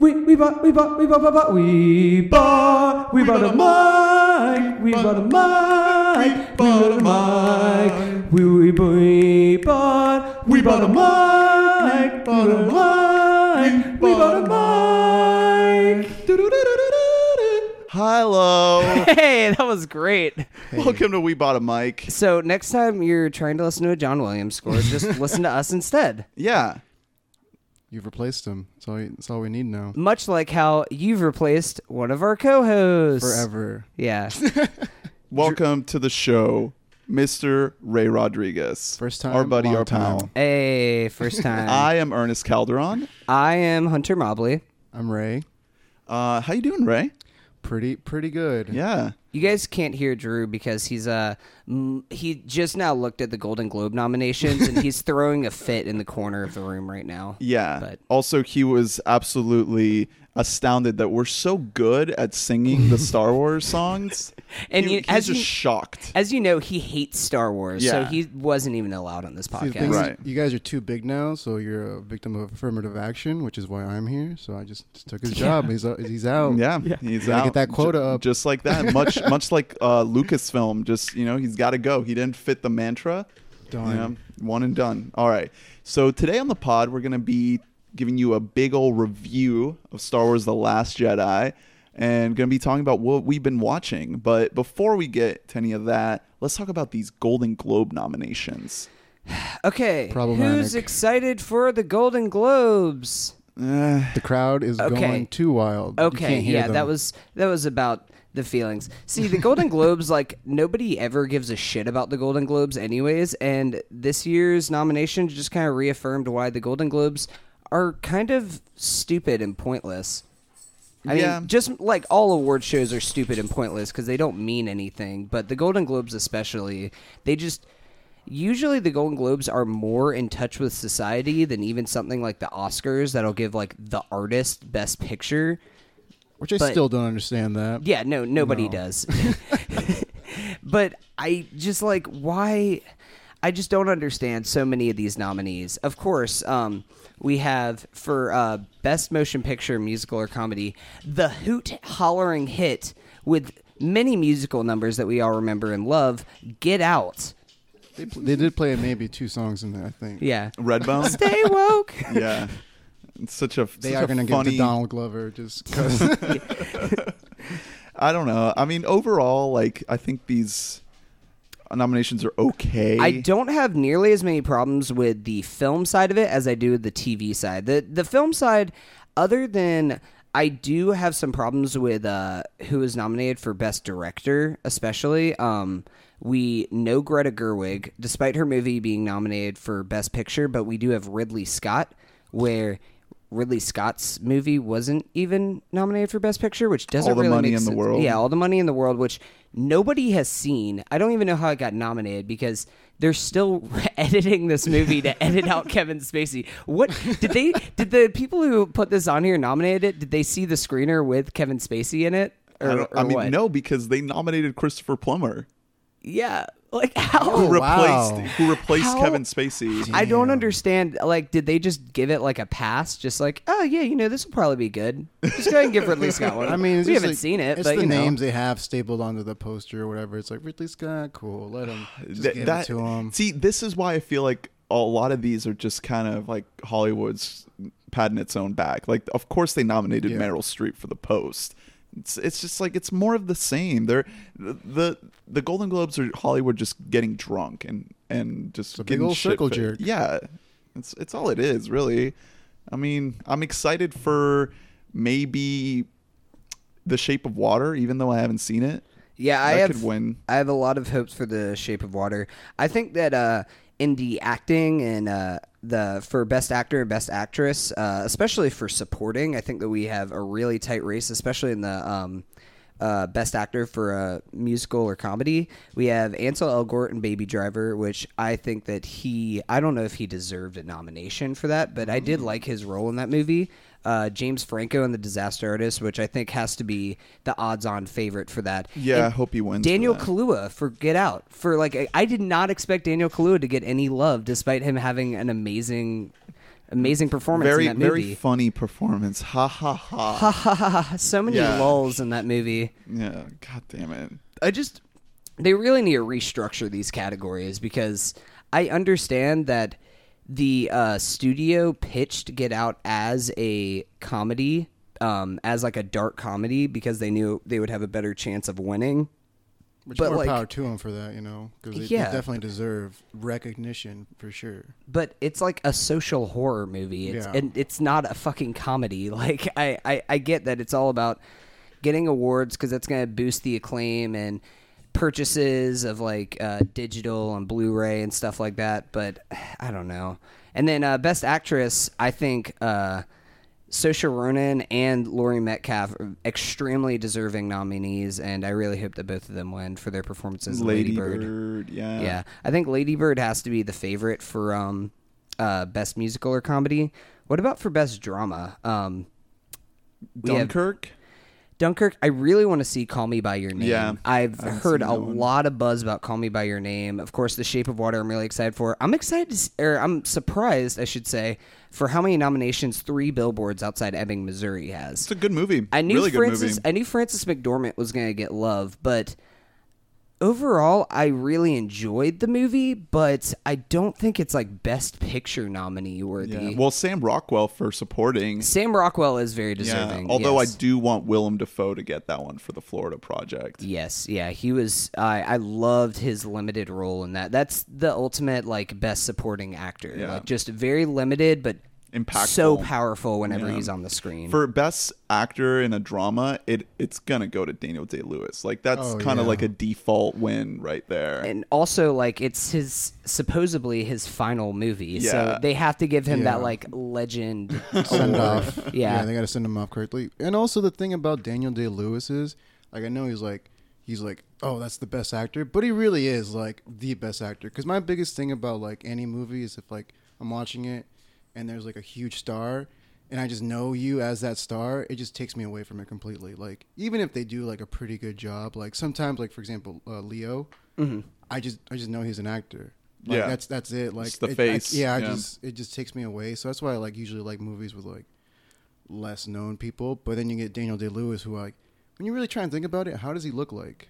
We we bought we bought we bought, bought, bought we bought we bought a mic we bought a mic we bought a mic we we we bought we bought a mic bought a mic we bought a mic. Hello. Hey, that was great. Welcome to We Bought a Mic. So next time you're trying to listen to a John Williams score, just listen to us instead. Yeah. You've replaced him. That's all, that's all we need now. Much like how you've replaced one of our co-hosts Forever. Yeah. Welcome to the show, Mr. Ray Rodriguez. First time, Our buddy, long our time. pal. Hey, first time. I am Ernest Calderon. I am Hunter Mobley. I'm Ray. Uh, how you doing, Ray? Pretty pretty good. Yeah. You guys can't hear Drew because he's uh m- he just now looked at the Golden Globe nominations and he's throwing a fit in the corner of the room right now. Yeah. But- Also, he was absolutely astounded that we're so good at singing the Star Wars songs. And he, you- he's as just you- shocked. As you know, he hates Star Wars, so he wasn't even allowed on this See, the podcast. thing is, Right. you guys are too big now, so you're a victim of affirmative action, which is why I'm here. So I just, just took his job. He's out- he's out. Yeah, he's Gotta out. get that quota Ju- up. just like that. Much, much like uh, Lucasfilm. Just you know, he's got to go. He didn't fit the mantra. Done. You know, one and done. All right. So today on the pod, we're gonna be giving you a big old review of Star Wars: The Last Jedi, and gonna be talking about what we've been watching. But before we get to any of that, let's talk about these Golden Globe nominations. Okay, Problematic. who's excited for the Golden Globes? Uh, The crowd is Okay. going too wild. You Okay, can't hear yeah, them. that was that was about the feelings. See, the Golden Globes, like nobody ever gives a shit about the Golden Globes, anyways. And this year's nomination just kind of reaffirmed why the Golden Globes are kind of stupid and pointless. I Yeah. mean, just like all award shows are stupid and pointless because they don't mean anything. But the Golden Globes, especially, they just usually the Golden Globes are more in touch with society than even something like the Oscars that'll give like the artist best picture. Which I but- still don't understand that. Yeah, no, nobody No. does. but I just like why I just don't understand so many of these nominees. Of course, um, we have for uh, best motion picture, musical or comedy, the hoot hollering hit with many musical numbers that we all remember and love. Get Out. They, pl- they did play maybe two songs in there, I think. Yeah. Redbone. Stay woke. yeah. It's such a They such are going to give it funny to Donald Glover just because. I don't know. I mean, overall, like I think these nominations are okay. I don't have nearly as many problems with the film side of it as I do with the TV side. The the film side, other than I do have some problems with uh, was nominated for best director, especially. Um, we know Greta Gerwig, despite her movie being nominated for best picture, but we do have Ridley Scott, where Ridley Scott's movie wasn't even nominated for best picture, which doesn't All the really Money make in the sense. World. Yeah, all the money in the world, which nobody has seen. I don't even know how it got nominated because they're still editing this movie to edit out Kevin Spacey. What did they? Did the people who put this on here nominated it? Did they see the screener with Kevin Spacey in it? Or, I, I mean, what? no, because they nominated Christopher Plummer, Yeah, like how? who Oh, replaced wow. who replaced How- Kevin Spacey. I don't understand. Like, did they just give it like a pass? Just like, oh yeah, you know, this will probably be good. Just go ahead and give Ridley Scott one. I mean, it's we just haven't like- seen it, It's but the you know. names they have stapled onto the poster or whatever. It's like Ridley Scott, cool. Let him just Th- give that- it to him. See, this is why I feel like a lot of these are just kind of like Hollywood's patting its own back. Like, of course, they nominated Yeah. Meryl Streep for The Post. It's, it's just like it's more of the same. They're the the Golden Globes are Hollywood just getting drunk and and just a big old circle shit-faced. jerk. Yeah, it's it's all it is, really. I mean, I'm excited for maybe The Shape of Water, even though I haven't seen it. Yeah, I That have could win. I have a lot of hopes for the Shape of Water. I think that uh, in the acting and uh, the for best actor and best actress, uh, especially for supporting, I think that we have a really tight race, especially in the um, uh, best actor for a musical or comedy. We have Ansel Elgort and Baby Driver, which I think that he I don't know if he deserved a nomination for that, but I did like his role in that movie. Uh, James Franco and the Disaster Artist, which I think has to be the odds-on favorite for that. Yeah, And I hope he wins. Daniel. Kaluuya for Get Out. For like, I- I did not expect Daniel Kaluuya to get any love, despite him having an amazing amazing performance very in that very funny performance. Ha ha ha. Ha ha ha! ha. So many Yeah. lulls in that movie. yeah. God damn it. I just they really need to restructure these categories because I understand that the uh, studio pitched Get Out as a comedy, um, as like a dark comedy because they knew they would have a better chance of winning. Which But, more like- power to them for that, you know, because they, they definitely deserve recognition for sure. But it's like a social horror movie. It's Yeah. and it's not a fucking comedy. Like I, I, I get that it's all about getting awards because that's going to boost the acclaim and purchases of like uh, digital and Blu-ray and stuff like that. But I don't know. And then uh, best actress, I think uh, Saoirse Ronan and Laurie Metcalf are extremely deserving nominees, and I really hope that both of them win for their performances. in Lady Bird. Bird. Yeah. Yeah, I think Lady Bird has to be the favorite for um, uh, best musical or comedy. What about for best drama? Um, Dunkirk. Dunkirk. I really want to see Call Me by Your Name. Yeah, I've heard a lot of buzz about Call Me by Your Name. Of course, The Shape of Water. I'm really excited for. I'm excited, to, or I'm surprised, I should say, for how many nominations Three Billboards Outside Ebbing, Missouri has. It's a good movie. I knew really Frances. good movie. I knew Frances McDormand was going to get love, but overall, I really enjoyed the movie. But I don't think it's like Best Picture nominee worthy. Yeah. Well, Sam Rockwell for supporting. Sam Rockwell is very Yeah. deserving. Although yes. I do want Willem Dafoe to get that one for the Florida Project. Yes, yeah, he was. I I loved his limited role in that. That's the ultimate like best supporting actor. Yeah. Like just very limited, but Impactful. so powerful whenever Yeah. he's on the screen. For best actor in a drama, it it's gonna go to Daniel Day Lewis. Like that's Oh, kind of yeah. like a default win right there. and also like it's his supposedly his final movie so they have to give him Yeah. that like legend Send award. off. yeah, they got to send him off correctly. And also the thing about Daniel Day Lewis is, like, I know he's like, he's like, oh, that's the best actor, but he really is like the best actor. Because my biggest thing about like any movie is if like I'm watching it and there's like a huge star. And I just know you as that star, it just takes me away from it completely. Like even if they do like a pretty good job, like sometimes, like for example, uh, Leo, I just I just know he's an actor. Like, Yeah. that's that's it. Like It's the it- I- face, yeah, I yeah. just it just takes me away. So that's why I like usually like movies with like less known people. But then you get Daniel Day Lewis, who like when you really try and think about it, how does he look like?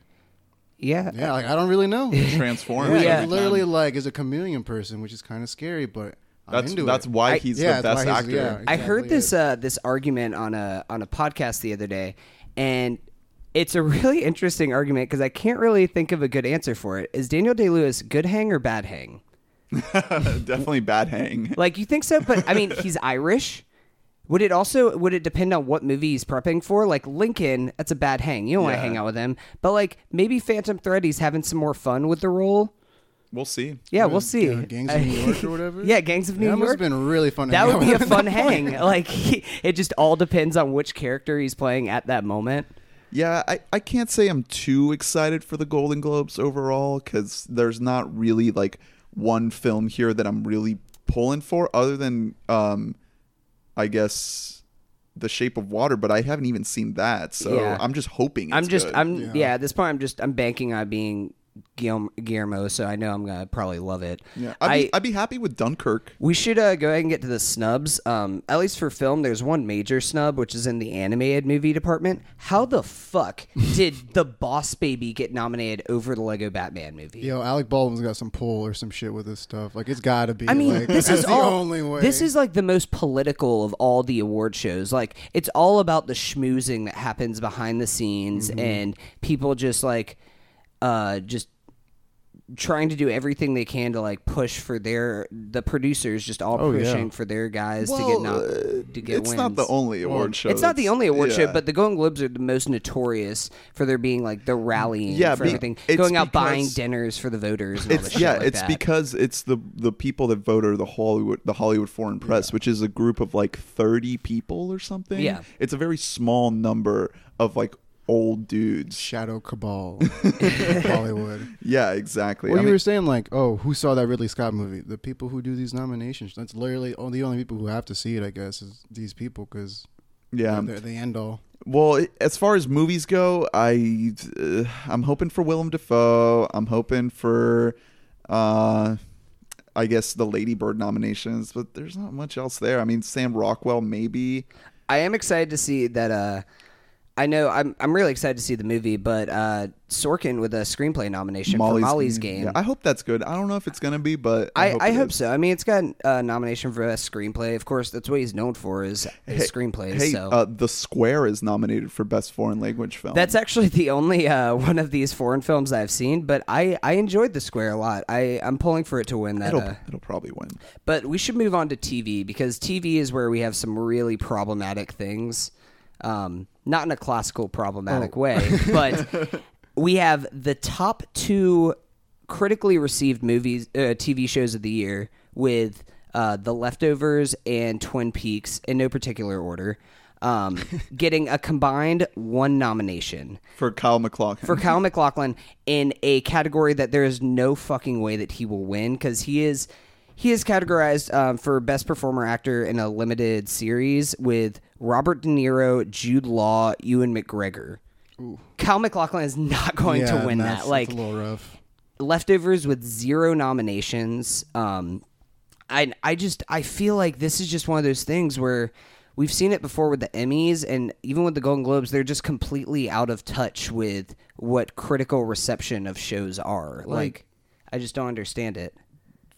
yeah, Yeah, like I don't really know. Transform. yeah, Yeah. literally like is a chameleon person, which is kind of scary. But I'm That's into that's it. why I- he's yeah, the best why actor. he's- yeah. I heard exactly this uh this argument on a on a podcast the other day and it's a really interesting argument because I can't really think of a good answer for it. Is Daniel Day Lewis good hang or bad hang? Definitely bad hang. Like you think so, but I mean he's Irish. Would it also would it depend on what movie he's prepping for? Like Lincoln, that's a bad hang. You don't want to hang out with him. But like maybe Phantom Thread, he's having some more fun with the role. We'll see. Yeah, we'll see. Yeah, Gangs of New York or whatever. yeah, Gangs of New that must York. have been really fun. that would be a fun hang. Like he, it just all depends on which character he's playing at that moment. Yeah, I, I can't say I'm too excited for the Golden Globes overall because there's not really like one film here that I'm really pulling for other than um I guess The Shape of Water, but I haven't even seen that. So Yeah. I'm just hoping it's I'm just good. I'm yeah. Yeah. At this point, I'm just I'm banking on being Guillermo, Guillermo so I know I'm gonna probably love it. yeah, I'd be, I- I'd be happy with Dunkirk. We should uh, go ahead and get to the snubs. Um, at least for film, there's one major snub, which is in the animated movie department. How the fuck did the Boss Baby get nominated over the Lego Batman movie? Yo, Alec Baldwin's got some pull or some shit with this stuff. Like it's got to be. I mean, like, this that's is the only way. This is like the most political of all the award shows. Like it's all about the schmoozing that happens behind the scenes Mm-hmm. and people just like uh just trying to do everything they can to like push for their the producers just all Oh, yeah. pushing for their guys to get not uh, to get wins. it's not the only award show. It's not the only award show, but the Golden Globes are the most notorious for there being like the rallying Yeah, for be- everything, going out buying dinners for the voters. And all it's shit yeah, like it's that. because it's the the people that vote are the Hollywood the Hollywood Foreign Press, which is a group of like thirty people or something. Yeah. it's a very small number of like old dudes. Shadow Cabal, Hollywood. Yeah, exactly. Well, I you mean- were saying like, oh, who saw that Ridley Scott movie? The people who do these nominations. That's literally all the only people who have to see it. I guess is these people because yeah. they're the end all. Well, as far as movies go, I uh, I'm hoping for Willem Dafoe. I'm hoping for uh I guess the Lady Bird nominations, but there's not much else there. I mean, Sam Rockwell maybe. I am excited to see that. Uh, I know I'm I'm really excited to see the movie, but uh, Sorkin with a screenplay nomination for Molly's Game. Yeah, I hope that's good. I don't know if it's gonna be, but I, I hope, I hope so. I mean, it's got a nomination for best screenplay. Of course, that's what he's known for is his screenplays. Hey, so uh, The Square is nominated for best foreign language film. that's actually the only uh, one of these foreign films I've seen. But I, I enjoyed The Square a lot. I I'm pulling for it to win that. it'll Uh, it'll probably win. but we should move on to TV because TV is where we have some really problematic things. Um, not in a classical problematic Oh. way, but we have the top two critically received movies, uh, TV shows of the year with uh, The Leftovers and Twin Peaks in no particular order, um, getting a combined one nomination For Kyle MacLachlan. for Kyle MacLachlan in a category that there is no fucking way that he will win because he is he is categorized um, for best performer actor in a limited series with Robert De Niro, Jude Law, Ewan McGregor. Kyle MacLachlan is not going yeah, to win that. Like a little rough. leftovers with zero nominations. Um, I I just I feel like this is just one of those things where we've seen it before with the Emmys and even with the Golden Globes. They're just completely out of touch with what critical reception of shows are. Like, I just don't understand it.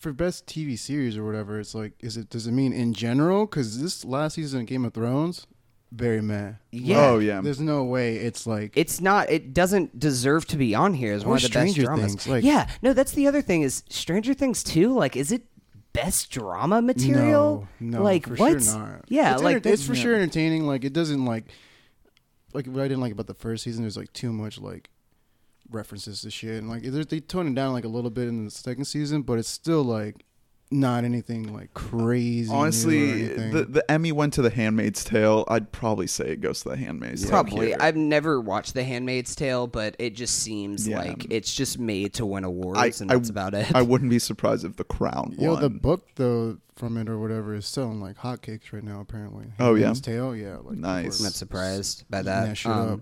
For best TV series or whatever, it's like, is it? Does it mean in general? Because this last season of Game of Thrones, very meh. Yeah. Oh yeah. There's no way it's like It's not. It doesn't deserve to be on here as Or one of the Stranger best dramas. Things, like- yeah, no, that's the other thing is Stranger Things too. Like, is it best drama material? No, no, like for what? Sure not. Yeah, it's like enter- it's for yeah. sure entertaining. Like it doesn't like like what I didn't like about the first season. There's like too much like references to shit, and like there's- they tone it down like a little bit in the second season, but it's still like not anything like crazy. Honestly, the the Emmy went to The Handmaid's Tale. I'd probably say it goes to The Handmaid's Tale. Probably. here. I've never watched The Handmaid's Tale, but it just seems Yeah. like it's just made to win awards, I- and I- that's about it. I wouldn't be surprised if The Crown Yo, won. the book though from it or whatever is selling like hotcakes right now. Apparently. Oh, yeah? Handmaid's Tale, yeah. Like, Nice. I'm not surprised by that. that shit Um, up.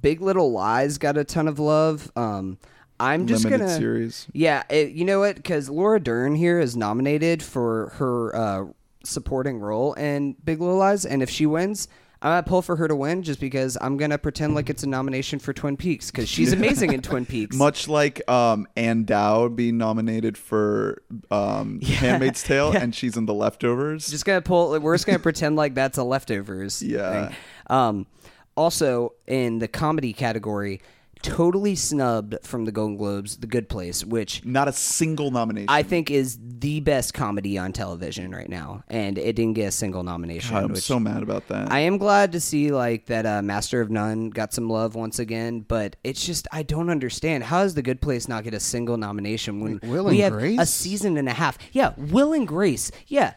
Big Little Lies got a ton of love. Um, I'm just Limited gonna, series. yeah, it, you know what? Because Laura Dern here is nominated for her uh, supporting role in Big Little Lies, and if she wins. I'm gonna pull for her to win just because I'm gonna pretend like it's a nomination for Twin Peaks because she's amazing in Twin Peaks. Much like um, Ann Dowd being nominated for um, Handmaid's Tale, and she's in The Leftovers. just gonna pull. We're just gonna pretend like that's a leftovers. Yeah. Um. Also, in the comedy category, totally snubbed from the Golden Globes, The Good Place, which Not a single nomination. I think is the best comedy on television right now, and it didn't get a single nomination. God, I'm which so mad about that. I am glad to see like that uh, Master of None got some love once again, but it's just I don't understand how does The Good Place not get a single nomination when Wait, Will we have Grace? a season and a half? Yeah, Will and Grace. Yeah,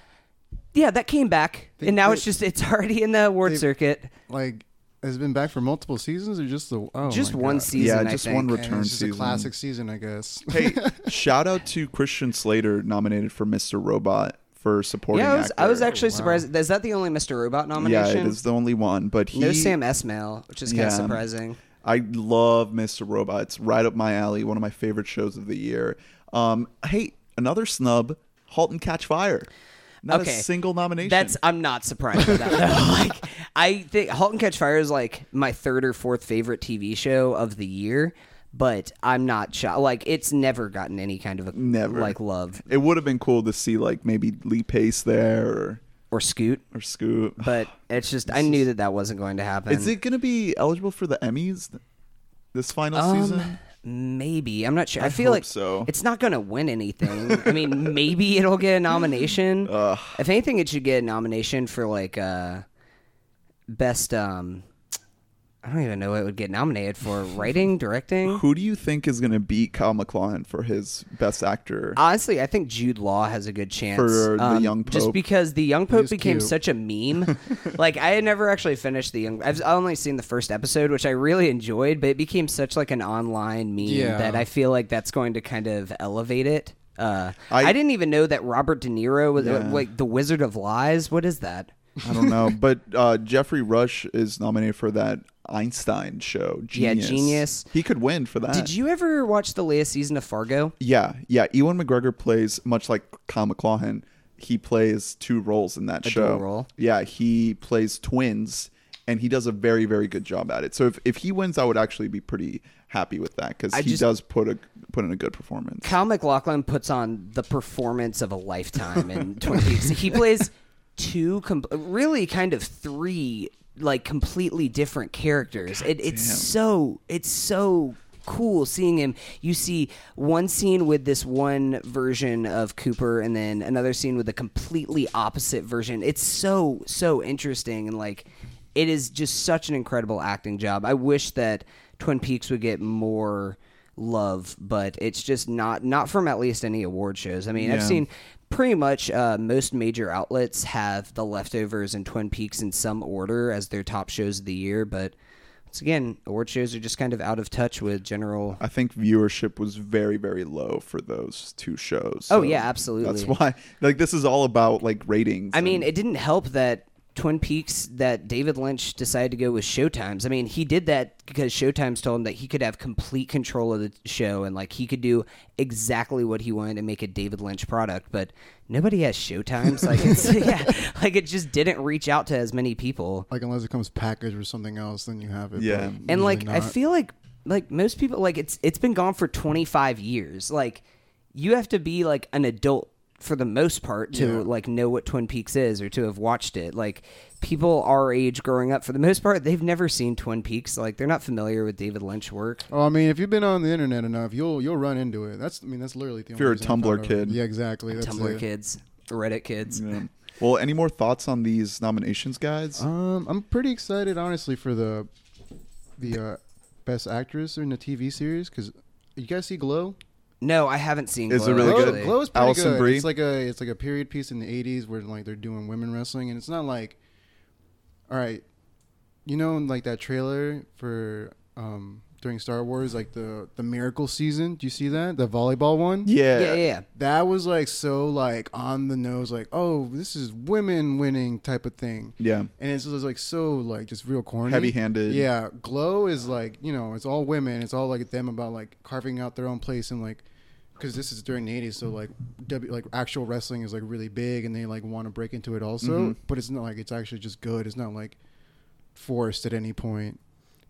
yeah, that came back, They- and now they- it's just it's already in the award they- circuit. Like, has been back for multiple seasons or just the oh just my one God. season. Yeah, I just think. one And return it's just season. a classic season, I guess. hey, shout out to Christian Slater nominated for Mr. Robot for supporting Yeah, I was, actor. I was actually Wow. surprised. Is that the only Mr. Robot nomination? yeah, nomination? it is the only one, but he no Sam Esmail, which is kind Yeah. of surprising. I love Mr. Robot. It's right up my alley. One of my favorite shows of the year. Um, hey, another snub: *Halt and Catch Fire*. Not Okay. a single nomination. That's I'm not surprised by that. though. like I think *Halt and Catch Fire* is like my third or fourth favorite TV show of the year, but I'm not shocked. Like it's never gotten any kind of a, Never. like love it would have been cool to see like maybe Lee Pace there or or Scoot, or Scoot. but it's just I knew that that wasn't going to happen. Is it going to be eligible for the Emmys this final Um, season? Maybe I'm not sure. I, I feel like so. it's not going to win anything. I mean, maybe it'll get a nomination. Ugh. If anything, it should get a nomination for like uh, best. um I don't even know what it would get nominated for. Writing, directing. Who do you think is going to beat Kyle MacLachlan for his Best Actor? Honestly, I think Jude Law has a good chance For the um, young just because the young pope He's became cute. such a meme. like I had never actually finished the young. I've only seen the first episode, which I really enjoyed, but it became such like an online meme Yeah. that I feel like that's going to kind of elevate it. Uh, I- I, didn't even know that Robert De Niro was uh, Yeah. like the Wizard of Lies. What is that? I don't know, but uh, Geoffrey Rush is nominated for that Einstein show. Yeah, Genius. Genius. He could win for that. Did you ever watch the latest season of Fargo? Yeah, yeah. Ewan McGregor plays much like Kyle MacLachlan. He plays two roles in that A show. role? Yeah, he plays twins, and he does a very, very good job at it. So if, if he wins, I would actually be pretty happy with that because he just- does put a put in a good performance. Kyle MacLachlan puts on the performance of a lifetime in Twin Peaks. He plays two, really kind of three, like completely different characters. It, it's damn. so it's so cool seeing him. You see one scene with this one version of Cooper, and then another scene with a completely opposite version. It's so so interesting and like it is just such an incredible acting job. I wish that Twin Peaks would get more love, but it's just not not from at least any award shows. I mean, I've seen pretty much uh, most major outlets have The Leftovers and Twin Peaks in some order as their top shows of the year, but once again, award shows are just kind of out of touch with general. I think viewership was very, very low for those two shows. Oh, yeah, absolutely. That's why, like, this is all about like ratings. I mean, it didn't help that Twin Peaks that David Lynch decided to go with Showtimes. I mean, he did that because Showtimes told him that he could have complete control of the show and like he could do exactly what he wanted and make a David Lynch product. But nobody has Showtimes. Like, it's, yeah, like it just didn't reach out to as many people. Like unless it comes packaged with something else, then you have it. Yeah. And, and usually like I feel like like most people like it's it's been gone for 25 years like you have to be like an adult for the most part to Yeah. like know what Twin Peaks is or to have watched it like people our age growing up for the most part they've never seen Twin Peaks like they're not familiar with David Lynch work Oh, I mean, if you've been on the internet enough, you'll you'll run into it. That's I mean, that's literally the. If only you're a reason I found Tumblr out about it. kid. Yeah, exactly. That's Tumblr it. kids Reddit kids Yeah. Well, any more thoughts on these nominations, guys? Um, I'm pretty excited, honestly, for the the uh, best actress in the TV series because you guys see Glow. No I haven't seen Is it Glow, really Glow, good? Glow is pretty Alison good. Brie? It's like a it's like a period piece in the '80s where like they're doing women wrestling, and it's not like, all right, you know, like that trailer for um during Star Wars, like the the Miracle season. Do you see that the volleyball one? yeah. yeah yeah, yeah. That was like so like on the nose, like oh, this is women winning type of thing, Yeah. and it's just like so like just real corny, Heavy-handed. Yeah, Glow is like you know it's all women. It's all like them about like carving out their own place and like because this is during the 80s so like w, like actual wrestling is like really big and they like want to break into it also Mhm. but it's not like it's actually just good it's not like forced at any point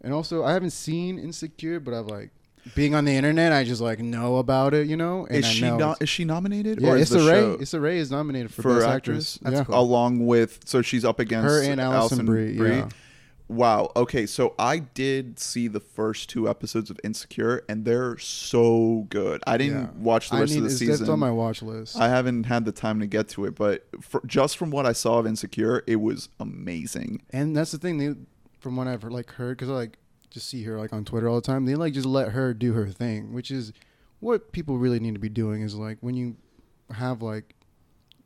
and also i haven't seen insecure but i've like being on the internet i just like know about it you know and Is I she know it's- Is she nominated? yeah or is Issa the Rae show Issa Rae is nominated for, for best actress? actress yeah cool. along with so she's up against Her and Alison Brie, yeah. Wow. Okay, so I did see the first two episodes of Insecure, and they're so good. I didn't Yeah. watch the rest need, of the it's, season. that's on my watch list I haven't had the time to get to it, but for, just from what I saw of Insecure, it was amazing. And that's the thing. They, from what I've like heard, because I like just see her like on Twitter all the time. They like just let her do her thing, which is what people really need to be doing. Is like when you have like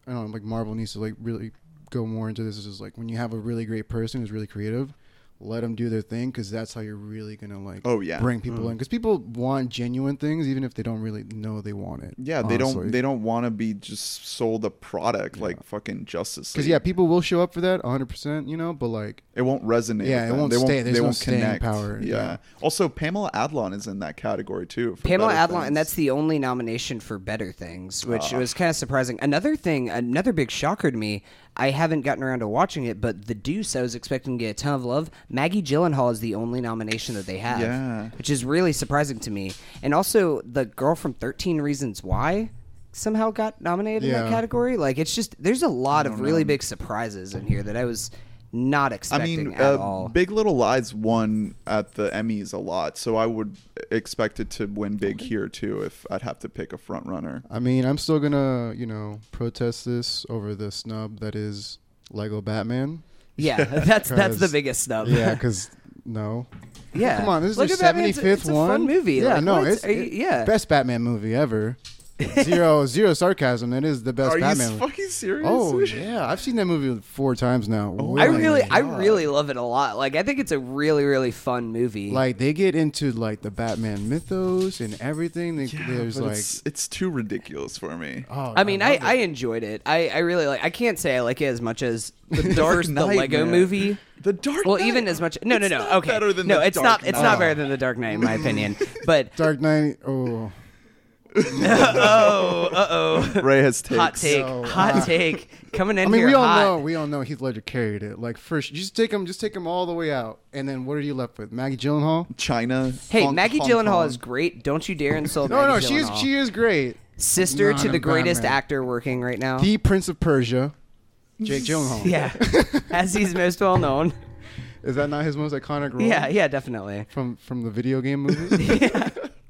I don't know, like Marvel needs to like really go more into this. Is like when you have a really great person who's really creative, let them do their thing because that's how you're really gonna like Oh, yeah. bring people in because people want genuine things even if they don't really know they want it. Yeah, they don't they don't want to be just sold a product like fucking Justice League. because yeah, people will show up for that 100. percent You know, but like it won't resonate. Yeah, it won't they stay- Won't, they no won't connect. power, Yeah. yeah. Also, Pamela Adlon is in that category too. for Pamela Better Adlon, and that's the only nomination for Better Things, which Ah. was kind of surprising. Another thing, another big shocker to me, I haven't gotten around to watching it, but The Deuce, I was expecting to get a ton of love. Maggie Gyllenhaal is the only nomination that they have, Yeah. which is really surprising to me. And also, the girl from 13 Reasons Why somehow got nominated in that category. Like, it's just, there's a lot of really know. big surprises in here that I was not expecting I mean, at uh, all. Big Little Lies won at the Emmys a lot, so I would expect it to win big here too. If I'd have to pick a front runner. I mean, I'm still gonna, you know, protest this over the snub that is Lego Batman. yeah, that's that's the 'Cause- biggest snub. Yeah, because no, Yeah. come on, this is Look their at Batman, it's a- 75th it's a one. fun movie. Yeah, Like, no, what? it's you- it- yeah. best Batman movie ever. Zero zero sarcasm. That is the best Are Batman. you movie. fucking serious? Oh yeah, I've seen that movie four times now. Oh I my really, I really love it a lot. Like, I think it's a really, really fun movie. like they get into like the Batman mythos and everything. They, Yeah, there's but like, it's, it's too ridiculous for me. oh, I mean, I, love I enjoyed it. I, I really like. I can't say I like it as much as the Dark first the Knight, Lego movie. The Dark Well, Knight- even as much. No, no, It's no. not Okay, better than no, the it's Dark not. It's not better than the Dark Knight, in my opinion. But Dark Knight. Oh, oh, uh oh, Ray has takes. hot take, So, hot uh, take, coming in I mean, here we all hot. know, we all know Heath Ledger carried it. Like first, you just take him, just take him all the way out, and then what are you left with? Maggie Gyllenhaal? China. Hey, Hong- Maggie Hong Gyllenhaal Kong. is great. Don't you dare insult her. No, Maggie no, she is she is great. sister Not to the greatest Batman. actor working right now. The Prince of Persia, Jake Gyllenhaal. yeah, as he's most well known. is that not his most iconic role? Yeah, yeah, definitely. From from the video game movie.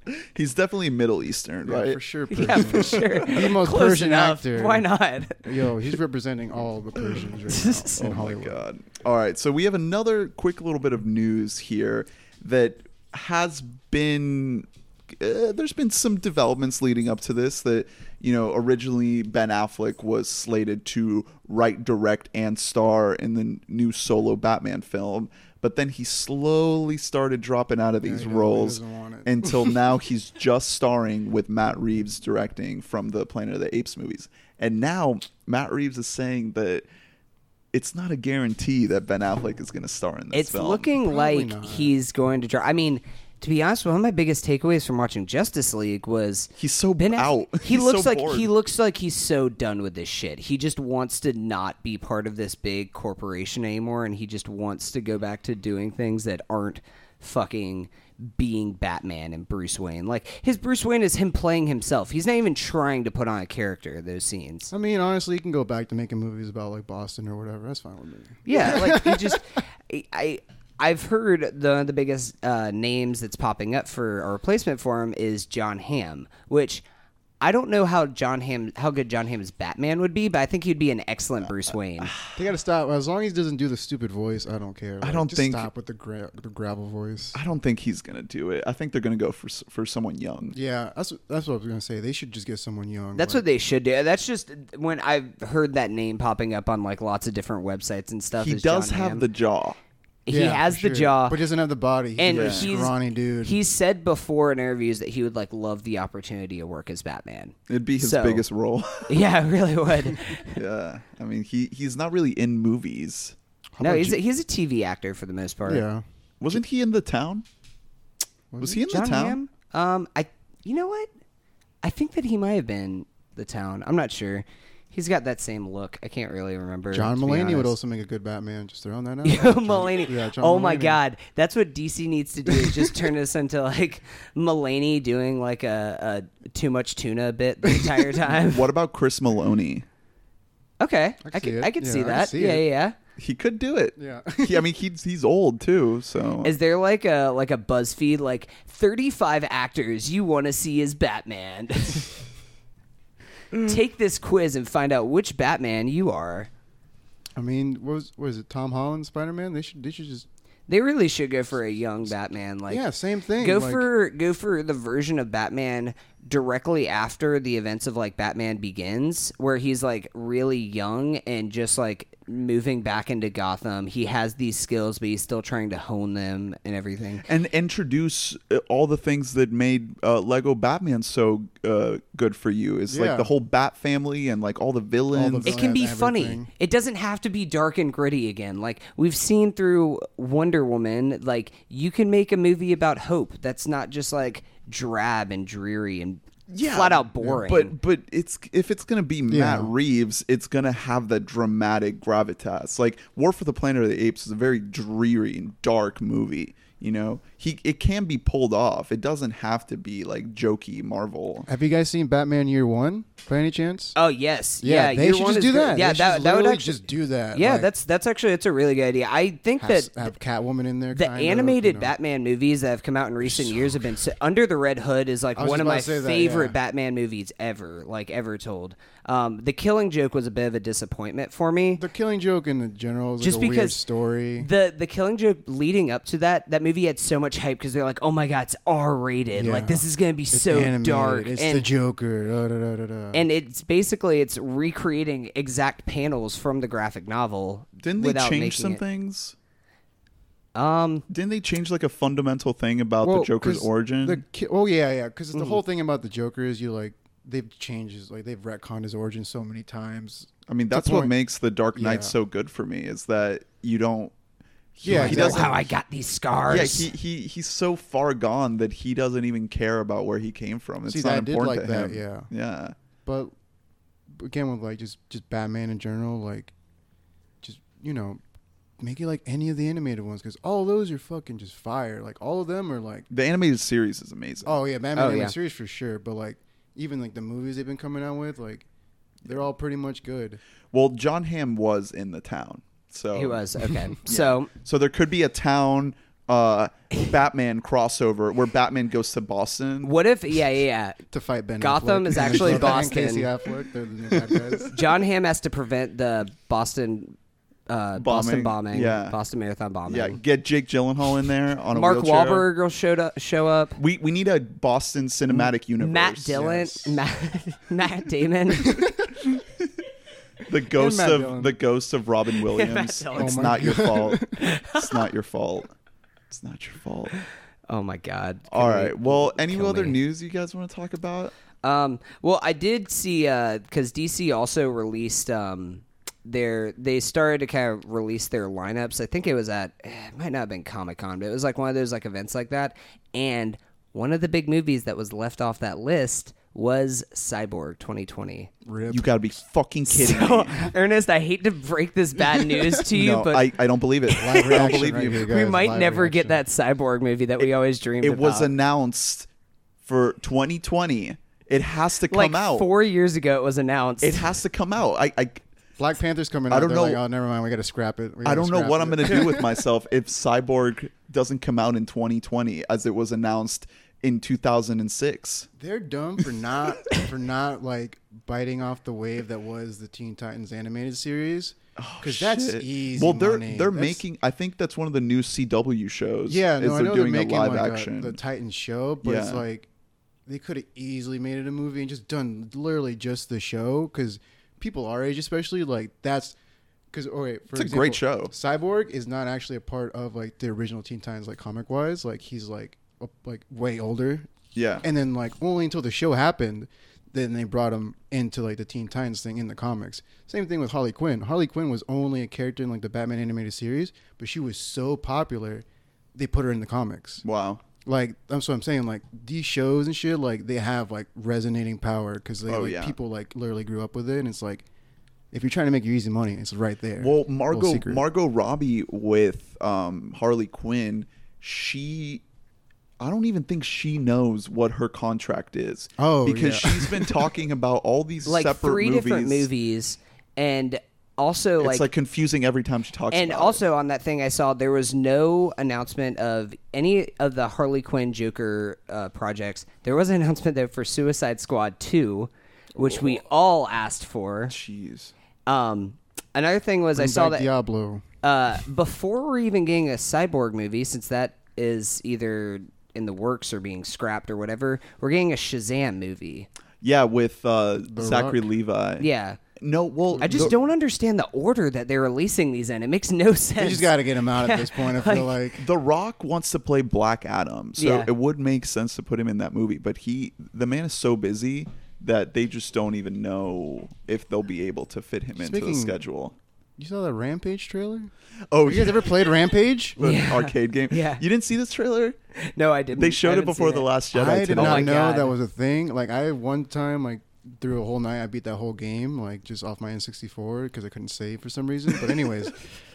He's definitely Middle Eastern, Yeah, right? for sure. Yeah, for sure. The most Close Persian enough. actor. Why not? Yo, he's representing all the Persians right now in Oh my Hollywood. god! All right, so we have another quick little bit of news here that has been. Uh, there's been some developments leading up to this that you know originally Ben Affleck was slated to write, direct, and star in the new solo Batman film, but then he slowly started dropping out of these he roles doesn't want it. until now he's just starring with Matt Reeves directing from the Planet of the Apes movies. And now Matt Reeves is saying that it's not a guarantee that Ben Affleck is going to star in this It's film. looking Probably like not. he's going to draw. I mean, to be honest, one of my biggest takeaways from watching Justice League was He's so Ben out. He He's looks so like bored. he looks like he's so done with this shit. He just wants to not be part of this big corporation anymore, and he just wants to go back to doing things that aren't fucking being Batman and Bruce Wayne. Like his Bruce Wayne is him playing himself. He's not even trying to put on a character. In those scenes. I mean, honestly, you can go back to making movies about like Boston or whatever. That's fine with me. Yeah, like he just I. I I've heard the the biggest uh, names that's popping up for a replacement for him is Jon Hamm, which I don't know how Jon Hamm how good Jon Hamm's Batman would be, but I think he'd be an excellent Bruce Wayne. They gotta stop. As long as he doesn't do the stupid voice, I don't care. Like, don't just think- stop with the gra- the gravel voice. I don't think he's going to do it. I think they're going to go for s- for someone young. Yeah, that's that's what I was gonna say. They should just get someone young. That's like, what they should do. That's just when I've heard that name popping up on like lots of different websites and stuff. He is does John have Hamm. the jaw. He Yeah, has for the sure. jaw, but he doesn't have the body. He's and a Yeah. he's scrawny dude. He's said before in interviews that he would like love the opportunity to work as Batman. It'd be his So- biggest role. Yeah, it really would. yeah. I mean, he he's not really in movies. How no, about he's a, J- he's a TV actor for the most part. yeah. Wasn't he in the town? Was he in John the town? Hamm? Um, I you know what? I think that he might have been the town. I'm not sure. He's got that same look. I can't really remember. John to Mulaney would also make a good Batman. Just throwing that out. Yo, John- Mulaney. Yeah, John oh my God, that's what DC needs to do. Is just turn this into like Mulaney doing like a, a too much tuna bit the entire time. What about Chris Maloney? Okay, I I can see could it. I could Yeah, see I can that. see yeah, it. yeah, yeah. He could do it. Yeah. he, I mean, he's he's old too. So Is there like a like a BuzzFeed like 35 actors you want to see as Batman? Mm. Take this quiz and find out which Batman you are. I mean, what was what is it? Tom Holland Spider Man. They should they should just They really should go for a young Batman. Like yeah, same thing. go like- for go for the version of Batman directly after the events of like Batman Begins, where he's like really young and just like moving back into Gotham. He has these skills, but he's still trying to hone them and everything. and introduce uh, all the things that made uh, Lego Batman so uh, good for you. Is like the whole Bat family and like all the villains. It can be funny. It doesn't have to be dark and gritty again. Like we've seen through Wonder Woman, like you can make a movie about hope that's not just like drab and dreary and flat out boring. But but it's if it's gonna be Matt Reeves, it's gonna have that dramatic gravitas. Like War for the Planet of the Apes is a very dreary and dark movie. You know, he it can be pulled off. It doesn't have to be like jokey Marvel. Have you guys seen Batman Year One by any chance? oh yes, yeah, yeah, they year should one just is do great. that. Yeah, They that that would actually just do that. Yeah, Like, that's that's actually it's a really good idea. I think have, that have Catwoman in there. the kind of, animated you know. Batman movies that have come out in recent years have been so, Under the Red Hood is like one of my to say that, favorite yeah. Batman movies ever, like ever told. Um, the Killing Joke was a bit of a disappointment for me. The Killing Joke in the general is Just like a weird because story. The the Killing Joke leading up to that that movie movie had so much hype because they're like, "Oh my god, it's R rated! Like this is gonna be It's so animated, dark." It's and the Joker. Da, da, da, da, da. and it's basically it's recreating exact panels from the graphic novel. Didn't they without change some it- things? Um, Didn't they change like a fundamental thing about the Joker's origin? The, ki- oh yeah, yeah. Because Mm-hmm. the whole thing about the Joker is you like they've changed his like they've retconned his origin so many times. I mean, that's what point- makes the Dark Knight Yeah. so good for me is that you don't. Yeah, he exactly. doesn't. wow, I got these scars. Yeah, he, he he's so far gone that he doesn't even care about where he came from. It's See, not I did important like to that, him. yeah. yeah. But again, with like just just Batman in general, like just you know, make it like any of the animated ones because all those are fucking just fire. Like all of them are like, The animated series is amazing. oh yeah, Batman Oh, animated yeah. series for sure. But like even like the movies they've been coming out with, like they're all pretty much good. Well, Jon Hamm was in the town, so he was okay. So So there could be a town uh, Batman crossover where Batman goes to Boston. what if? Yeah, yeah, yeah. To fight Ben. Gotham Affleck. is actually Boston. Casey Affleck, they're the new bad guys. Jon Hamm has to prevent the Boston, uh, Boston Bombing, yeah. Boston Marathon bombing. Yeah, get Jake Gyllenhaal in there on a Mark wheelchair. Wahlberg will show up. Show up. We we need a Boston cinematic universe. Matt Dillon, yes. Matt, Matt Damon. the ghost of Dillon. the ghost of Robin Williams. It's Oh my not your fault. It's not your fault. It's not your fault. oh my God. All Can we- Well, any other me. news you guys want to talk about? Um, well, I did see because DC also released um, their they started to kind of release their lineups. I think it was at it might not have been Comic Con, but it was like one of those like events like that. And one of the big movies that was left off that list was Cyborg 2020. Rip. You got to be fucking kidding So, me. Ernest, I hate to break this bad news to you, no, but I, I don't believe it. I don't believe right you. here, we might Live never get that Cyborg movie that we always dreamed of. It about. was announced for 2020. It has to come like out. four years ago. It was announced. it has to come out. I, I Black Panther's coming I don't They're know- Like, oh, never mind. We got to scrap it. We I don't know what it. I'm going to do with myself if Cyborg doesn't come out in 2020 as it was announced in 2006. They're dumb for not for not like biting off the wave that was the Teen Titans animated series. Oh, because that's Oh, Shit. easy. Well, they're money. they're That's- making. I think that's one of the new CW shows. Yeah, no, I they're know they're doing making a live like action. A, the Titans show, but it's like they could have easily made it a movie and just done literally just the show. Because people our age, especially, like that's because. Oh wait, for It's a example, great show. Cyborg is not actually a part of like the original Teen Titans, like comic wise. Like he's like up, like way older, yeah, and then like only until the show happened then they brought him into like the teen titans thing in the comics same thing with harley quinn harley quinn was only a character in like the batman animated series but she was so popular they put her in the comics wow. Like that's what i'm saying like these shows and shit like they have like resonating power because they Oh, like, yeah. people like literally grew up with it and it's like if you're trying to make your easy money it's right there Well, Little Margot. Margot Robbie with um, Harley Quinn, she. I don't even think she knows what her contract is. Oh, because yeah. she's been talking about all these like separate three movies. different movies, and also It's like, confusing every time she talks. and about it. also on that thing I saw there was no announcement of any of the Harley Quinn Joker uh, projects. There was an announcement though for Suicide Squad two, which we all asked for. jeez. Um, another thing was I saw that diablo uh, before we're even getting a cyborg movie, since that is either in the works or being scrapped or whatever, we're getting a Shazam movie. Yeah, with uh, Zachary Rock. Levi. Yeah. No, well, I just the- don't understand the order that they're releasing these in. It makes no sense. they just got to get him out at this point i feel like The Rock wants to play Black Adam, so Yeah. it would make sense to put him in that movie. But he, the man, is so busy that they just don't even know if they'll be able to fit him into the schedule. you saw that rampage trailer Oh, you guys ever played rampage the Yeah. arcade game? Yeah. you didn't see this trailer? No, I didn't. They showed it before seen the Last Jedi. I did today. Oh not know God. that was a thing. Like I one time like through a whole night I beat that whole game like just off my N64 because I couldn't save for some reason. But anyways,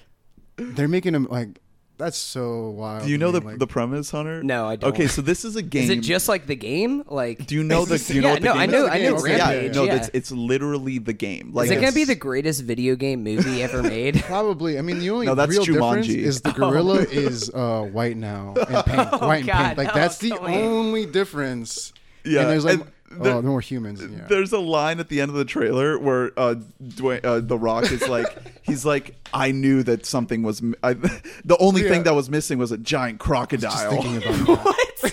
they're making them like that's so wild. Do you know the like, the premise, Hunter? No, I don't. Okay, so this is a game. Is it just like the game? Like, Do you know the? Do you know Yeah, what the no, game I is? know- I know It's- Rampage, Yeah, no, yeah. It's, it's literally the game. Like is it gonna be the greatest video game movie ever made? Probably. I mean, the only No, that's real difference is the gorilla is uh, white now and pink, white and God, pink. Like that that's the only difference. Yeah, and there's like and- There- oh, more humans. Yeah. There's a line at the end of the trailer where uh, Dwayne, uh, The Rock is like, he's like, I knew that something was. m- I, the only Yeah. thing that was missing was a giant Just crocodile. thinking about that.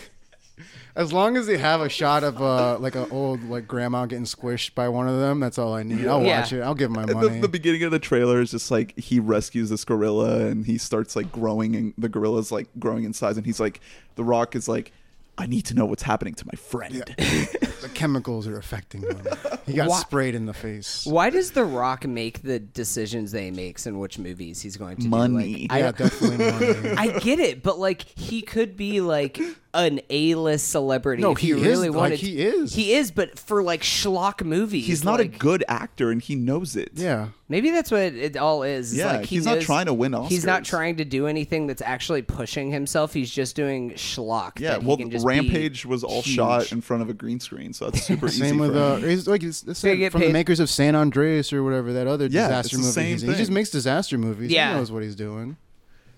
As long as they have a shot of uh, like an old like grandma getting squished by one of them, that's all I need. I'll Yeah. watch it. I'll give my the, money. the beginning of the trailer is just like he rescues this gorilla and he starts like growing and the gorilla's like growing in size and he's like the rock is like i need to know what's happening to my friend the chemicals are affecting him. He got Wha- sprayed in the face. Why does The Rock make the decisions they makes in which movies he's going to Money. do? Like, yeah, I, definitely money. I get it, but like he could be like an A-list celebrity No, if he he, is, really like, wanted. he is. He is, but for like schlock movies, he's not a good actor and he knows it yeah. Maybe that's what it all is. It's Yeah, like he he's not trying to win He's not trying to do anything that's actually pushing himself. He's just doing schlock. yeah that he well can just be rampage was all huge. shot in front of a green screen so that's super easy Same with for uh, him. it's like it's, it's They get from the makers of San Andreas or whatever that other Yeah, disaster it's the movie. same he's. He just makes disaster movies. Yeah. He knows what he's doing.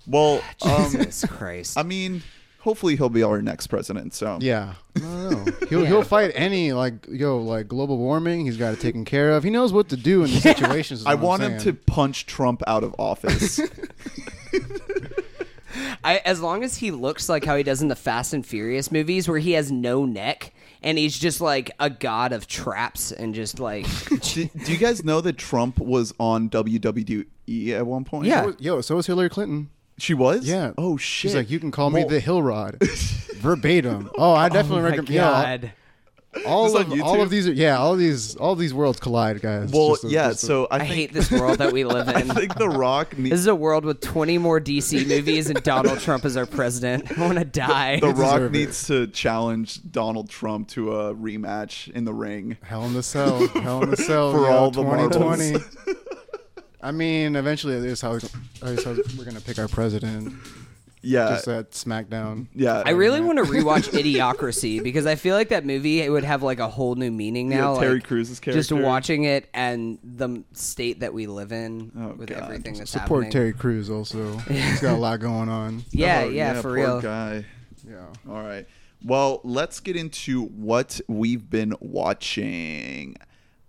well um, Jesus Christ. i mean hopefully he'll be our next president so Yeah, I don't know. He'll Yeah. he'll fight any like yo like global warming. He's got it taken care of. He knows what to do in these situations. i what I'm want him to punch trump out of office I, as long as he looks like how he does in the Fast and Furious movies, where he has no neck and he's just like a god of traps and just like do, do you guys know that trump was on wwe at one point Yeah. So was- Yo, so was Hillary Clinton. She was? Yeah. Oh shit. She's like, you can call me Well, the Hill Rod, verbatim. Oh, I definitely oh my recommend. yo, god. All This of on all of these, are, yeah, all these, all these worlds collide, guys. Well, Just a- yeah. just a- So I, I, think hate this world that we live in I in. think The Rock This is a world with 20 more DC movies and Donald Trump is our president. I want to die. The Rock it. needs to challenge Donald Trump to a rematch in the ring. Hell in the Cell, Hell in the Cell For yo, all the 2020. marbles. I mean, eventually, this is how, this is how we're gonna pick our president. Yeah. Just at SmackDown. yeah. I really want to rewatch Idiocracy because I feel like that movie it would have like a whole new meaning Yeah, now. Terry like, Crews' Just watching it and the state that we live in Oh, with God. everything that's Support happening. Terry Crews also. He's got a lot going on. Yeah, Oh, yeah, for poor real. guy. Yeah. All right. Well, let's get into what we've been watching.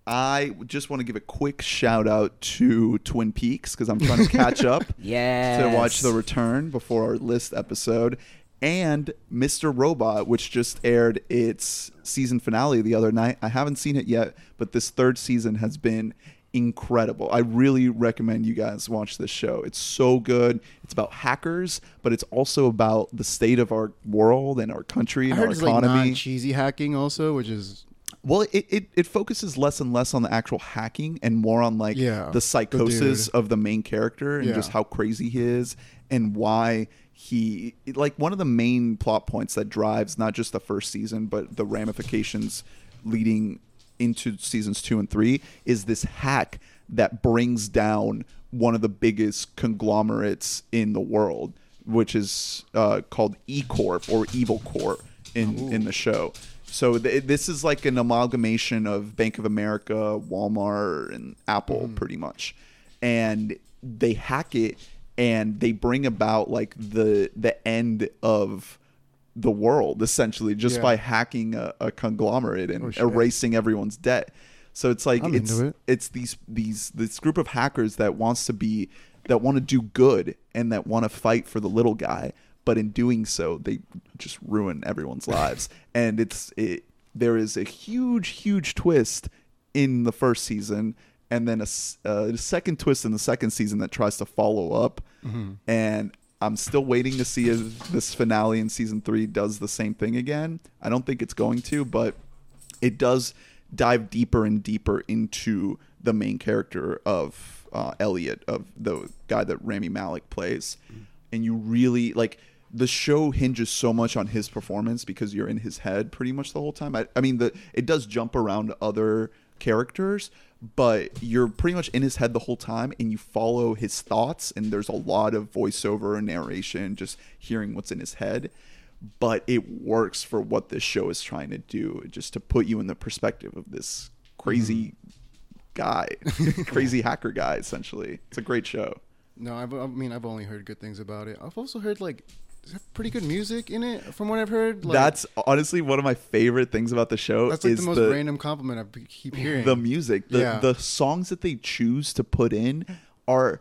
I just want to give a quick shout out to Twin Peaks because I'm trying to catch up Yes. to watch The Return before our list episode, and Mr. Robot, which just aired its season finale the other night. I haven't seen it yet, but this third season has been incredible. I really recommend you guys watch this show. It's so good. It's about hackers, but it's also about the state of our world and our country I and heard our it's like economy. non cheesy hacking also, which is Well, it, it, it focuses less and less on the actual hacking and more on like Yeah, the the psychosis dude. of the main character and Yeah. just how crazy he is and why he like one of the main plot points that drives not just the first season but the ramifications leading into seasons two and three is this hack that brings down one of the biggest conglomerates in the world, which is uh, called E Corp or Evil Corp in in the show. So th- this is like an amalgamation of Bank of America, Walmart, and Apple, mm-hmm. pretty much, and they hack it and they bring about like the the end of the world essentially just Yeah. by hacking a, a conglomerate and Oh, erasing everyone's debt. So it's like I'm it's it. it's these these this group of hackers that wants to be that want to do good and that want to fight for the little guy, but in doing so they just ruin everyone's lives. And it's it, there is a huge huge twist in the first season and then a, uh, a second twist in the second season that tries to follow up. And i'm still waiting to see if this finale in season three does the same thing again. I don't think it's going to but it does dive deeper and deeper into the main character of uh, Elliot, of the guy that Rami Malek plays, and you really like the show hinges so much on his performance because you're in his head pretty much the whole time. I, I mean, the it does jump around other characters, but you're pretty much in his head the whole time, and you follow his thoughts. And there's a lot of voiceover and narration, just hearing what's in his head but it works for what this show is trying to do just to put you in the perspective of this crazy mm-hmm. guy crazy hacker guy essentially it's a great show No, I've, I mean I've only heard good things about it. I've also heard like pretty good music in it, from what I've heard. Like, That's honestly one of my favorite things about the show. that's like is the most random compliment I keep hearing. the music the Yeah. the songs that they choose to put in are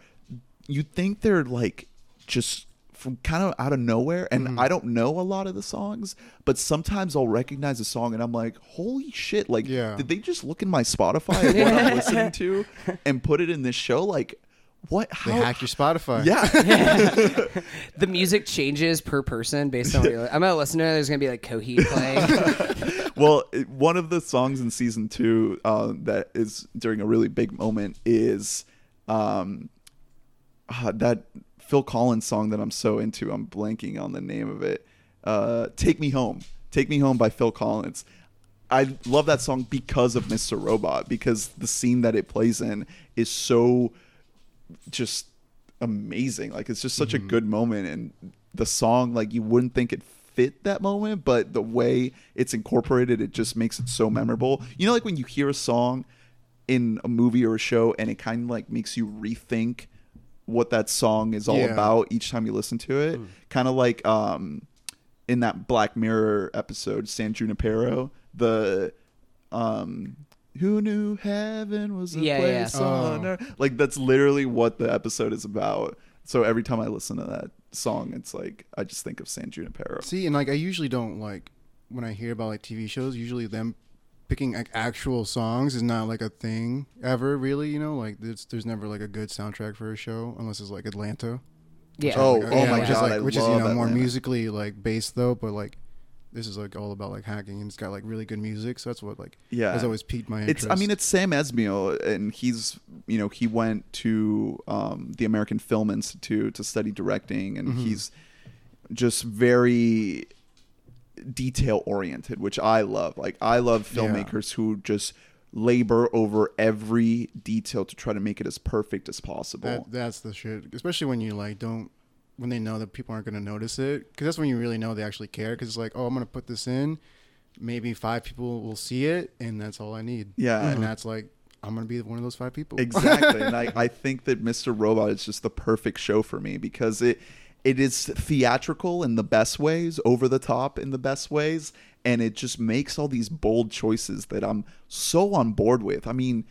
you think they're like just from kind of out of nowhere and Mm-hmm. I don't know a lot of the songs but sometimes I'll recognize a song and I'm like holy shit like Yeah. did they just look in my Spotify of what I'm listening to and put it in this show like what they how hacked your Spotify. yeah The music changes per person based on what you're. I'm gonna listen to it. There's gonna be like Coheed playing. well, one of the songs in season two uh, that is during a really big moment is um, uh, that Phil Collins song that I'm so into. I'm blanking on the name of it. Uh, Take Me Home. Take Me Home by Phil Collins. I love that song because of Mr. Robot because the scene that it plays in is so just amazing. Like it's just such a good moment and the song like you wouldn't think it fit that moment, but the way it's incorporated it just makes it so memorable. You know like when you hear a song in a movie or a show and it kind of like makes you rethink what that song is all Yeah. about each time you listen to it. Kind of like um in that Black Mirror episode San Junipero, the um who knew heaven was a Yeah, yeah. place on Oh. earth? Like that's literally what the episode is about. So every time I listen to that song, it's like I just think of San Junipero. See, and like I usually don't like when I hear about like TV shows. Usually them picking like actual songs is not like a thing ever. Really, you know, like there's there's never like a good soundtrack for a show unless it's like Atlanta. Yeah. Oh, Like, oh, oh my which is God, like I which is you love know more musically like based though, but like this is like all about like hacking and it's got like really good music. So that's what like Yeah. has always piqued my interest. It's I mean it's Sam Esmail and he's you know he went to um, the American Film Institute to study directing and he's just very detail oriented which I love like I love Yeah. filmmakers who just labor over every detail to try to make it as perfect as possible that that's the shit. Especially when you like don't when they know that people aren't going to notice it because that's when you really know they actually care. Because it's like, oh, I'm going to put this in. Maybe five people will see it, and that's all I need. Yeah. and mm-hmm. that's like I'm going to be one of those five people. Exactly. and I, I think that Mr. Robot is just the perfect show for me because it it is theatrical in the best ways, over the top in the best ways, and it just makes all these bold choices that I'm so on board with. I mean,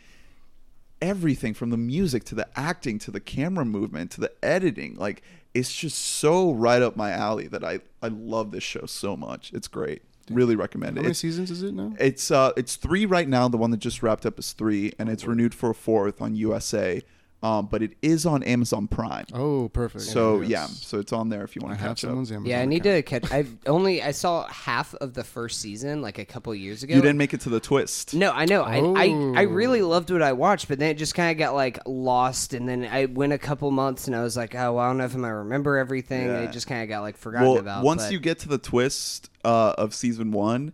everything from the music to the acting to the camera movement to the editing, like it's just so right up my alley that I I love this show so much. It's great. Really recommend How it. many It's- seasons is it now? it's uh it's three right now. The one that just wrapped up is three, and it's renewed for a fourth on USA. Um, but it is on Amazon Prime. Oh, perfect. So Yes. yeah, so it's on there if you want to have catch up. Amazon Yeah, I need account. to catch. I've only I saw half of the first season like a couple years ago. You didn't make it to the twist. No, I know. I, I I Oh. really loved what I watched, but then it just kind of got like lost, and then I went a couple months, and I was like, oh, well, I don't know if I'm gonna remember everything. and Yeah. It just kind of got like forgotten Well, about. once but- you get to the twist uh, of season one,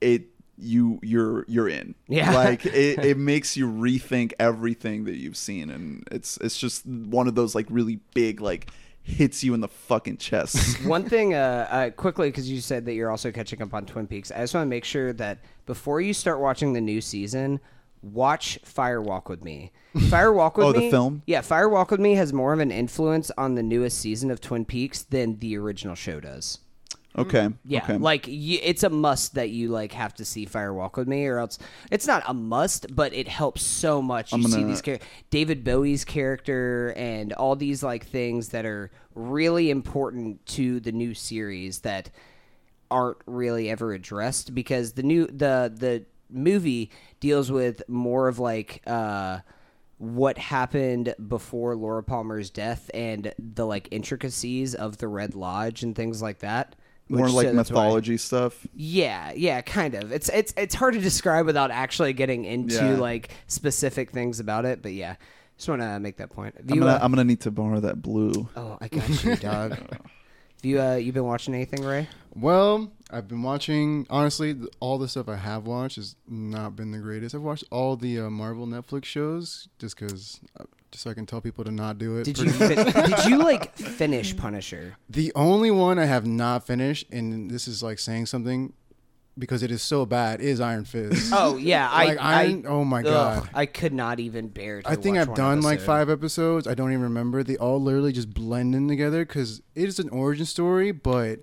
it you you're you're in. Yeah. like it, it makes you rethink everything that you've seen, and it's it's just one of those like really big like hits you in the fucking chest. One thing, uh, uh, quickly, because you said that you're also catching up on Twin Peaks. I just want to make sure that before you start watching the new season, watch Fire Walk with Me. Fire Walk with Oh, Me. the film? Yeah, Fire Walk with Me has more of an influence on the newest season of Twin Peaks than the original show does. Okay. Yeah, Okay. like y- it's a must that you like have to see Fire Walk with Me, or else it's not a must, but it helps so much. You I'm see gonna- these char- David Bowie's character and all these like things that are really important to the new series that aren't really ever addressed because the new the the movie deals with more of like uh what happened before Laura Palmer's death and the like intricacies of the Red Lodge and things like that. More like so that's why- mythology stuff. yeah, yeah, kind of. It's it's it's hard to describe without actually getting into Yeah. like specific things about it. But yeah, just want to make that point. Have I'm you, gonna uh, I'm gonna need to borrow that blue. oh, I got you, dog. Have you uh, you been watching anything, Ray? Well, I've been watching. Honestly, th- all the stuff I have watched has not been the greatest. I've watched all the uh, Marvel Netflix shows just because, uh, just so I can tell people to not do it. Did you fin- did you like finish Punisher? The only one I have not finished, and this is like saying something, because it is so bad is Iron Fist. Oh yeah, Like I, Iron- I oh my ugh, God. I could not even bear. to I think I've one done like five episodes. I don't even remember. They all literally just blend in together because it is an origin story, but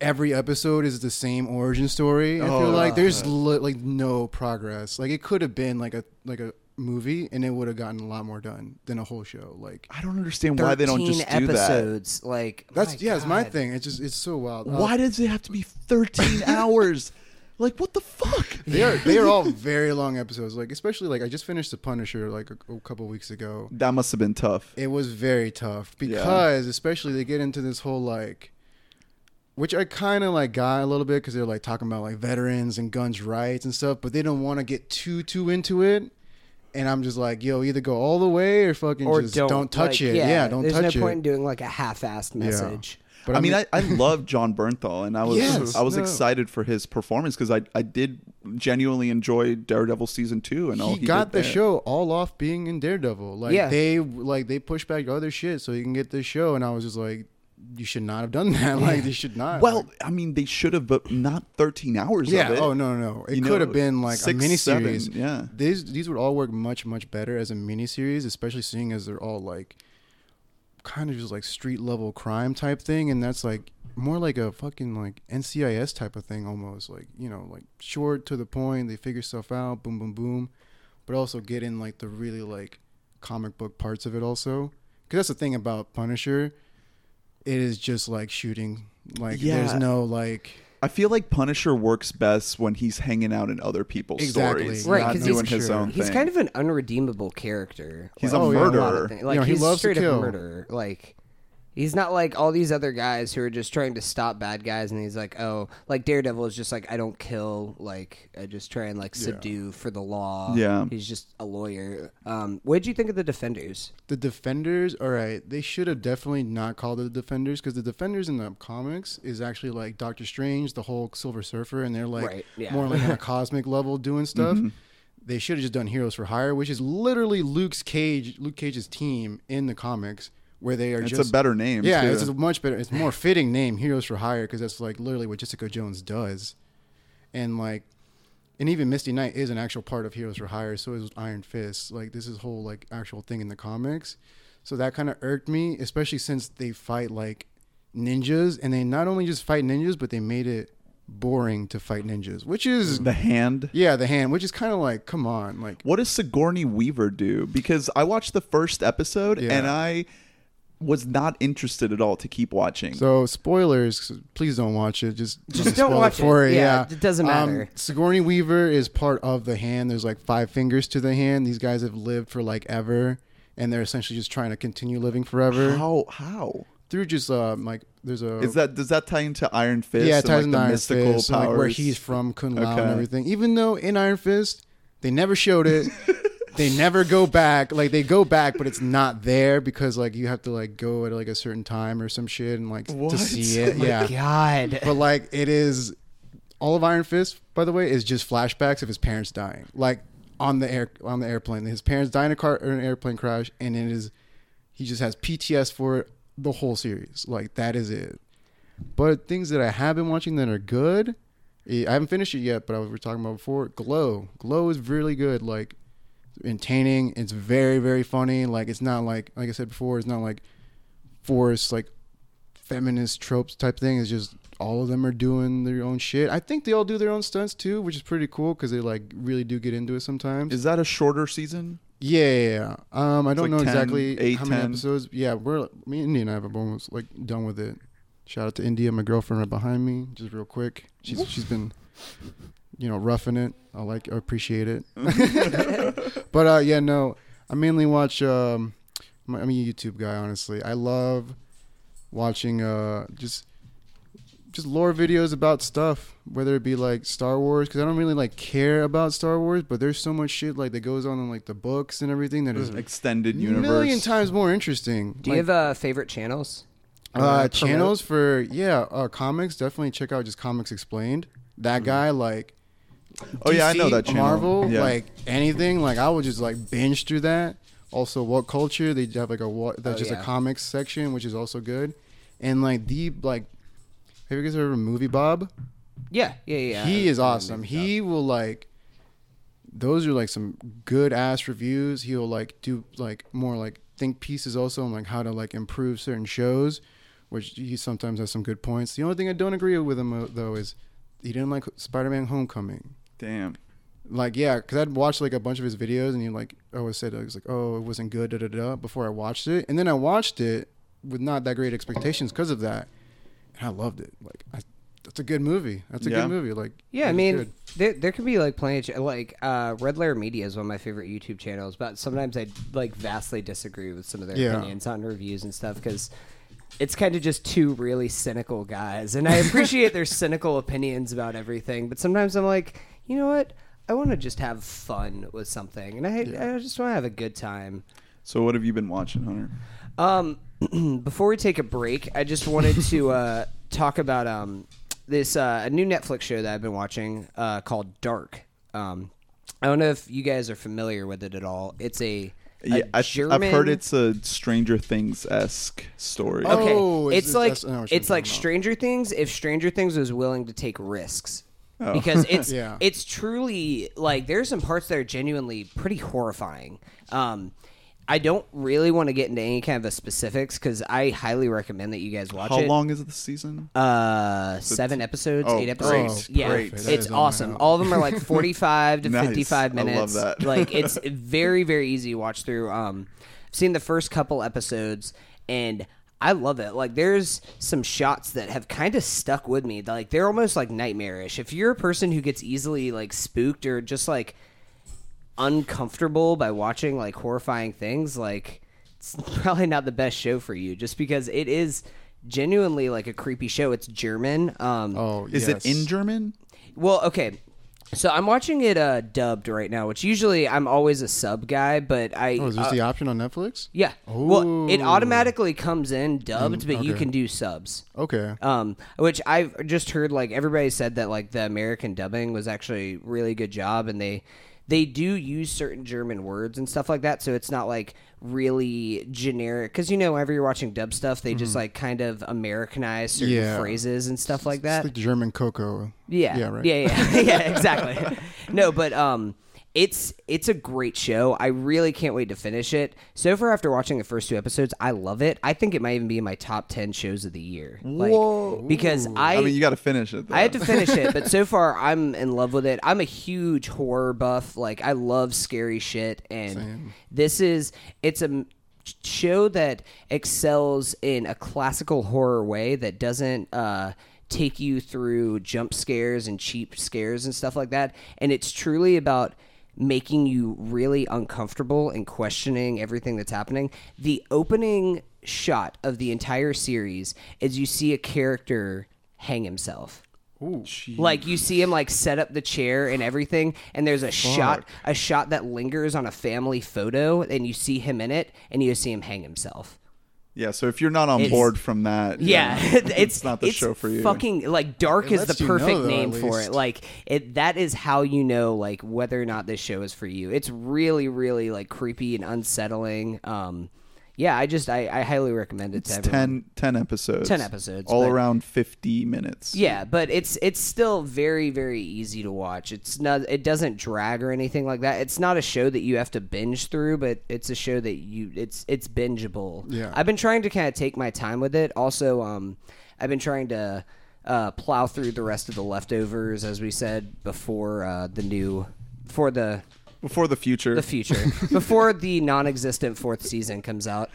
every episode is the same origin story. I feel Oh, like there's li- like no progress. Like it could have been like a like a movie, and it would have gotten a lot more done than a whole show. Like I don't understand why they don't 13 just do that. episodes. Like that's my yeah, it's my God. thing. It's just it's so wild. Uh, Why does it have to be 13 hours? Like what the fuck? They are they are all very long episodes. Like especially like I just finished The Punisher like a, a couple weeks ago. That must have been tough. It was very tough Yeah. because especially they get into this whole like which I kind of like got a little bit because they're like talking about like veterans and guns rights and stuff, but they don't want to get too too into it. And I'm just like, yo, either go all the way or fucking Or just don't, don't, touch like, it. Yeah, don't touch it. there's touch no it. point in doing like a half-assed message. But I mean, I, I love Jon Bernthal, and I was Yes, I was no. excited for his performance because I I did genuinely enjoy Daredevil season two and all he he, got did the there. show all off being in Daredevil. Like Yeah. they like they pushed back other shit so he can get this show, and I was just like, you should not have done that. Like they should not. Well, Like, I mean, they should have, but not 13 hours. yeah. Of it. Oh no, no. It You could know, have been like six, a miniseries. seven, yeah. These these would all work much much better as a miniseries, especially seeing as they're all like kind of just like street level crime type thing, and that's like more like a fucking like NCIS type of thing almost. Like you know, like short to the point. They figure stuff out. Boom, boom, boom. But also get in like the really like comic book parts of it also. Because that's the thing about Punisher. It is just like shooting. Like there's no like. I feel like Punisher works best when he's hanging out in other people's Exactly. stories, Right, not 'cause doing he's- his own He's thing. kind of an unredeemable character. He's Like, a Oh, yeah. lot murderer. Like You know, he he's loves to straight up kill. a murderer. Like he's not like all these other guys who are just trying to stop bad guys, and he's like, oh, like Daredevil is just like I don't kill, like I just try and like subdue for the law. Yeah. he's just a lawyer. Um, what did you think of the Defenders? The Defenders, all right, they should have definitely not called it the Defenders because the Defenders in the comics is actually like Doctor Strange, the Hulk, Silver Surfer, and they're like Right, yeah. more like on a cosmic level doing stuff. Mm-hmm. They should have just done Heroes for Hire, which is literally Luke's Cage, Luke Cage's team in the comics, where they are It's just a better name. yeah, too. it's a much better. It's more fitting name, Heroes for Hire, because that's like literally what Jessica Jones does, and like, and even Misty Knight is an actual part of Heroes for Hire. So is Iron Fist. Like this is whole like actual thing in the comics. So that kind of irked me, especially since they fight like ninjas, and they not only just fight ninjas, but they made it boring to fight ninjas, which is the hand. yeah, the hand, which is kind of like, come on, like What does Sigourney Weaver do? Because I watched the first episode Yeah. and I was not interested at all to keep watching. So spoilers, please don't watch it. Just Just let me don't watch it. for you. Yeah, Yeah, it doesn't Um, matter. Sigourney Weaver is part of the hand. There's like five fingers to the hand. These guys have lived for like ever, and they're essentially just trying to continue living forever how how through just um, like there's a is that? Does that tie into Iron Fist? yeah, it and, ties like, into the Iron mystical Fist, powers? and, like where he's from, Kun Lao, and everything. Even though in Iron Fist they never showed it. They never go back. Like they go back, but it's not there because like you have to like go at like a certain time or some shit and like What? to see oh it. Oh my yeah, God. but like it is all of Iron Fist, by the way, is just flashbacks of his parents dying. Like on the air on the airplane. His parents die in a car or an airplane crash and it is he just has PTS for it the whole series. Like that is it. But things that I have been watching that are good, I haven't finished it yet, but I was we were talking about before. Glow. Glow is really good. Like entertaining. It's very, very funny. Like it's not like like I said before, it's not like forced like feminist tropes type thing. It's just all of them are doing their own shit. I think they all do their own stunts too, which is pretty cool because they like really do get into it sometimes. Is that a shorter season? yeah, yeah, yeah. Um, I don't like know 10, exactly eight, how many episodes. Yeah, we're me and India and I have almost like done with it. Shout out to India, my girlfriend right behind me. Just real quick, she's she's been, you know, roughing it. I like, I appreciate it. but uh, yeah, no, I mainly watch. Um, I'm I'm a YouTube guy, honestly. I love watching uh just just lore videos about stuff, whether it be like Star Wars, because I don't really like care about Star Wars, but there's so much shit like that goes on in like the books and everything that is Extended universe. a million times more interesting. Do you Like, have uh, favorite channels? uh, promote? channels for yeah uh, comics? Definitely check out just Comics Explained. That guy like. Oh, yeah, I know that channel. Marvel, Yeah. like anything, like I would just like binge through that. Also, what culture? They have like a what? That's Oh, just yeah. a comics section, which is also good. And like the like, have you guys ever Movie Bob? Yeah, yeah, yeah. he is Yeah, awesome. amazing He will like those are like some good ass reviews. He'll like do like more like think pieces also on like how to like improve certain shows, which he sometimes has some good points. The only thing I don't agree with him uh, though is he didn't like Spider-Man: Homecoming. Damn. Like yeah, because I'd watched like a bunch of his videos and he like always said it was like oh it wasn't good da da da before I watched it, and then I watched it with not that great expectations because of that, and I loved it. Like I, that's a good movie. That's a Yeah. good movie. Like Yeah, I mean, good. there there could be like plenty of like uh, Red Letter Media is one of my favorite YouTube channels, but sometimes I like vastly disagree with some of their Yeah. opinions on reviews and stuff because it's kind of just two really cynical guys, and I appreciate their cynical opinions about everything, but sometimes I'm like, you know what? I want to just have fun with something, and I I just want to have a good time. So what have you been watching, Hunter? Um, before we take a break, I just wanted to uh, talk about um, this uh, a new Netflix show that I've been watching uh, called Dark. Um, I don't know if you guys are familiar with it at all. It's a, a Yeah, I, German. I've heard it's a Stranger Things esque story. Oh, Okay, Oh, it's- it's, it's- like that's- I know what you're it's like about. Stranger Things if Stranger Things was willing to take risks. Oh. Because it's Yeah. it's truly like there's some parts that are genuinely pretty horrifying. Um, I don't really want to get into any kind of the specifics because I highly recommend that you guys watch How it. How long is the season? Uh, seven episodes, Oh, eight great, episodes. yeah, great. It's is on my awesome. All of them are like forty-five to Nice. fifty-five I love minutes. that. like it's very, very easy to watch through. Um, I've seen the first couple episodes, and I love it. Like, there's some shots that have kind of stuck with me. Like, they're almost like nightmarish. If you're a person who gets easily like spooked or just like uncomfortable by watching like horrifying things, like it's probably not the best show for you. Just because it is genuinely like a creepy show. It's German. Um, oh Is yes. it in German? well, okay. So I'm watching it uh, dubbed right now, which usually I'm always a sub guy, but I Oh, is this uh, the option on Netflix? yeah. Well, it automatically comes in dubbed, but you can do subs. Okay. Um, which I've just heard like everybody said that like the American dubbing was actually really good job, and they they do use certain German words and stuff like that, so it's not like really generic. Because you know, whenever you're watching dub stuff, they just like kind of Americanize certain Mm-hmm. Yeah. phrases and stuff like that. It's like German cocoa. Yeah. Yeah, right. Yeah, yeah, yeah, exactly. no, but um it's it's a great show. I really can't wait to finish it. So far after watching the first two episodes, I love it. I think it might even be in my top 10 shows of the year. Like Whoa. because I I mean, you got to finish it. Though. I had to finish it, but so far I'm in love with it. I'm a huge horror buff. Like I love scary shit and Same. this is it's a show that excels in a classical horror way that doesn't uh take you through jump scares and cheap scares and stuff like that and it's truly about making you really uncomfortable and questioning everything that's happening the opening shot of the entire series is you see a character hang himself. Ooh, like you see him like set up the chair and everything, and there's a shot, a shot that lingers on a family photo, and you see him in it, and you see him hang himself. Yeah. So if you're not on It's- board from that, Yeah, then it's, not the it's show for you. Fucking like dark It is the lets you know, perfect though, name at for least. it. Like it, that is how you know like whether or not this show is for you. It's really, really like creepy and unsettling. Um, yeah, I just I, I highly recommend it to everyone. 10, 10 episodes. 10 episodes, All but- around 50 minutes. Yeah, but it's it's still very very easy to watch. It's not it doesn't drag or anything like that. It's not a show that you have to binge through, but it's a show that you it's it's bingeable. Yeah. I've been trying to kind of take my time with it. Also, um, I've been trying to uh, plow through the rest of the leftovers, as we said before uh, the new for the Before the future. the future before the non-existent fourth season comes out.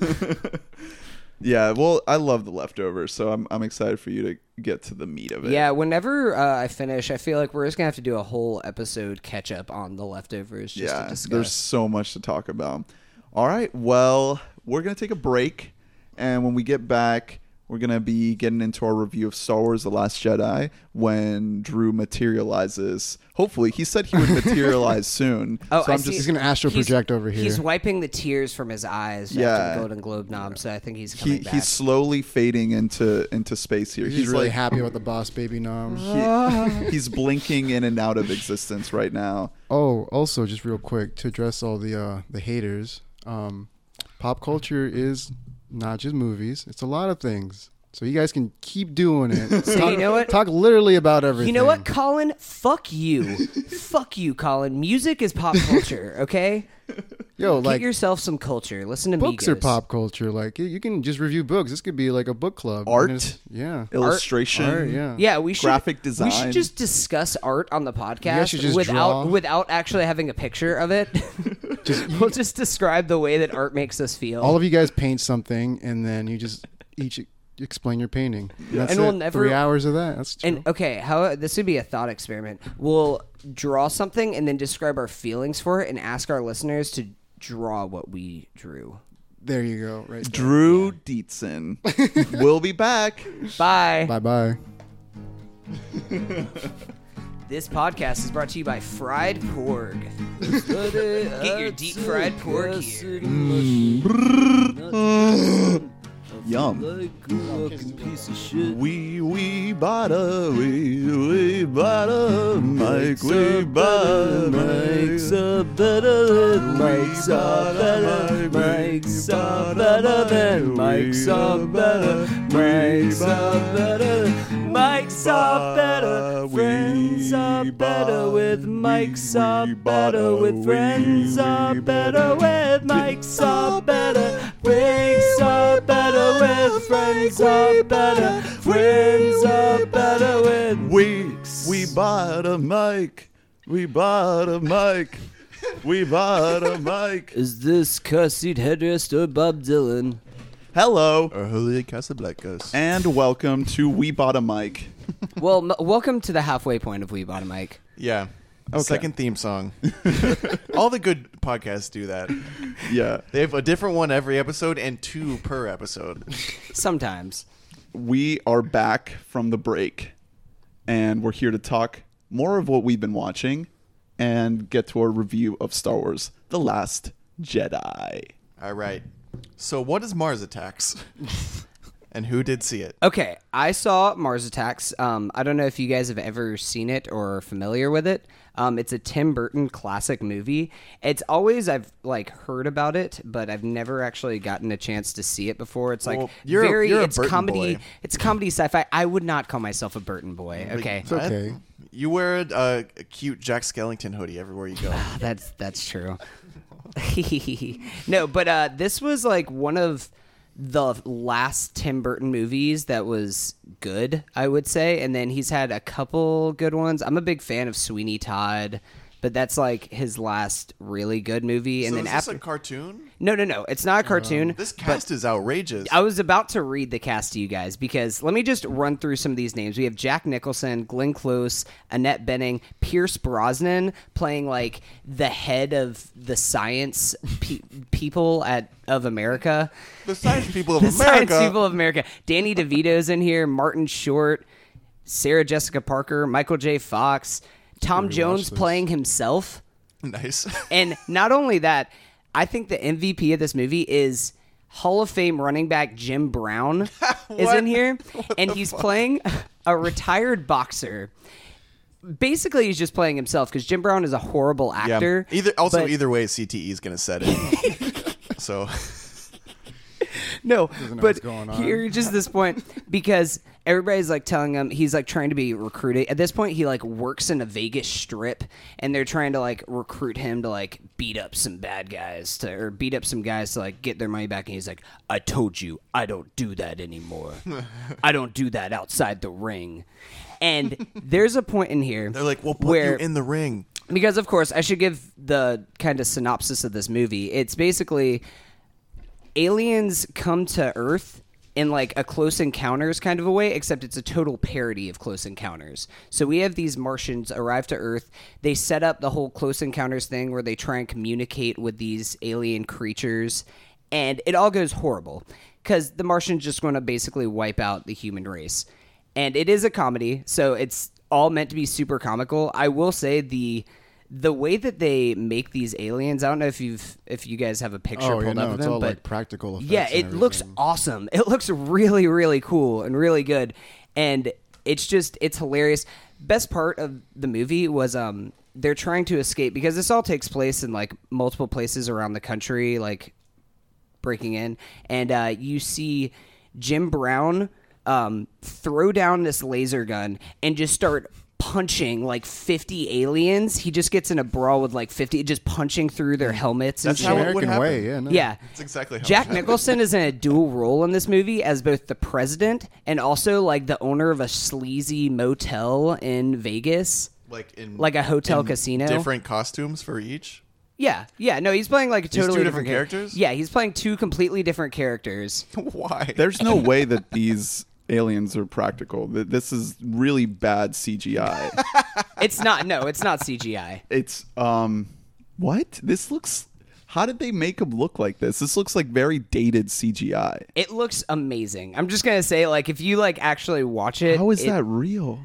yeah. Well, I love the leftovers, so I'm I'm excited for you to get to the meat of it. Yeah, whenever uh, I finish, I feel like we're just gonna have to do a whole episode catch up on the leftovers just yeah. to discuss. There's so much to talk about. All right. Well, we're gonna take a break, and when we get back. We're gonna be getting into our review of Star Wars: The Last Jedi when Drew materializes. Hopefully, he said he would materialize soon. Oh, so I I'm see. just He's gonna astral project over here. He's wiping the tears from his eyes after Yeah. the Golden Globe nom, so I think he's he, coming back. he's slowly fading into into space here. He's, He's, really like happy about the boss baby nom. he- he's blinking in and out of existence right now. Oh, also, just real quick to address all the uh, the haters. Um, pop culture is not just movies; it's a lot of things. So you guys can keep doing it. So talk, you know what? Talk literally about everything. You know what, Colin? Fuck you. Fuck you, Colin. Music is pop culture, okay? Yo, Get like yourself some culture. Listen to books Migos. are pop culture. Like you, you can just review books. This could be like a book club. Art? It's- yeah. Illustration. Art, yeah. Yeah, we should Graphic We design. should just discuss art on the podcast should just without draw. without actually having a picture of it. we'll just describe the way that art makes us feel. All of you guys paint something, and then you just each explain your painting. That's And we'll it. never- three hours of that. That's true. and okay, how this would be a thought experiment. We'll draw something and then describe our feelings for it and ask our listeners to draw what we drew. there you go. Right. there. Drew Dietzen. we'll be back. Bye. Bye bye. This podcast is brought to you by Fried Pork. Get your deep fried pork here. Mm. Yum. We we bada we we bada Mike we bada Mike's a better Mike's a better Mike's a better than Mike's a better Mike's a better Mike's a better Friends are better with Mike's are better with friends are better with Mike's are better Mike's are better with friends are better friends are better with we we bought a mic we bought a mic we bought a mic Is this car seat headrest or Bob Dylan? hello Or Julian Casablancas. and welcome to we bought a mic Well, m- welcome to the halfway point of We Bought a Mic. Yeah. Okay. Second theme song. All the good podcasts do that. yeah They have a different one every episode and two per episode. Sometimes. we are back from the break and we're here to talk more of what we've been watching and get to our review of Star Wars The Last Jedi. All right. So, what is Mars Attacks? and who did see it? Okay, I saw Mars Attacks. Um, I don't know if you guys have ever seen it or are familiar with it. Um, it's a Tim Burton classic movie. It's always I've like heard about it, but I've never actually gotten a chance to see it before. It's like Well, you're a- very you're it's Burton comedy. boy. It's comedy sci-fi. I would not call myself a Burton boy. Okay, It's okay. You wear a, a cute Jack Skellington hoodie everywhere you go. That's that's true. no, but uh, this was like one of the last Tim Burton movies that was good, I would say. And then he's had a couple good ones. I'm a big fan of Sweeney Todd, but that's like his last really good movie. And so then is after, this a cartoon? no, no, no, it's not a oh. cartoon. This cast is outrageous. I was about to read the cast to you guys because let me just run through some of these names. We have Jack Nicholson, Glenn Close, Annette Bening, Pierce Brosnan playing like the head of the science pe- people at of America. the science people of The America. science people of America. Danny DeVito's in here, Martin Short, Sarah Jessica Parker, Michael J. Fox, Tom Jones playing himself. nice. And not only that, I think the MVP of this movie is Hall of Fame running back Jim Brown is in here, and he's playing a retired boxer. Basically, he's just playing himself because Jim Brown is a horrible yeah. actor. Either also but- either way, CTE is gonna set it. so no, but going here just this point because everybody's like telling him he's like trying to be recruited. At this point, he like works in a Vegas strip, and they're trying to like recruit him to like beat up some bad guys to or beat up some guys to like get their money back. And he's like, "I told you, I don't do that anymore. I don't do that outside the ring." And there's a point in here they're like, "We'll put where you in the ring." because of course I should give the kind of synopsis of this movie. It's basically aliens come to Earth in like a close encounters kind of a way, except it's a total parody of close encounters. So we have these Martians arrive to Earth. They set up the whole close encounters thing where they try and communicate with these alien creatures, and it all goes horrible because the Martians just want to basically wipe out the human race. And it is a comedy, so it's all meant to be super comical. I will say the the way that they make these aliens, I don't know if you've if you guys have a picture Oh, pulled no, up of it's them, all but like practical effects. yeah, it looks awesome. It looks really, really cool and really good. And it's just it's hilarious. Best part of the movie was um they're trying to escape because this all takes place in like multiple places around the country, like breaking in, and uh, you see Jim Brown um, throw down this laser gun and just start punching like 50 aliens. He just gets in a brawl with like 50, just punching through their mm. helmets and That's shit. how it would happen. way, yeah. No. Yeah. That's exactly how it Jack happened. Nicholson is in a dual role in this movie as both the president and also like the owner of a sleazy motel in Vegas. Like in Like a hotel casino? Different costumes for each. Yeah, yeah, no, he's playing like a These two totally different char- characters? Yeah, he's playing two completely different characters. Why? There's no way that these aliens are practical. This is really bad CGI. It's not. No, it's not CGI. it's um what? This looks how did they make him look like this? This looks like very dated CGI. It looks amazing. I'm just gonna say, like, if you like actually watch it, How is it- that real?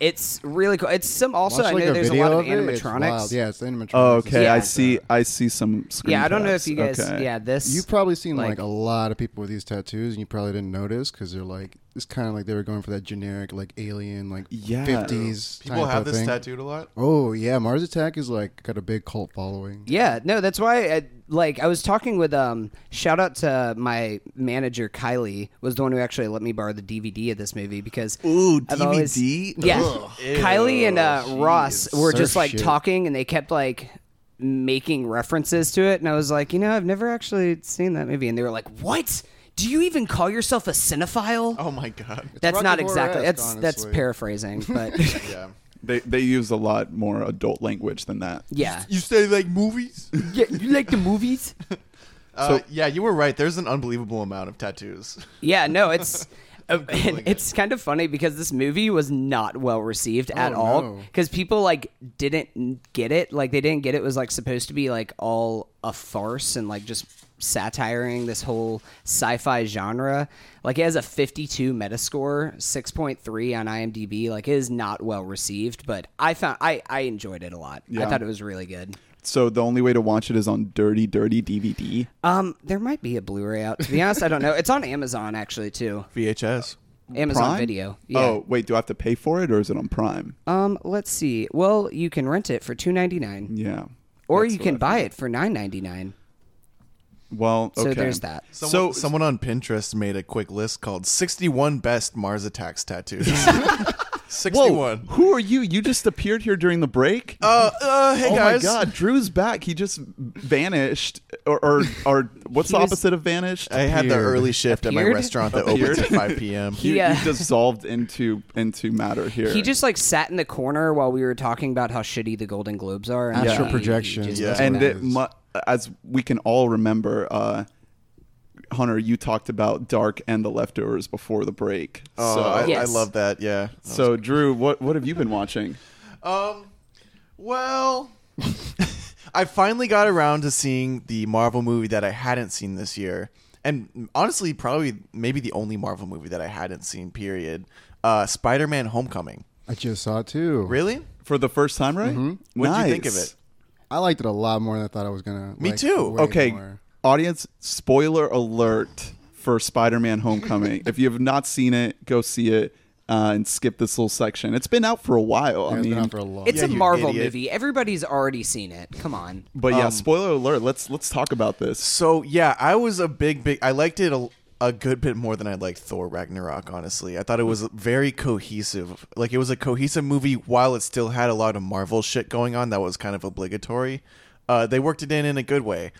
It's really cool. It's some also. Watch, I like, know a there's a video lot of of it, it's animatronics. wild. Yeah, it's animatronics. Oh, okay. I see. I see some. Screen Yeah, I don't know caps. if you guys. Okay. Yeah, this. You've probably seen like, like- a lot of people with these tattoos, and you probably didn't notice because they're like it's kind of like they were going for that generic like alien like Yeah. fifties. People have this tattooed a lot. Oh yeah, Mars Attack is like got a big cult following. Yeah, no, that's why. I, like, I was talking with um. Shout out to my manager Kylie was the one who actually let me borrow the DVD of this movie because Ooh, I've always- DVD? yeah, Ugh. Kylie and uh, Ew, Ross jeez. were just like shit. talking and they kept like making references to it, and I was like, you know, I've never actually seen that movie, and they were like, what? Do you even call yourself a cinephile? Oh my god. that's Rocky not exactly. That's that's paraphrasing, but Yeah. They they use a lot more adult language than that. yeah. You say like movies? yeah. You like the movies? Uh, So- yeah, you were right. There's an unbelievable amount of tattoos. Yeah, no, it's uh, and it's kind of funny because this movie was not well received at Oh, all no. because people like didn't get it. Like they didn't get it was like supposed to be like all a farce and like just satiring this whole sci-fi genre. Like it has a 52 Metascore, 6.3 on IMDb. Like it is not well received, but I found I I enjoyed it a lot. I thought it was really good. So the only way to watch it is on Dirty Dirty DVD. Um, there might be a Blu-ray out. To be honest, I don't know. It's on Amazon actually too. VHS. Amazon Prime? Video. Yeah. Oh wait, do I have to pay for it or is it on Prime? Um, let's see. Well, you can rent it for two ninety nine, Yeah. or That's you can buy it for nine ninety nine. Well, So okay. there's that. Someone, So- someone on Pinterest made a quick list called 61 best Mars Attacks tattoos. 61. Whoa, who are you? You just appeared here during the break. Uh, uh, hey oh guys. my God, Drew's back. He just vanished, or or, or what's He the opposite of vanished? I had the early shift at my restaurant that Appeared? opens at 5 p.m. He, He, uh, he dissolved into into matter here. He just like sat in the corner while we were talking about how shitty the Golden Globes are. And Astral he- projection. he just- Yeah. and what it, is. Mu- as we can all remember, uh, Hunter, you talked about Dark and the Leftovers before the break. Oh, so, I, I love that. Yeah. so Drew, what what have you been watching? Um, well, I finally got around to seeing the Marvel movie that I hadn't seen this year, and honestly, probably maybe the only Marvel movie that I hadn't seen. Period. Uh, Spider-Man: Homecoming. I just saw it too. Really? For the first time, right? Mhm. What'd you think of it? I liked it a lot more than I thought I was gonna. Me like, too. Okay, more. audience, spoiler alert for Spider-Man: Homecoming. if you have not seen it, go see it uh, and skip this little section. it's been out for a while. Yeah, I it's been mean, out for a long. It's Yeah, a Marvel idiot. movie. Everybody's already seen it. Come on. but yeah, Um, spoiler alert. Let's let's talk about this. So yeah, I was a big, big. I liked it a, a good bit more than I liked Thor Ragnarok. Honestly, I thought it was very cohesive. Like it was a cohesive movie while it still had a lot of Marvel shit going on that was kind of obligatory. Uh, they worked it in in a good way.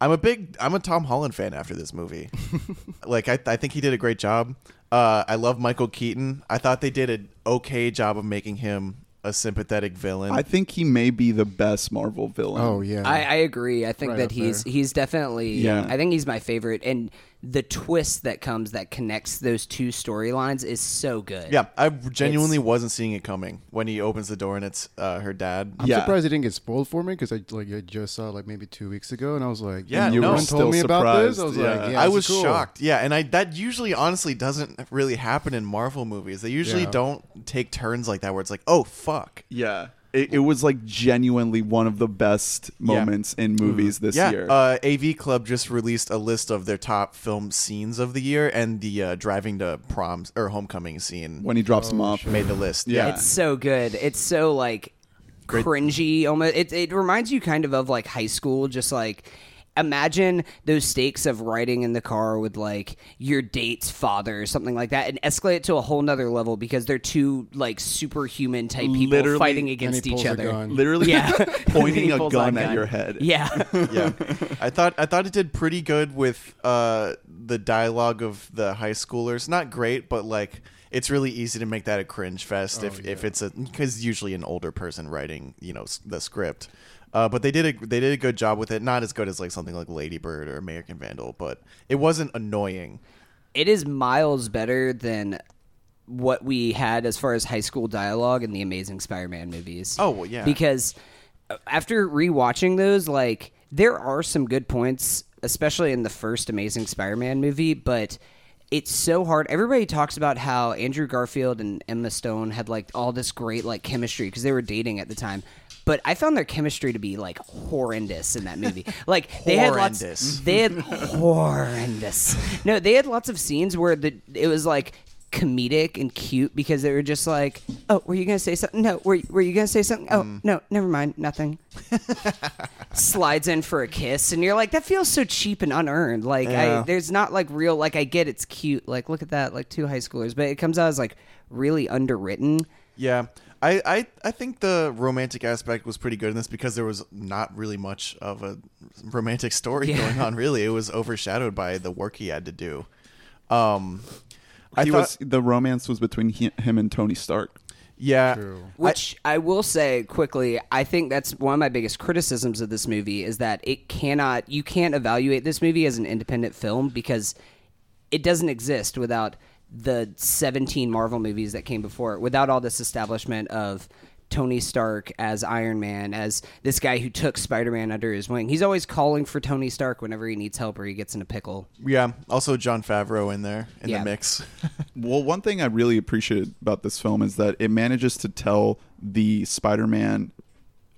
I'm a big, I'm a Tom Holland fan after this movie. like I, I think he did a great job. Uh, I love Michael Keaton. I thought they did an okay job of making him a sympathetic villain. I think he may be the best Marvel villain. Oh yeah. I, I agree. I think Right that he's there. he's definitely. Yeah. I think he's my favorite, and the twist that comes that connects those two storylines is so good. yeah, I genuinely wasn't seeing it coming when he opens the door and it's uh, her dad. I'm Yeah. surprised it didn't get spoiled for me because I like I just saw it like maybe two weeks ago and I was like, Yeah, and no. no one Still told me about this. I was surprised, like, yeah. yeah, I was cool. shocked. Yeah, and I that usually honestly doesn't really happen in Marvel movies. They usually Yeah. don't take turns like that where it's like, "Oh fuck." Yeah. It, it was like genuinely one of the best moments in movies this yeah, year. uh, AV Club just released a list of their top film scenes of the year, and the uh, driving to proms or homecoming scene when he drops him off. made the list. Yeah. It's so good. It's so like Great. cringy. Almost. It it reminds you kind of of like high school. Just like imagine those stakes of riding in the car with like your date's father or something like that, and escalate it to a whole nother level because they're two like superhuman type people Literally- fighting against each other. Literally Yeah, pointing a gun that at your head. Yeah, yeah, I thought I thought it did pretty good with uh, the dialogue of the high schoolers. Not great, but like it's really easy to make that a cringe fest if, if it's a because usually an older person writing you know the script. Uh, but they did a they did a good job with it. Not as good as like something like Lady Bird or American Vandal, but it wasn't annoying. it is miles better than what we had as far as high school dialogue in the Amazing Spider-Man movies. Oh, well, yeah. because uh, after rewatching those, like there are some good points, especially in the first Amazing Spider-Man movie, but. It's so hard. Everybody talks about how Andrew Garfield and Emma Stone had like all this great like chemistry because they were dating at the time. But I found their chemistry to be like horrendous in that movie. Like they had lots. Horrendous. They had horrendous. No, they had lots of scenes where the it was like comedic and cute because they were just like, "Oh, were you gonna say something? No, were were you gonna say something? Oh, Mm. no, never mind, nothing." Slides in for a kiss, and you're like, "That feels so cheap and unearned." Like, Yeah. I there's not like real. Like, I get it's cute. Like, look at that, like two high schoolers, but it comes out as like really underwritten. Yeah. I, I, I think the romantic aspect was pretty good in this because there was not really much of a romantic story Yeah. going on. Really, it was overshadowed by the work he had to do. Um, I he thought, was the romance was between he, him and Tony Stark. yeah, True. Which I, will say quickly, I think that's one of my biggest criticisms of this movie is that it cannot, you can't evaluate this movie as an independent film because it doesn't exist without the 17 Marvel movies that came before it, without all this establishment of Tony Stark as Iron Man, as this guy who took Spider Man under his wing. He's always calling for Tony Stark whenever he needs help or he gets in a pickle. yeah. Also, Jon Favreau in there in Yeah. the mix. Well, one thing I really appreciate about this film is that it manages to tell the Spider-Man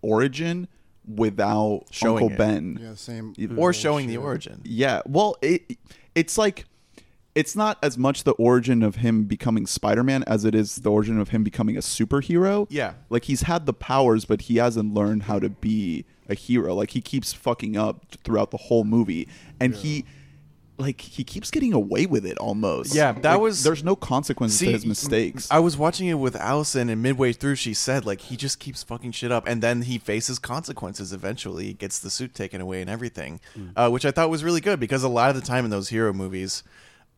origin without Showing Uncle it. Ben. Yeah, same. or showing the origin. Yeah, well, it it's like it's not as much the origin of him becoming Spider-Man as it is the origin of him becoming a superhero. Yeah. Like he's had the powers but he hasn't learned how to be a hero. Like he keeps fucking up throughout the whole movie and he like he keeps getting away with it almost. Yeah, that Like, was- there's no consequences See, to his mistakes. I was watching it with Allison, and midway through, she said like he just keeps fucking shit up, and then he faces consequences. Eventually, he gets the suit taken away and everything, uh, which I thought was really good because a lot of the time in those hero movies,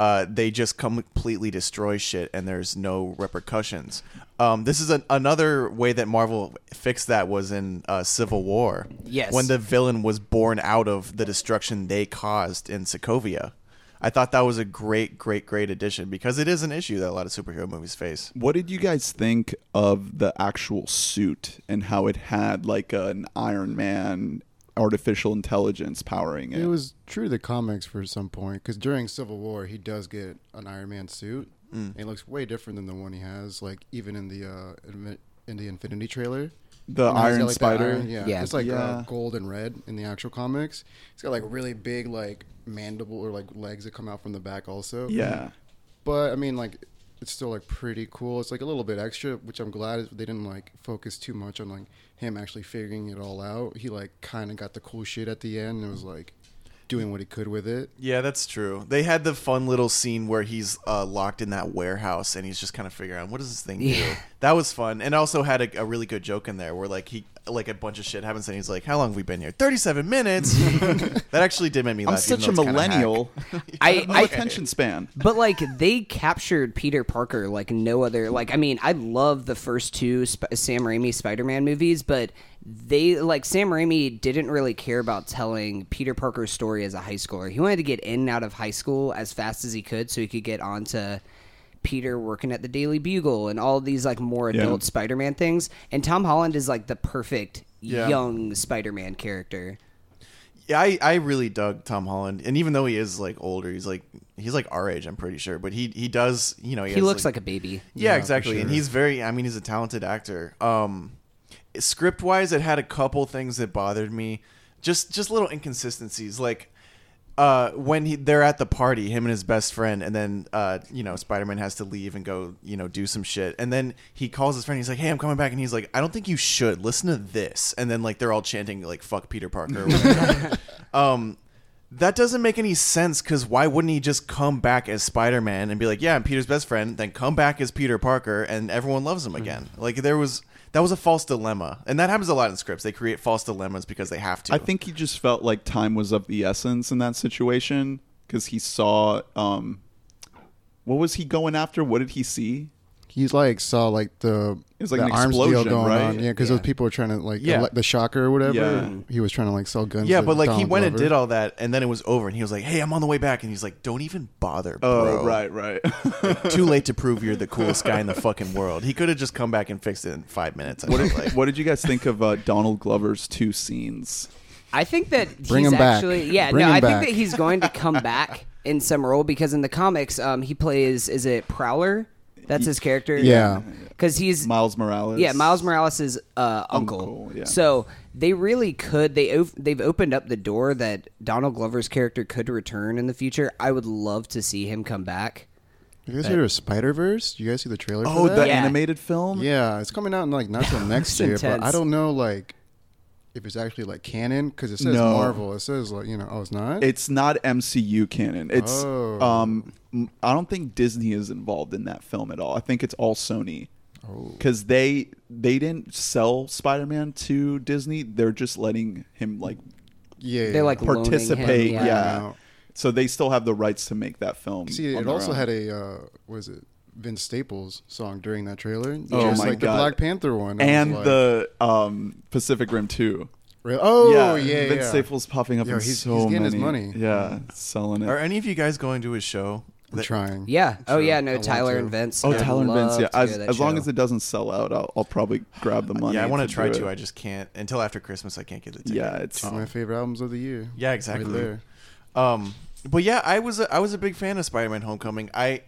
uh, they just completely destroy shit, and there's no repercussions. Um, this is an, another way that Marvel fixed that was in uh, Civil War. Yes. when the villain was born out of the destruction they caused in Sokovia. I thought that was a great, great, great addition because it is an issue that a lot of superhero movies face. What did you guys think of the actual suit and how it had like an Iron Man artificial intelligence powering it? It was true to the comics for some point because during Civil War he does get an Iron Man suit. And it looks way different than the one he has, like even in the uh, in the Infinity trailer. the You know, Iron got, like, that Spider. iron- yeah, Yeah. it's like Yeah. Uh, gold and red in the actual comics. It's got like really big like mandible or like legs that come out from the back also. Yeah. But I mean, like, it's still like pretty cool. It's like a little bit extra, which I'm glad they didn't like focus too much on like him actually figuring it all out. He like kind of got the cool shit at the end and was like doing what he could with it. Yeah, that's true. They had the fun little scene where he's uh, locked in that warehouse and he's just kind of figuring out what does this thing do. Yeah. That was fun, and also had a, a really good joke in there where like he like a bunch of shit happens and he's like, "How long have we been here? Thirty-seven minutes." that actually did make me laugh. I'm such a even though it's kinda millennial. I, I attention span. But like they captured Peter Parker like no other. Like I mean, I love the first two Sp- Sam Raimi Spider-Man movies, but they like Sam Raimi didn't really care about telling Peter Parker's story as a high schooler. He wanted to get in and out of high school as fast as he could, so he could get onto Peter working at the Daily Bugle and all these like more Yeah. adult Spider-Man things. And Tom Holland is like the perfect Yeah. young Spider-Man character. Yeah, I, I really dug Tom Holland, and even though he is like older, he's like he's like our age, I'm pretty sure. But he he does, you know, he, He has, looks like a baby. Yeah, Yeah, exactly. for And he's very I mean he's a talented actor. Um script wise it had a couple things that bothered me. Just just little inconsistencies like uh when he they're at the party him and his best friend and then uh you know Spider-Man has to leave and go, you know, do some shit. And then he calls his friend he's like, "Hey, I'm coming back." And he's like, "I don't think you should. Listen to this." And then like they're all chanting like fuck Peter Parker um That doesn't make any sense because why wouldn't he just come back as Spider Man and be like, "Yeah, I'm Peter's best friend," then come back as Peter Parker and everyone loves him again? Like there was that was a false dilemma, and that happens a lot in scripts. They create false dilemmas because they have to. I think he just felt like time was of the essence in that situation because he saw. Um, what was he going after? What did he see? He's like saw like the it's like the an arms deal explosion, going right? on. Yeah, because those people were trying to like Yeah. ele- the shocker or whatever. Yeah. He was trying to like sell guns. Yeah, to but like he Donald went and did all that, and then it was over, and he was like, "Hey, I'm on the way back," and he's like, "Don't even bother, Bro. Oh, bro. right, right. Too late to prove you're the coolest guy in the fucking world. He could have just come back and fixed it in five minutes. I what, did, like. what did you guys think of uh, Donald Glover's two scenes? I think that Bring he's him back. actually yeah Bring no him I think that he's going to come back in some role because in the comics um he plays is it Prowler that's his character Yeah. because he's Miles Morales. yeah Miles Morales' uh, uncle. Uncle, yeah. So they really could they op- they've opened up the door that Donald Glover's character could return in the future. I would love to see him come back. You guys hear of Spider Verse? You guys see the trailer? Oh, for the? Yeah. animated film. Yeah, it's coming out in like not till next It's year, but intense. I don't know like if it's actually like canon because it says No. Marvel. It says like you know, oh, it's not. It's not MCU canon. It's Oh. um I don't think Disney is involved in that film at all. I think it's all Sony. Oh. Cuz they they didn't sell Spider-Man to Disney. They're just letting him like yeah, They're like loaning him, participate, yeah. yeah. So they still have the rights to make that film. See, it also own. had a uh, what is it? Vince Staples song during that trailer. Oh just my like God. the Black Panther one. I and like, the um Pacific Rim 2. Re- oh yeah, yeah, Vince Staples popping up Yo, in he's- so he's getting his money. Yeah, selling it. Are any of you guys going to his show? I'm That- trying. Yeah. Oh Sure. yeah. No, want Tyler and Vince. Oh, I'd Tyler and Vince. Yeah, as, as long show. as it doesn't sell out, I'll, I'll probably grab the money. yeah, I want to try to. I just can't until after Christmas. I can't get the ticket. yeah, it's Two of my favorite albums of the year. Yeah, exactly. Right there. Um, but yeah, I was a, I was a big fan of Spider-Man: Homecoming. I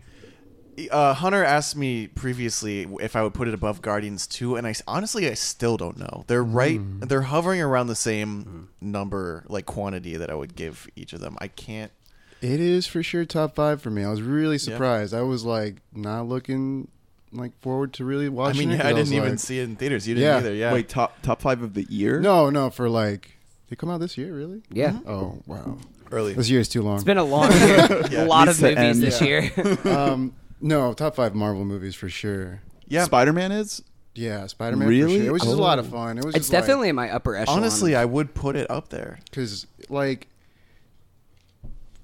uh, Hunter asked me previously if I would put it above Guardians 2, and I honestly I still don't know. They're right. They're hovering around the same number, like quantity that I would give each of them. I can't. It is for sure top five for me. I was really surprised. I was like not looking like forward to really watching. I watching mean, it. 'cause I was didn't even like- see it in theaters. You didn't Yeah. either. Yeah. wait top top five of the year. No, no, for like they come out this year, really? Yeah. Oh wow, early. this year is too long. It's been a long year. a lot of movies end. this year. um, no, top five Marvel movies for sure. Yeah. Spider-Man is. Yeah, Spider Man. Really? For sure. It was just a lot of Oh. fun. It was. it's just like- definitely in my upper echelon. Honestly, I would put it up there. because like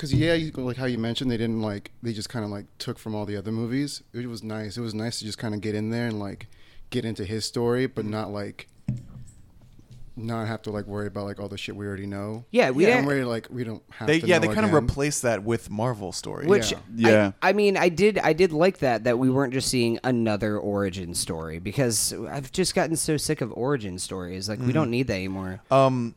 because yeah you, like how you mentioned they didn't like they just kind of like took from all the other movies it was nice it was nice to just kind of get in there and like get into his story but mm-hmm. not like not have to like worry about like all the shit we already know Yeah, we yeah, didn't- I'm worried like we don't have They to yeah, know they kind of again. replaced that with Marvel story. Which Yeah. Yeah. I, I mean, I did I did like that that we weren't just seeing another origin story because I've just gotten so sick of origin stories. Like we don't need that anymore. um,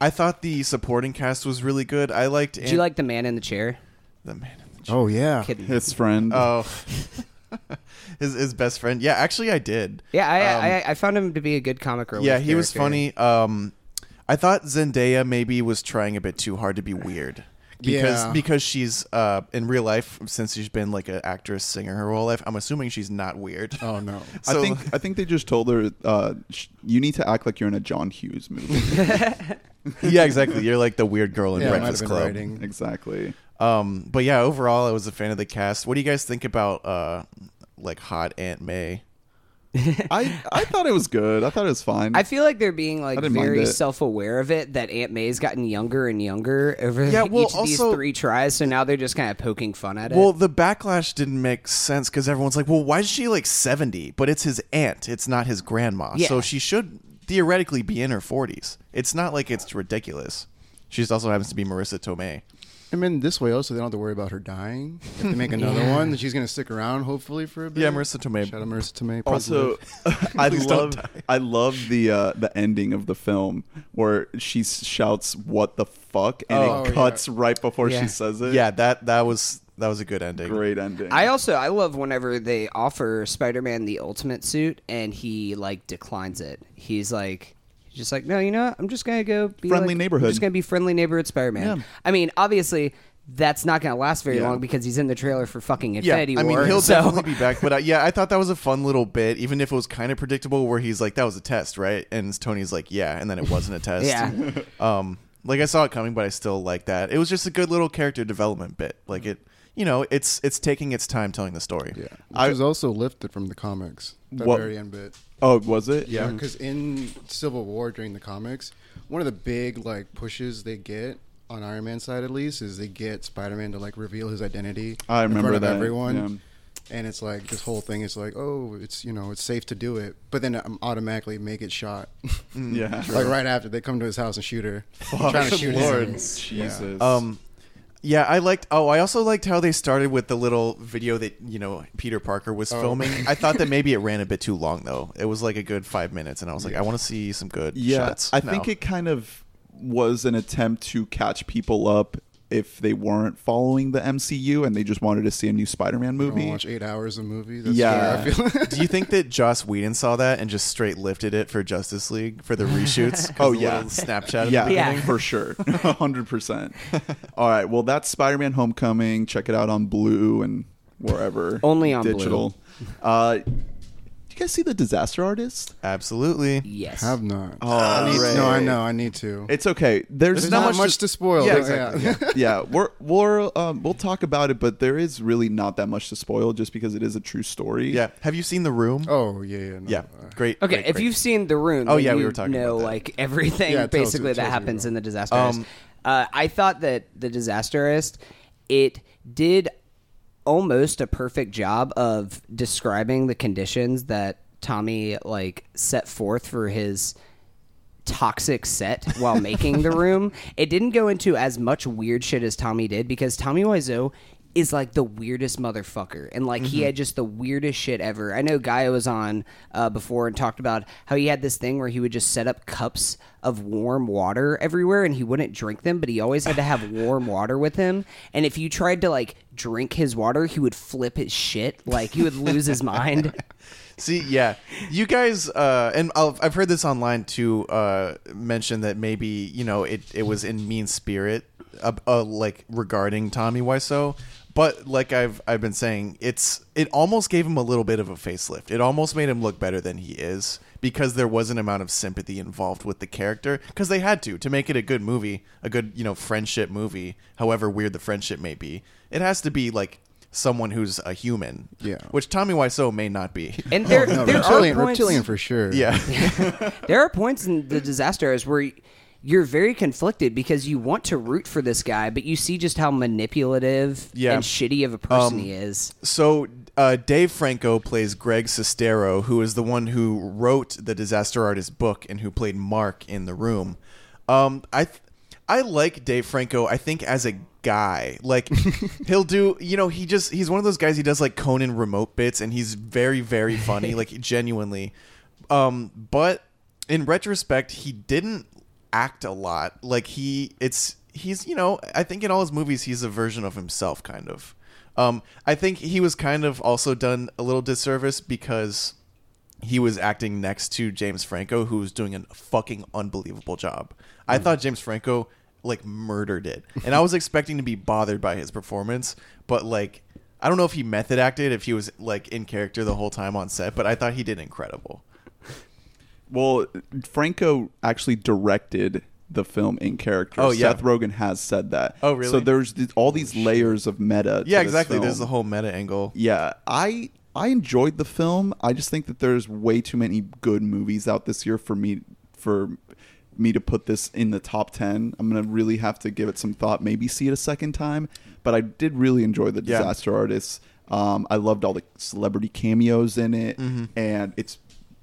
I thought the supporting cast was really good. I liked. Did you like the man in the chair? the man? in the oh yeah Kidding. His friend. Oh, his his best friend. Yeah, actually, I did. Yeah, I, Um, I I found him to be a good comic relief. yeah, he was funny. Um, I thought Zendaya maybe was trying a bit too hard to be weird. Because Yeah. because she's uh in real life since she's been like an actress singer her whole life I'm assuming she's not weird. oh no so- I think I think they just told her uh, sh- you need to act like you're in a John Hughes movie. yeah exactly you're like the weird girl in yeah it might have Breakfast Club. writing exactly. Um, but yeah, overall, I was a fan of the cast. What do you guys think about uh, like hot Aunt May? I I thought it was good. I thought it was fine. I feel like they're being like I didn't mind very self-aware of it that Aunt May's gotten younger and younger over Yeah, well, each of these three tries. So now they're just kind of poking fun at it. Well, the backlash didn't make sense because everyone's like, "Well, why is she like 70?" But it's his aunt. It's not his grandma. Yeah. So she should theoretically be in her 40s. It's not like it's ridiculous. She also happens to be Marisa Tomei. I mean this way also they don't have to worry about her dying if they make another Yeah. one then she's gonna stick around hopefully for a bit Yeah, Marisa Tomei. shout out Marisa Tomei also I love. I love the uh, the ending of the film where she shouts "What the fuck" and Oh, it yeah. cuts right before Yeah. she says it. Yeah, that that was that was a good ending. great ending. I also I love whenever they offer Spider-Man the ultimate suit and he like declines it. He's like he's just like, "No, you know, what? I'm just going to go be Friendly like- neighborhood." I'm just going to be friendly neighborhood Spider-Man." Yeah. I mean, obviously that's not going to last very Yeah. long because he's in the trailer for fucking Yeah, Infinity I mean he'll so- definitely be back, but uh, yeah, I thought that was a fun little bit, even if it was kind of predictable. Where he's like, "That was a test, right?" And Tony's like, "Yeah," and then it wasn't a test. Yeah. Um, Like I saw it coming, but I still like that. It was just a good little character development bit. Like it, you know, it's it's taking its time telling the story. Yeah, which I- was also lifted from the comics. The What- very end bit. Oh, was it? Yeah, because in Civil War during the comics, one of the big like pushes they get on Iron Man's side at least is they get Spider Man to like reveal his identity. I in remember front of that, everyone. yeah. And it's like this whole thing is like, oh, it's you know, it's safe to do it, but then um, automatically make it shot. Yeah. like right after they come to his house and shoot her, trying to shoot Lord, him. Jesus. Um, yeah, I liked. Oh, I also liked how they started with the little video that you know Peter Parker was Oh. filming. I thought that maybe it ran a bit too long though. It was like a good five minutes, and I was like, I want to see some good yeah, shots. I think it kind of was an attempt to catch people up if they weren't following the MCU and they just wanted to see a new Spider-Man movie. watch eight hours of movie. That's Yeah. I feel. Do you think that Joss Whedon saw that and just straight lifted it for Justice League for the reshoots? Oh, the yeah. Snapchat. yeah, the Yeah. for sure, hundred percent. All right, well, that's Spider-Man: Homecoming. Check it out on Blue and wherever. Only on Blue. digital. Uh, you guys see the Disaster Artist? Absolutely. Yes. Have not. Oh, I need, Ray. no, I know. I need to. It's okay. There's, There's not, not, much to spoil. Yeah, exactly, yeah. yeah, we're we're um, we'll talk about it, but there is really not that much to spoil, just because it is a true story. Yeah. Have you seen The Room? Oh yeah, yeah. No, yeah. uh, Great. Okay, great, if great. you've seen The Room, Oh, then yeah, we you were talking know about that. like everything Yeah, it tells basically you- that tells you happens about. in the disaster Um, artist. Uh, I thought that the disaster artist it did almost a perfect job of describing the conditions that Tommy like set forth for his toxic set while making the room. It didn't go into as much weird shit as Tommy did because Tommy Wiseau is like the weirdest motherfucker and like he had just the weirdest shit ever. I know Gaia was on uh, before and talked about how he had this thing where he would just set up cups of warm water everywhere and he wouldn't drink them, but he always had to have warm water with him. And if you tried to like drink his water, he would flip his shit, like he would lose his mind. See, yeah, you guys, uh, and I've, I've heard this online to Uh, mention that maybe you know it, it was in mean spirit, uh, uh, like regarding Tommy Wiseau. But like I've I've been saying, it's it almost gave him a little bit of a facelift. It almost made him look better than he is because there was an amount of sympathy involved with the character because they had to to make it a good movie, a good you know friendship movie. However weird the friendship may be, it has to be like someone who's a human. Yeah. which Tommy Wiseau may not be. And there, oh, no, there reptilian, are points, reptilian for sure. Yeah. there are points in the disaster artist where you're very conflicted because you want to root for this guy, but you see just how manipulative Yeah. and shitty of a person Um, he is. So uh, Dave Franco plays Greg Sestero, who is the one who wrote the Disaster Artist book and who played Mark in the room. Um, I th- I like Dave Franco. I think as a guy, like he'll do. You know, he just he's one of those guys. He does like Conan remote bits, and he's very very funny, like genuinely. Um, but in retrospect, he didn't act a lot. Like he, it's he's you know, I think in all his movies, he's a version of himself, kind of. Um, I think he was kind of also done a little disservice because he was acting next to James Franco, who was doing a fucking unbelievable job. I thought James Franco like murdered it, and I was expecting to be bothered by his performance, but like. I don't know if he method acted, if he was like in character the whole time on set, but I thought he did incredible. Well, Franco actually directed the film in character. Oh, yeah. Seth Rogen has said that. Oh, really? So there's th- all these layers of meta. to Yeah, this exactly. There's the whole meta angle. Yeah, I I enjoyed the film. I just think that there's way too many good movies out this year for me for me to put this in the top 10. I'm going to really have to give it some thought, maybe see it a second time, but I did really enjoy The Yeah. Disaster Artist. Um, I loved all the celebrity cameos in it Mm-hmm. and it's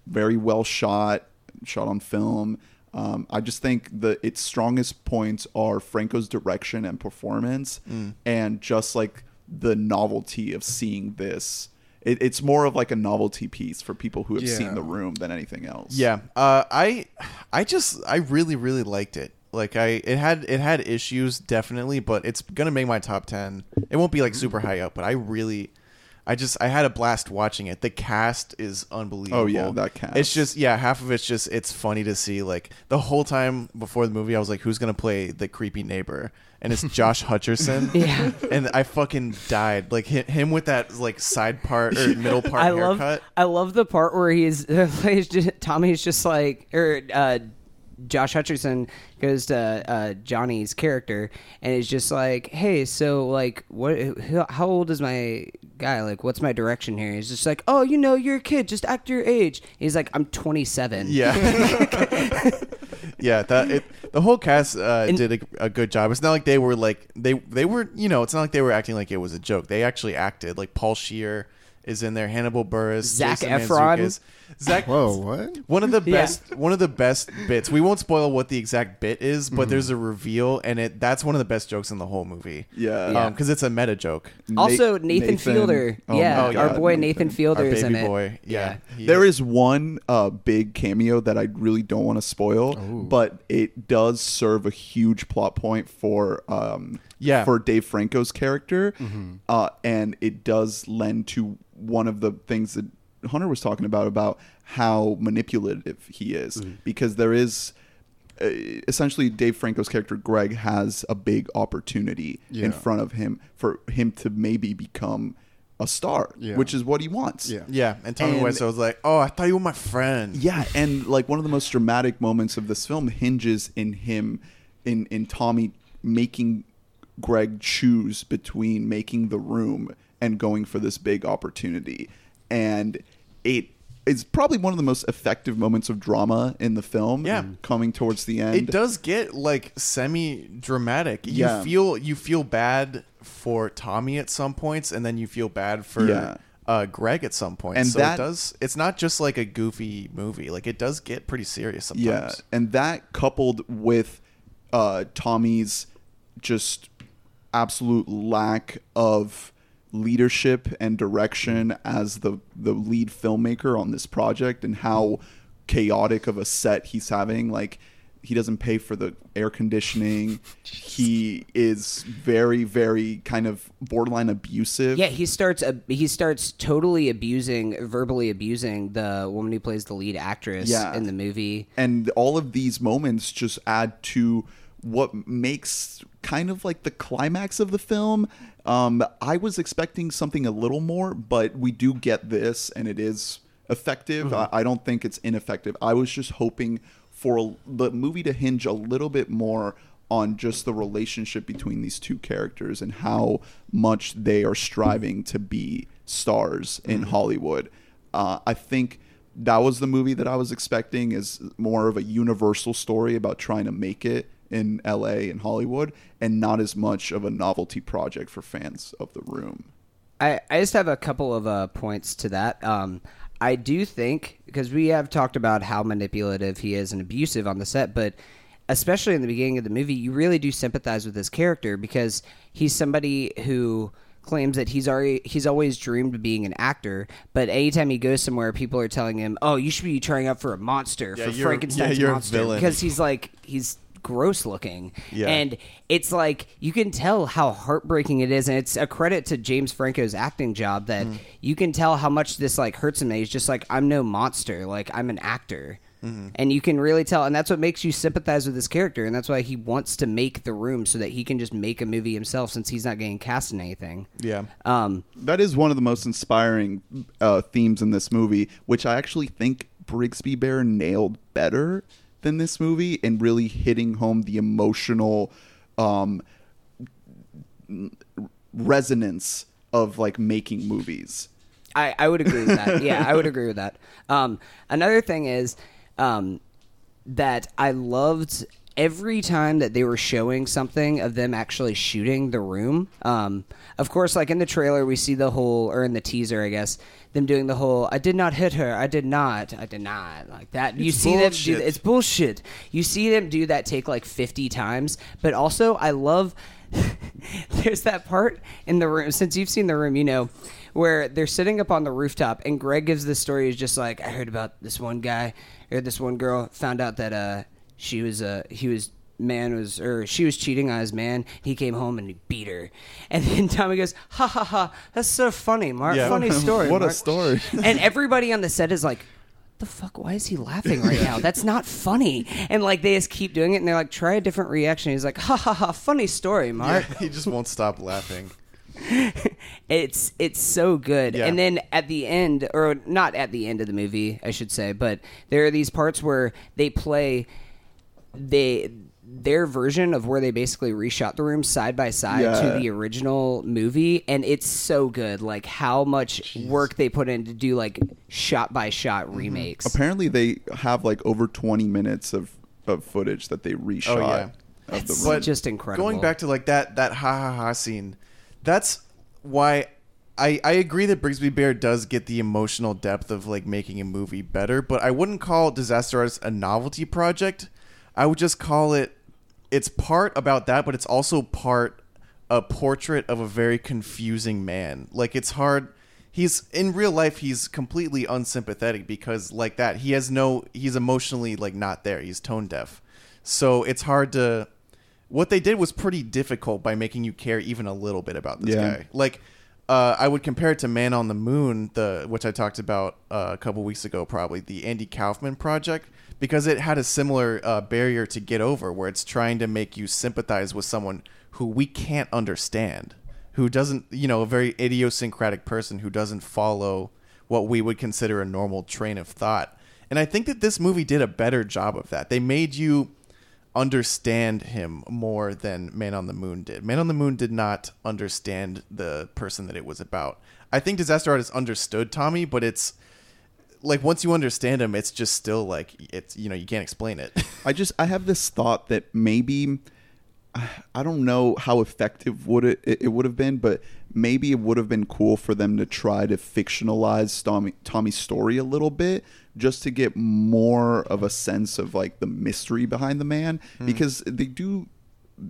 very well shot, shot on film. Um, I just think the its strongest points are Franco's direction and performance, Mm. and just like the novelty of seeing this. It, it's more of like a novelty piece for people who have Yeah. seen the room than anything else. Yeah, uh, I, I just, I really, really liked it. Like I, it had, it had issues definitely, but it's gonna make my top ten. It won't be like super high up, but I really, I just, I had a blast watching it. The cast is unbelievable. Oh, yeah, that cast. It's just, yeah, half of it's just, it's funny to see. Like the whole time before the movie, I was like, who's gonna play the creepy neighbor? And it's Josh Hutcherson. Yeah. And I fucking died. Like hi- him with that like side part or middle part I haircut. love, I love the part where he's, he's just, Tommy's just like, or uh, Josh Hutcherson goes to uh, Johnny's character and is just like, "Hey, so like, what? How old is my guy? Like, what's my direction here?" He's just like, "Oh, you know, you're a kid. Just act your age." He's like, "I'm 27." Yeah. yeah, that it, the whole cast uh, And- did a, a good job. It's not like they were like they they were you know it's not like they were acting like it was a joke. They actually acted like Paul Scheer is in there, Hannibal Buress, Zac Jason Efron. Mantzoukas. Zach. Whoa, what? One of the Yeah. best, one of the best bits. We won't spoil what the exact bit is, but Mm-hmm. there's a reveal, and it that's one of the best jokes in the whole movie. Yeah. because it's a meta joke. Also, Nate- Nathan, Fielder. oh yeah, my our God, boy Nathan, Fielder Our is in baby it. boy. Yeah, he There is one uh, big cameo that I really don't want to spoil, but it does serve a huge plot point for um, Yeah. for Dave Franco's character, uh, and it does lend to one of the things that Hunter was talking about about how manipulative he is, because there is. Uh, essentially, Dave Franco's character Greg has a big opportunity in front of him for him to maybe become a star, Yeah. which is what he wants. Yeah. Yeah, and Tommy And- Wiseau was like, "Oh, I thought you were my friend." Yeah, and like one of the most dramatic moments of this film hinges in him, in in Tommy making Greg choose between making the room and going for this big opportunity, and it is probably one of the most effective moments of drama in the film. Yeah. coming towards the end. it does get like semi dramatic. You Yeah. feel you feel bad for Tommy at some points, and then you feel bad for Yeah. uh, Greg at some point. And so that- it does. It's not just like a goofy movie. Like it does get pretty serious sometimes. Yeah, and that coupled with uh, Tommy's just absolute lack of leadership and direction as the the lead filmmaker on this project, and how chaotic of a set he's having, like. He doesn't pay for the air conditioning. He is very, very kind of borderline abusive. Yeah, he starts uh, he starts totally abusing, verbally abusing the woman who plays the lead actress Yeah. in the movie. and all of these moments just add to what makes kind of like the climax of the film. Um, I was expecting something a little more, but we do get this, and it is effective. I, I don't think it's ineffective. I was just hoping for a, the movie to hinge a little bit more on just the relationship between these two characters and how much they are striving to be stars in Hollywood. Uh, I think that was the movie that I was expecting is more of a universal story about trying to make it in LA and Hollywood and not as much of a novelty project for fans of the room. I, I just have a couple of uh, points to that. Um, I do think because we have talked about how manipulative he is and abusive on the set, but especially in the beginning of the movie, you really do sympathize with his character because he's somebody who claims that he's already he's always dreamed of being an actor, but anytime he goes somewhere, people are telling him, "Oh, you should be trying out for a monster Yeah, for you're- Frankenstein's yeah, you're a monster," villain. because he's like he's gross looking Yeah. and it's like you can tell how heartbreaking it is and it's a credit to james franco's acting job that Mm. you can tell how much this like hurts him he's just like i'm no monster like i'm an actor Mm-hmm. and you can really tell and that's what makes you sympathize with this character and that's why he wants to make the room so that he can just make a movie himself since he's not getting cast in anything Yeah. um That is one of the most inspiring uh, themes in this movie, which I actually think Brigsby Bear nailed better than this movie and really hitting home the emotional um, resonance of like making movies. I, I would agree with that. Yeah, I would agree with that. Um, another thing is um, that I loved every time that they were showing something of them actually shooting the room. Um, of course, like in the trailer, we see the whole, or in the teaser, I guess, them doing the whole "I did not hit her, I did not, I did not" like that. you It's see them do it's bullshit. You see them do that take like fifty times, but also I love. There's that part in the room. Since you've seen the room, you know where they're sitting up on the rooftop, and Greg gives the story. Is just like I heard about this one guy or this one girl found out that uh she was uh he was man was or she was cheating on his man. He came home and he beat her, and then Tommy goes, "Ha ha ha! That's so funny, Mark. Yeah. Funny story. What a story. and everybody on the set is like. The fuck? Why is he laughing right now? That's not funny. And like they just keep doing it, and they're like, try a different reaction. He's like, ha ha ha, funny story, Mark he just won't stop laughing. it's it's so good Yeah. and then at the end or not at the end of the movie i should say but there are these parts where they play they their version of where they basically reshot the room side by side Yeah. to the original movie, and it's so good. Like how much work they put in to do like shot by shot Mm-hmm. remakes. Apparently, they have like over 20 minutes of, of footage that they reshot. Oh, yeah. Of the It's room. But just incredible. Going back to like that that ha ha ha scene, that's why I I agree that Brigsby Bear does get the emotional depth of like making a movie better, but I wouldn't call Disaster Artist a novelty project. I would just call it it's part about that, but it's also part a portrait of a very confusing man. Like it's hard he's in real life he's completely unsympathetic because like that he has no he's emotionally like not there. He's tone deaf. So it's hard to what they did was pretty difficult by making you care even a little bit about this Yeah. guy. Like uh, I would compare it to Man on the Moon, the which I talked about uh, a couple weeks ago, probably the Andy Kaufman project, because it had a similar uh, barrier to get over, where it's trying to make you sympathize with someone who we can't understand, who doesn't, you know, a very idiosyncratic person who doesn't follow what we would consider a normal train of thought. And I think that this movie did a better job of that. They made you understand him more than Man on the Moon did. Man on the Moon did not understand the person that it was about. I think Disaster Artist understood Tommy, but it's like once you understand him, it's just still like it's you know you can't explain it. I just I have this thought that maybe I don't know how effective would it it would have been, but maybe it would have been cool for them to try to fictionalize Tommy Tommy's story a little bit just to get more of a sense of like the mystery behind the man hmm. because they do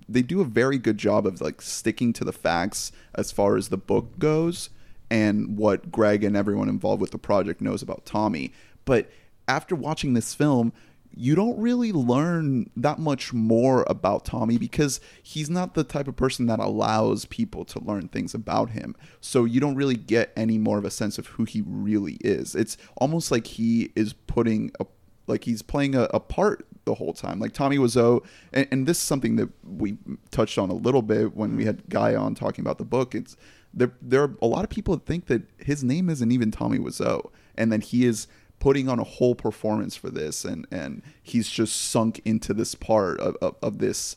they do a very good job of like sticking to the facts as far as the book goes and what Greg and everyone involved with the project knows about Tommy. But after watching this film, you don't really learn that much more about Tommy because he's not the type of person that allows people to learn things about him. So you don't really get any more of a sense of who he really is. It's almost like he is putting a like he's playing a, a part the whole time. Like Tommy Wiseau, oh, and, and this is something that we touched on a little bit when we mm. had Guy on talking about the book. It's there. There are a lot of people that think that his name isn't even Tommy Wiseau, and that he is putting on a whole performance for this, and and he's just sunk into this part of of, of this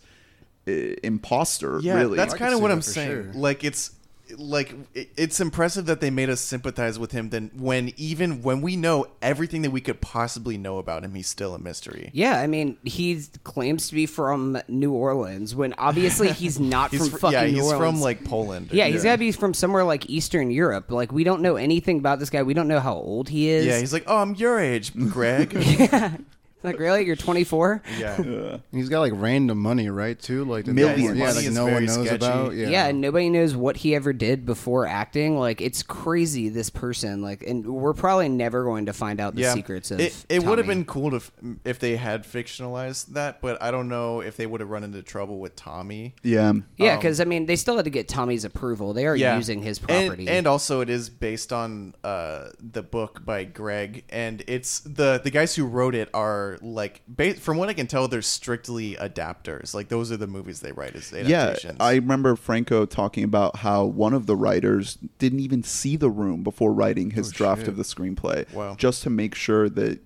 uh, imposter. Yeah, really, that's kind of what I'm saying. sure. Like it's like it's impressive that they made us sympathize with him. Then when even when we know everything that we could possibly know about him, he's still a mystery. Yeah, I mean, he claims to be from New Orleans when obviously he's not He's from fr- fucking yeah, New he's Orleans. from like Poland. yeah, he's got to be from somewhere like Eastern Europe. Like we don't know anything about this guy. We don't know how old he is. yeah. He's like, oh, I'm your age, Greg. like really, you're 24. yeah. And he's got like random money, right? Too like that Millions. Yeah, Money like is no one very knows sketchy. about. Yeah. Yeah. and nobody knows what he ever did before acting. Like it's crazy. This person, like, and we're probably never going to find out the secrets of. it. It would have Tommy. been cool to if they had fictionalized that, but I don't know if they would have run into trouble with Tommy. yeah. Yeah, um, because I mean, they still had to get Tommy's approval. They are yeah. using his And- property. And, also, it is based on uh, the book by Greg, and it's the the guys who wrote it are like, ba- from what I can tell, they're strictly adapters. Like those are the movies they write as adaptations. Yeah. I remember Franco talking about how one of the writers didn't even see the room before writing his draft shit. of the screenplay, Wow. just to make sure that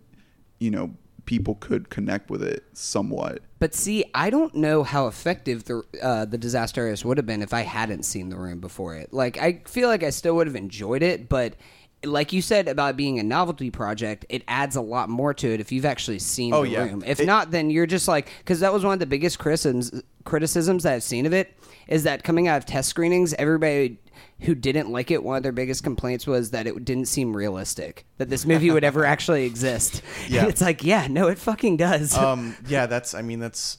you know people could connect with it somewhat. But see, I don't know how effective the uh, the disaster artist would have been if I hadn't seen the room before it. Like, I feel like I still would have enjoyed it, but like you said about being a novelty project, it adds a lot more to it if you've actually seen Oh, the yeah. room. If It- not, then you're just like because that was one of the biggest criticisms criticisms that I've seen of it is that coming out of test screenings, everybody who didn't like it, one of their biggest complaints was that it didn't seem realistic that this movie would ever actually exist. Yeah. it's like, yeah, no, it fucking does. um, yeah, that's. I mean, that's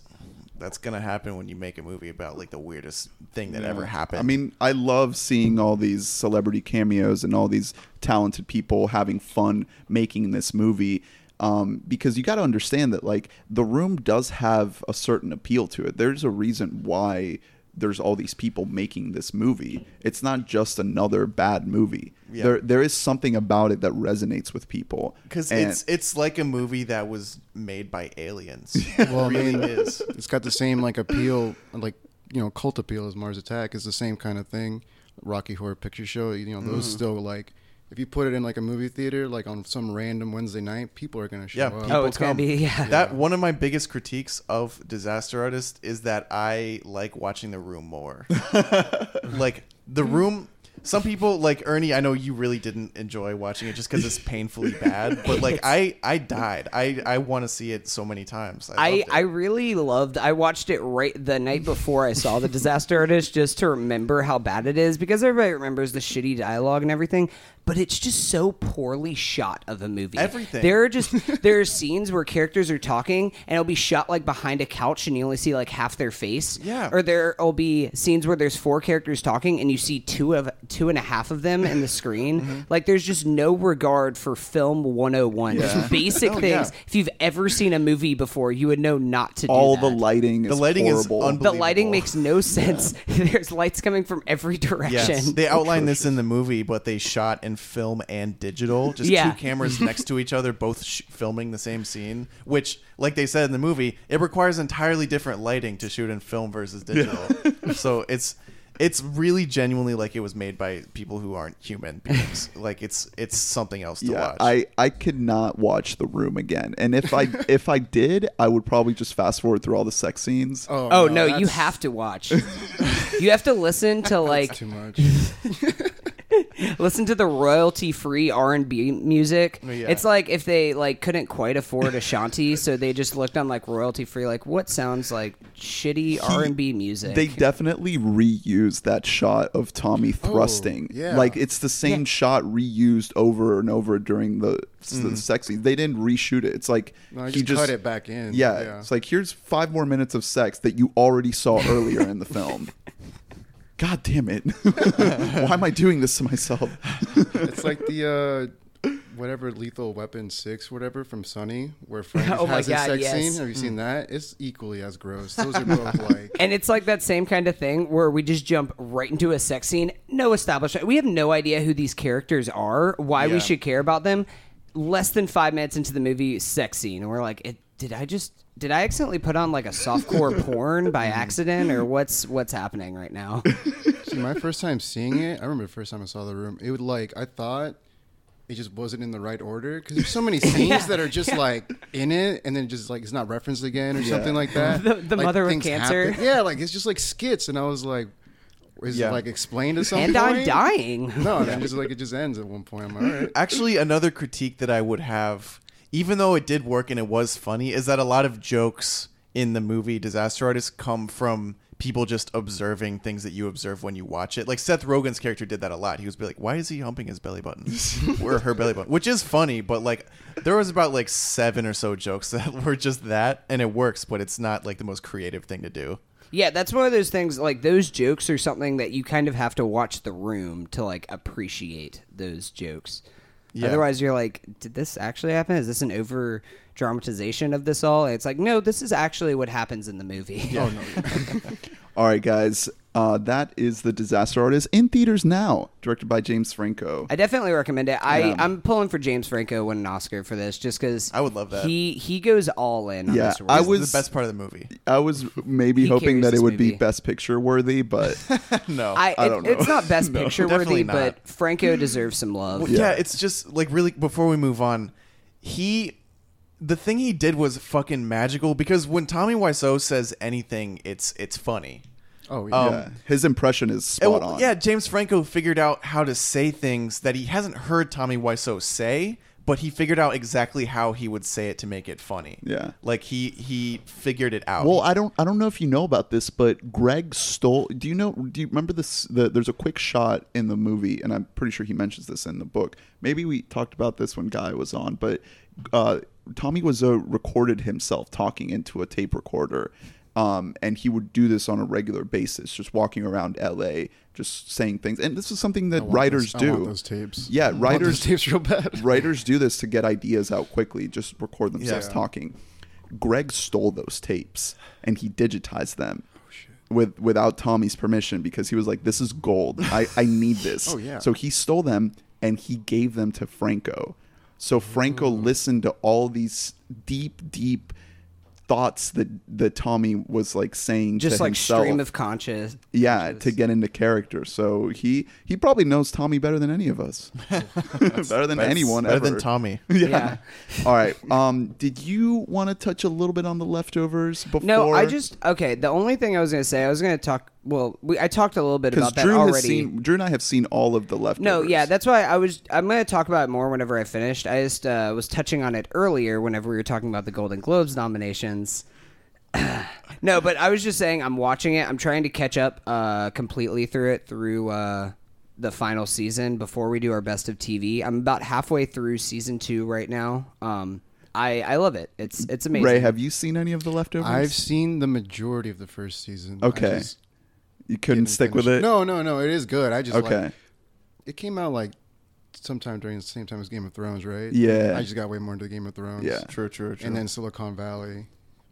that's gonna happen when you make a movie about like the weirdest thing that ever happened. I mean, I love seeing all these celebrity cameos and all these talented people having fun making this movie. Um, because you got to understand that like the room does have a certain appeal to it. There's a reason why there's all these people making this movie. It's not just another bad movie. Yeah. There there is something about it that resonates with people. because it's it's like a movie that was made by aliens. Well, I it really mean, is. it's got the same like appeal, like you know, cult appeal as Mars Attack is the same kind of thing. Rocky Horror Picture Show, you know, those Mm-hmm. still like if you put it in like a movie theater, like on some random Wednesday night, people are gonna show Yeah, up. people Oh, it's gonna come. be- yeah. That one of my biggest critiques of Disaster Artist is that I like watching The Room more. like The Room. Some people like Ernie. I know you really didn't enjoy watching it just because it's painfully bad. But like I, I died. I, I want to see it so many times. I, I, loved it. I really loved I watched it right the night before I saw the disaster artist just to remember how bad it is because everybody remembers the shitty dialogue and everything but it's just so poorly shot of a movie Everything. there are just there are scenes where characters are talking and it'll be shot like behind a couch and you only see like half their face Yeah. or there'll be scenes where there's four characters talking and you see two of two and a half of them in the screen Mm-hmm. like there's just no regard for film 101 just basic Oh, things yeah. if you've ever seen a movie before, you would know not to do All that. the lighting is The lighting is horrible. unbelievable. The lighting makes no sense. There's lights coming from every direction. Yes, they outline this in the movie, but they shot in film and digital. Just Yeah. two cameras next to each other, both sh- filming the same scene. Which, like they said in the movie, it requires entirely different lighting to shoot in film versus digital. so it's it's really genuinely like it was made by people who aren't human beings. like it's it's something else to yeah, watch. I I could not watch The Room again, and if I if I did, I would probably just fast forward through all the sex scenes. Oh, oh no, you have to watch. you have to listen to like too much. Listen to the royalty free R and B music. Oh, yeah. It's like if they like couldn't quite afford Ashanti, so they just looked on like royalty free, like what sounds like shitty R and B music. They definitely reused that shot of Tommy oh, thrusting. yeah. Like it's the same Yeah. shot reused over and over during the, the mm. sex scene. They didn't reshoot it. It's like No, he just, just cut it back in. Yeah, it's like here's five more minutes of sex that you already saw earlier in the film. God damn it! Why am I doing this to myself? it's like the uh, whatever Lethal Weapon six, whatever from Sunny, where Frank Oh has his God, sex yes. scene. Have you seen that? It's equally as gross. Those are both like. And it's like that same kind of thing where we just jump right into a sex scene, no establishment. We have no idea who these characters are, why we should care about them. Less than five minutes into the movie, sex scene, and we're like, it, did I just did I accidentally put on like a softcore porn by accident, or what's what's happening right now? See, my first time seeing it, I remember the first time I saw the room. It would like I thought it just wasn't in the right order because there's so many scenes that are just like in it, and then just like it's not referenced again or something like that. The- the Like, mother with cancer? happen. Yeah, like it's just like skits, and I was like, is Yeah. it like explained at some and point? I'm dying. No, and then just like it just ends at one point. I'm all right. Actually, another critique that I would have, even though it did work and it was funny, is that a lot of jokes in the movie Disaster Artist come from people just observing things that you observe when you watch it. Like Seth Rogen's character did that a lot. He was be like, "Why is he humping his belly button?" or her belly button, which is funny, but like there was about like seven or so jokes that were just that, and it works, but it's not like the most creative thing to do. Yeah, that's one of those things. Like those jokes are something that you kind of have to watch the room to like appreciate those jokes. Yeah. Otherwise, you're like, did this actually happen? Is this an over dramatization of this all? It's like, no, this is actually what happens in the movie. Oh no. All right, guys, uh, that is the Disaster Artist in theaters now, directed by James Franco. I definitely recommend it. I Yeah. I'm pulling for James Franco win an Oscar for this just because I would love that. He he goes all in. On Yeah, this I role. was- the best part of the movie. I was maybe He hoping carries that it this would be. Best Picture worthy, but no, I, I it- don't know. It's not best No. picture worthy, Definitely not. but Franco deserves some love. Well, yeah. it's just like really before we move on, he the thing he did was fucking magical because when Tommy Wiseau says anything, it's it's funny. Oh yeah. Um, his impression is spot well, on. Yeah, James Franco figured out how to say things that he hasn't heard Tommy Wiseau say, but he figured out exactly how he would say it to make it funny. Yeah. like he he figured it out. Well, I don't I don't know if you know about this, but Greg stole. Do you know? Do you remember this? The, there's a quick shot in the movie, and I'm pretty sure he mentions this in the book. Maybe we talked about this when Guy was on, but uh, Tommy Wiseau recorded himself talking into a tape recorder. Um, and he would do this on a regular basis, just walking around LA, just saying things. And this is something that writers do. those tapes. Yeah, writers tapes real bad. writers do this to get ideas out quickly, just record themselves Yeah. talking. Greg stole those tapes and he digitized them Oh, with without Tommy's permission because he was like, "This is gold. I, I need this." Oh, yeah. So he stole them and he gave them to Franco. So Franco listened to all these deep, deep thoughts that that Tommy was like saying Just to like himself. stream of conscious. yeah, to get into character. So he he probably knows Tommy better than any of us. better than anyone better ever. than Tommy. Yeah. Yeah. All right. Um, did you want to touch a little bit on the leftovers before? No, I just okay. The only thing I was gonna say, I was gonna talk. Well, we, I talked a little bit because about that Drew already. has seen Drew and I have seen all of the leftovers. No, yeah, that's why I was. I'm going to talk about it more whenever I finished. I just uh, was touching on it earlier whenever we were talking about the Golden Globes nominations. no, but I was just saying I'm watching it. I'm trying to catch up uh, completely through it through uh, the final season before we do our best of TV. I'm about halfway through season two right now. Um, I I love it. It's it's amazing. Ray, have you seen any of the leftovers? I've seen the majority of the first season. I Okay. just you couldn't stick with finish it. No, no, no. It is good. I just Okay. Like, it came out like sometime during the same time as Game of Thrones, right? Yeah. I just got way more into Game of Thrones. Yeah. True, true, true. And then Silicon Valley,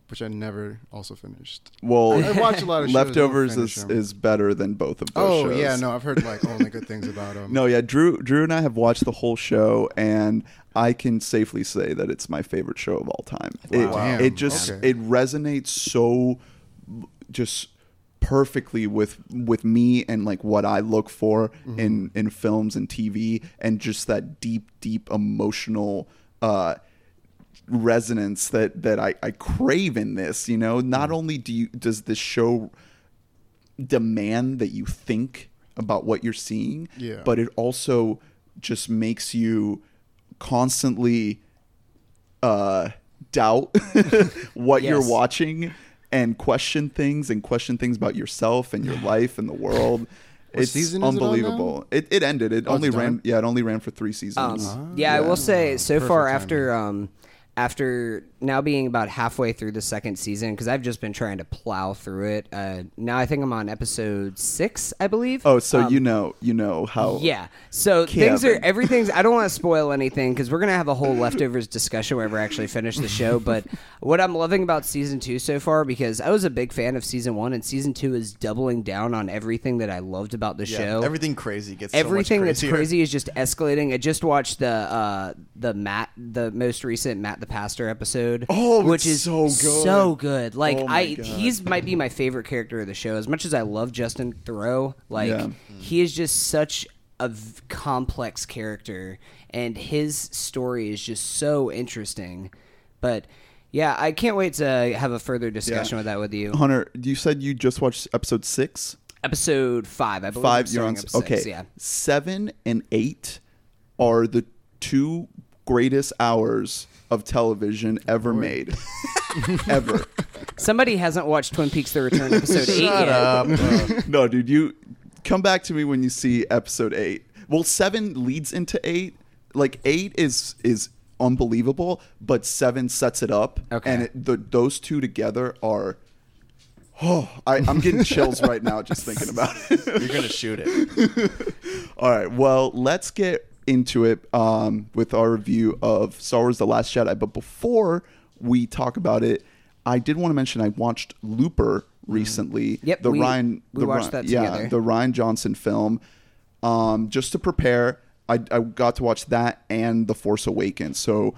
which I never also finished. Well, I watch a lot of shows, leftovers is, finish 'em. is better than both of those Oh shows. yeah, no, I've heard like only good things about them. No, yeah, Drew Drew and I have watched the whole show and I can safely say that it's my favorite show of all time. It, Wow. it just Okay. it resonates so just perfectly with with me and like what I look for Mm-hmm. in in films and TV and just that deep deep emotional uh resonance that that I, I crave in this you know Mm-hmm. not only do you does this show demand that you think about what you're seeing Yeah. but it also just makes you constantly uh doubt what you're watching and question things and question things about yourself and your life and the world. It's season is it unbelievable. it, it ended. It Oh, only ran yeah it only ran for three seasons. Um, yeah, I will say so Perfect far timing. after um, after now being about halfway through the second season because I've just been trying to plow through it. Uh, now I think I'm on episode six, I believe. oh so Um, you know you know how Yeah. So things are everything's. I don't want to spoil anything because we're gonna have a whole leftovers discussion whenever I actually finish the show. But what I'm loving about season two so far because I was a big fan of season one and season two is doubling down on everything that I loved about the Yeah, show. everything crazy gets so much Everything that's crazy is just escalating. I just watched the uh, the Matt the most recent Matt the Pastor episode. Oh, which is so good. so good. Like Oh my I, God. he's might be my favorite character of the show. As much as I love Justin Theroux, like Yeah. he is just such a v- complex character, and his story is just so interesting. But yeah, I can't wait to have a further discussion Yeah. with that with you. hunter you said you just watched episode six Episode five, I believe. five you're on episode okay six, yeah. seven and eight are the two greatest hours of television ever made ever Somebody hasn't watched Twin Peaks: The Return episode eight Shut yet. up. no dude you come back to me when you see episode eight well seven leads into eight like eight is is unbelievable but seven sets it up Okay. and it, the, those two together are oh I, i'm getting chills right now just thinking about it You're gonna shoot it. All right. Well, let's get into it um, with our review of Star Wars: The Last Jedi. But before we talk about it, I did want to mention I watched Looper recently. Yep, the we- Rian. we the watched Rian- that yeah, together. the Rian Johnson film. Um, just to prepare, I, I got to watch that and The Force Awakens. So,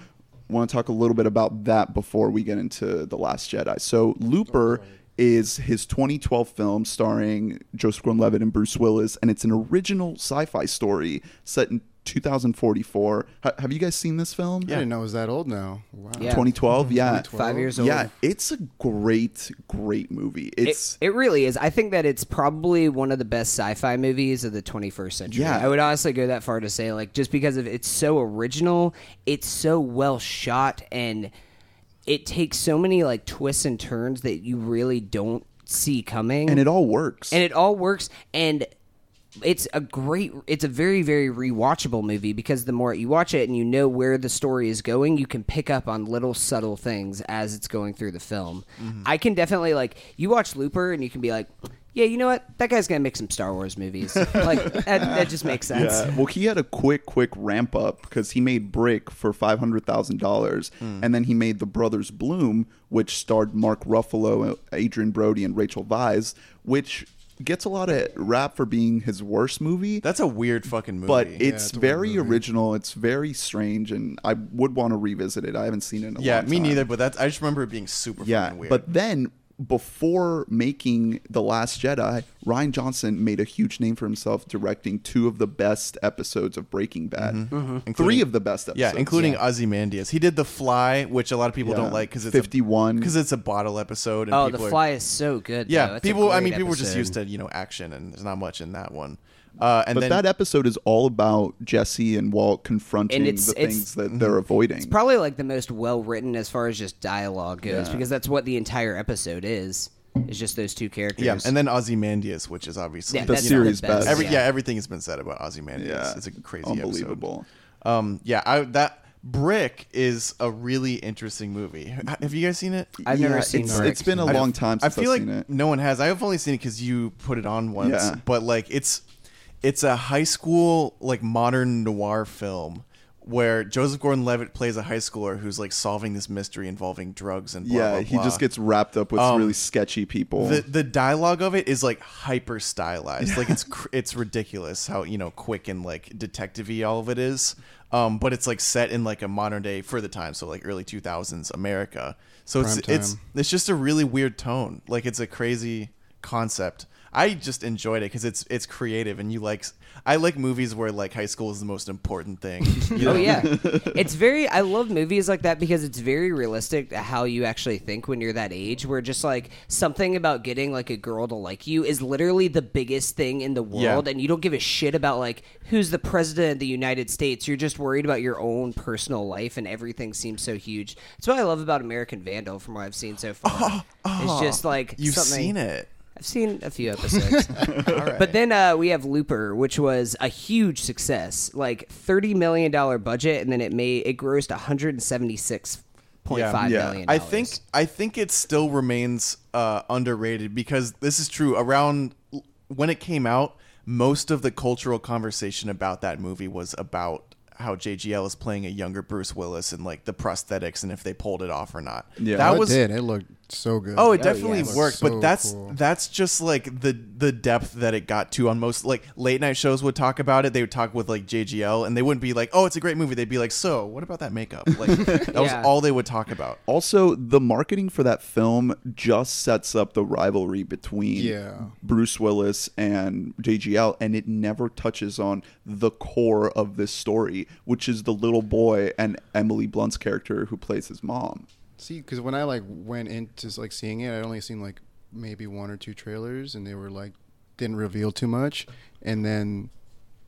want to talk a little bit about that before we get into The Last Jedi. So, Looper is his 2012 film starring Joseph Gordon-Levitt and Bruce Willis, and it's an original sci-fi story set in 2044. Ha- have you guys seen this film? Yeah. I didn't know it was that old now. Wow. Yeah. 2012. Mm-hmm. Yeah, 2012. Five years old. yeah. It's a great, great movie. It's it, it really is. I think that it's probably one of the best sci-fi movies of the 21st century. Yeah. I would honestly go that far to say, like, just because of it's so original, it's so well shot, and it takes so many like twists and turns that you really don't see coming, and it all works. and it all works and it's a great it's a very very rewatchable movie because the more you watch it and you know where the story is going you can pick up on little subtle things as it's going through the film. Mm-hmm. i can definitely like you watch looper and you can be like yeah you know what? That guy's gonna make some star wars movies. Like that, that just makes sense. Yeah. Well, he had a quick, quick ramp up because he made Brick for five hundred thousand dollars, and then he made The Brothers Bloom, which starred Mark Ruffalo, Adrien Brody, and Rachel Weisz, which gets a lot of rap for being his worst movie. That's a weird fucking movie. but it's it's very original. It's very strange, and I would want to revisit it. I haven't seen it in a yeah, me time. neither. But that's I just remember it being super Yeah, fucking weird. but then before making The Last Jedi, Rian Johnson made a huge name for himself directing two of the best episodes of Breaking Bad. Mm-hmm. Mm-hmm. Three of the best episodes. yeah, including Ozymandias. He did The Fly, which a lot of people Yeah. don't like because it's 51. because it's a bottle episode. And Oh, The people are- Fly is so good. Yeah, though. It's a people. I mean, people were just used to you know action, and there's not much in that one. Uh, and But then that episode is all about Jesse and Walt confronting And it's- the things that they're avoiding. It's probably like the most well written as far as just dialogue goes, Yeah. because that's what the entire episode is. It's just those two characters. yeah, and then Ozymandias, which is obviously Yeah, The that's series best. best. Every yeah. yeah. everything has been said about Ozymandias. yeah, it's a crazy unbelievable. Episode. Um, yeah, I that Brick is a really interesting movie. Have you guys seen it? I've never seen it's, Brick. It's been a long time I feel I've like seen it. no one has. I've only seen it because you put it on once. Yeah. But like it's it's a high school like modern noir film where Joseph Gordon-Levitt plays a high schooler who's like solving this mystery involving drugs and blah, yeah, blah, he just gets wrapped up with Um, really sketchy people. the the dialogue of it is like hyper stylized. Like it's cr- it's ridiculous how you know quick and like detective-y all of it is. Um, but it's like set in like a modern day for the time, so like early two thousands America. So it's Prime it's time. it's just a really weird tone. Like it's a crazy concept. I just enjoyed it because it's it's creative and you like. I like movies where like high school is the most important thing. you oh, know? Oh yeah, it's very. I love movies like that because it's very realistic how you actually think when you're that age. Where just like something about getting like a girl to like you is literally the biggest thing in the Yeah. world, and you don't give a shit about like who's the president of the United States. You're just worried about your own personal life, and everything seems so huge. That's what I love about American Vandal, from what I've seen so far. it's just like You've something- seen it. I've seen a few episodes. But then uh, we have Looper, which was a huge success, like thirty million dollar budget, and then it made it grossed one hundred and seventy six point five Yeah. million. I think I think it still remains uh, underrated because this is true. Around when it came out, most of the cultural conversation about that movie was about how JGL is playing a younger Bruce Willis and like the prosthetics and if they pulled it off or not. Yeah. that it was did. It looked so good. Oh, it Oh, definitely yes. worked, So but that's cool. that's just like the the depth that it got to on most like late night shows would talk about it. They would talk with like JGL, and they wouldn't be like, "Oh, it's a great movie." They'd be like, "So, what about that makeup?" Like that was all they would talk about. Also, the marketing for that film just sets up the rivalry between Yeah. Bruce Willis and JGL, and it never touches on the core of this story, which is the little boy and Emily Blunt's character who plays his mom. See, because when I like went into like seeing it, I only seen like maybe one or two trailers, and they were like didn't reveal too much. And then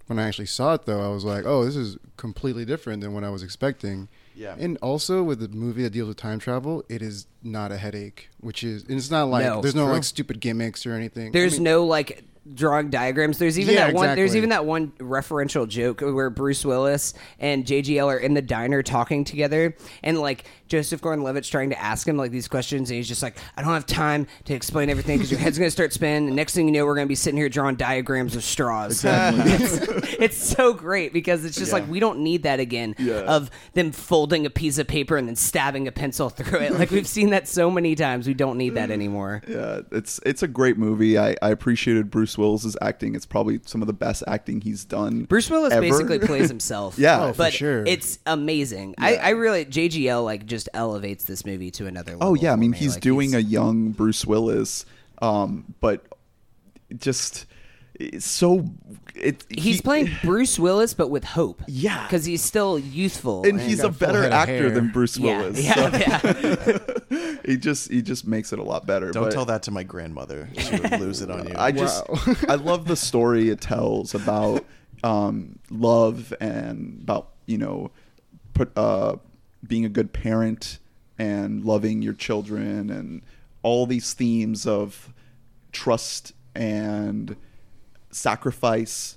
when I actually saw it, though, I was like, oh, this is completely different than what I was expecting. Yeah. And also with the movie that deals with time travel, it is not a headache, which is and it's not like No. there's no True. like stupid gimmicks or anything. I there's mean, no like drawing diagrams. There's even Yeah, that one. There's even that one referential joke where Bruce Willis and JGL are in the diner talking together, and like Joseph Gordon-Levitt's trying to ask him like these questions, and he's just like, "I don't have time to explain everything because your head's gonna start spinning. And next thing you know, we're gonna be sitting here drawing diagrams of straws." it's, it's so great because it's just like we don't need that again Yeah. of them folding a piece of paper and then stabbing a pencil through it. Like we've seen that so many times. We don't need that mm. anymore. Yeah, it's it's a great movie. I, I appreciated Bruce Willis's acting. It's probably some of the best acting he's done. Bruce Willis ever. basically plays himself. Yeah. Oh, for but sure. it's amazing. I, I really JGL like just elevates this movie to another level. Oh yeah, I mean me. he's Like, doing a young Bruce Willis, um, but just it's so it. He's he- playing Bruce Willis, but with hope. Yeah. because he's still youthful. and he's got a a better actor than Bruce Willis. yeah, so yeah. he just he just makes it a lot better. Don't but tell that to my grandmother; she would lose it on you. I just I love the story it tells about um, love and about you know put uh, being a good parent and loving your children and all these themes of trust and sacrifice.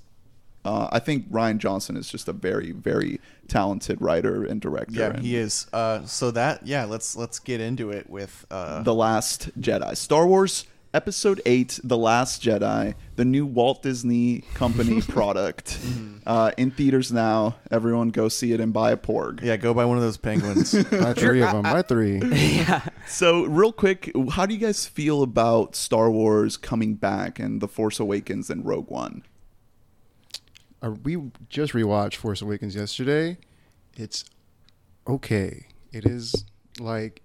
Uh, I think Rian Johnson is just a very, very talented writer and director. yeah, and he is. Uh, so that yeah, let's let's get into it with uh, The Last Jedi, Star Wars Episode 8, The Last Jedi, the new Walt Disney Company product. Uh, in theaters now. Everyone go see it and buy a Porg. Yeah, go buy one of those penguins. Buy three of them. Buy three. yeah. So, real quick, how do you guys feel about Star Wars coming back and The Force Awakens and Rogue One? Uh, we just rewatched Force Awakens yesterday. It's okay. It is like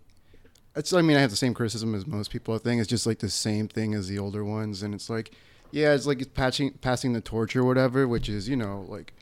it's. I mean, I have the same criticism as most people. I think it's just like the same thing as the older ones, and it's like, yeah, it's like it's patching, passing the torch or whatever, which is you know like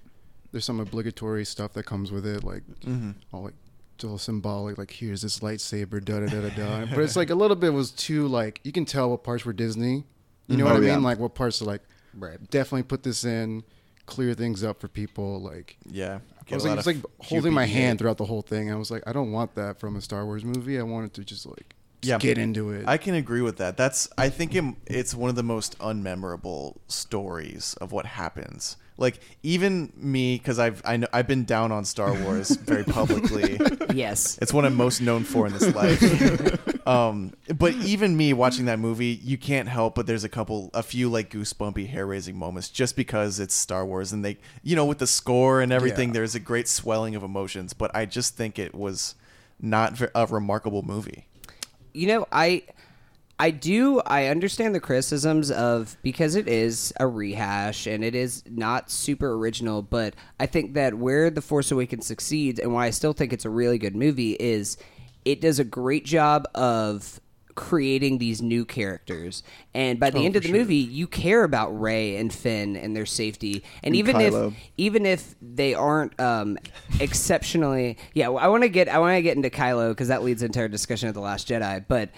there's some obligatory stuff that comes with it, like mm-hmm. all like it's all symbolic. Like here's this lightsaber, da da da da da. But it's like a little bit was too like you can tell what parts were Disney. You know what Oh, I mean? yeah. Like what parts are like Right. definitely put this in, clear things up for people. Like yeah. I was like, it's like holding my hand throughout the whole thing. I was like, I don't want that from a Star Wars movie. I wanted to just like just Yeah. get into it. I can agree with that. That's I think it, it's one of the most unmemorable stories of what happens. Like even me, because I've I know I've been down on Star Wars very publicly. Yes. It's what I'm most known for in this life. um, but even me watching that movie, you can't help but there's a couple, a few like goosebumpy, hair raising moments just because it's Star Wars and they, you know, with the score and everything, Yeah. there's a great swelling of emotions. But I just think it was not a remarkable movie. you know i i do i understand the criticisms of because it is a rehash and it is not super original but i think that where the force awakens succeeds and why i still think it's a really good movie is it does a great job of creating these new characters. And by the end of the movie you care about rey and finn and their safety. And, And even Kylo. if even if they aren't um, exceptionally yeah i want to get i want to get into kylo because that leads into our discussion of the last jedi but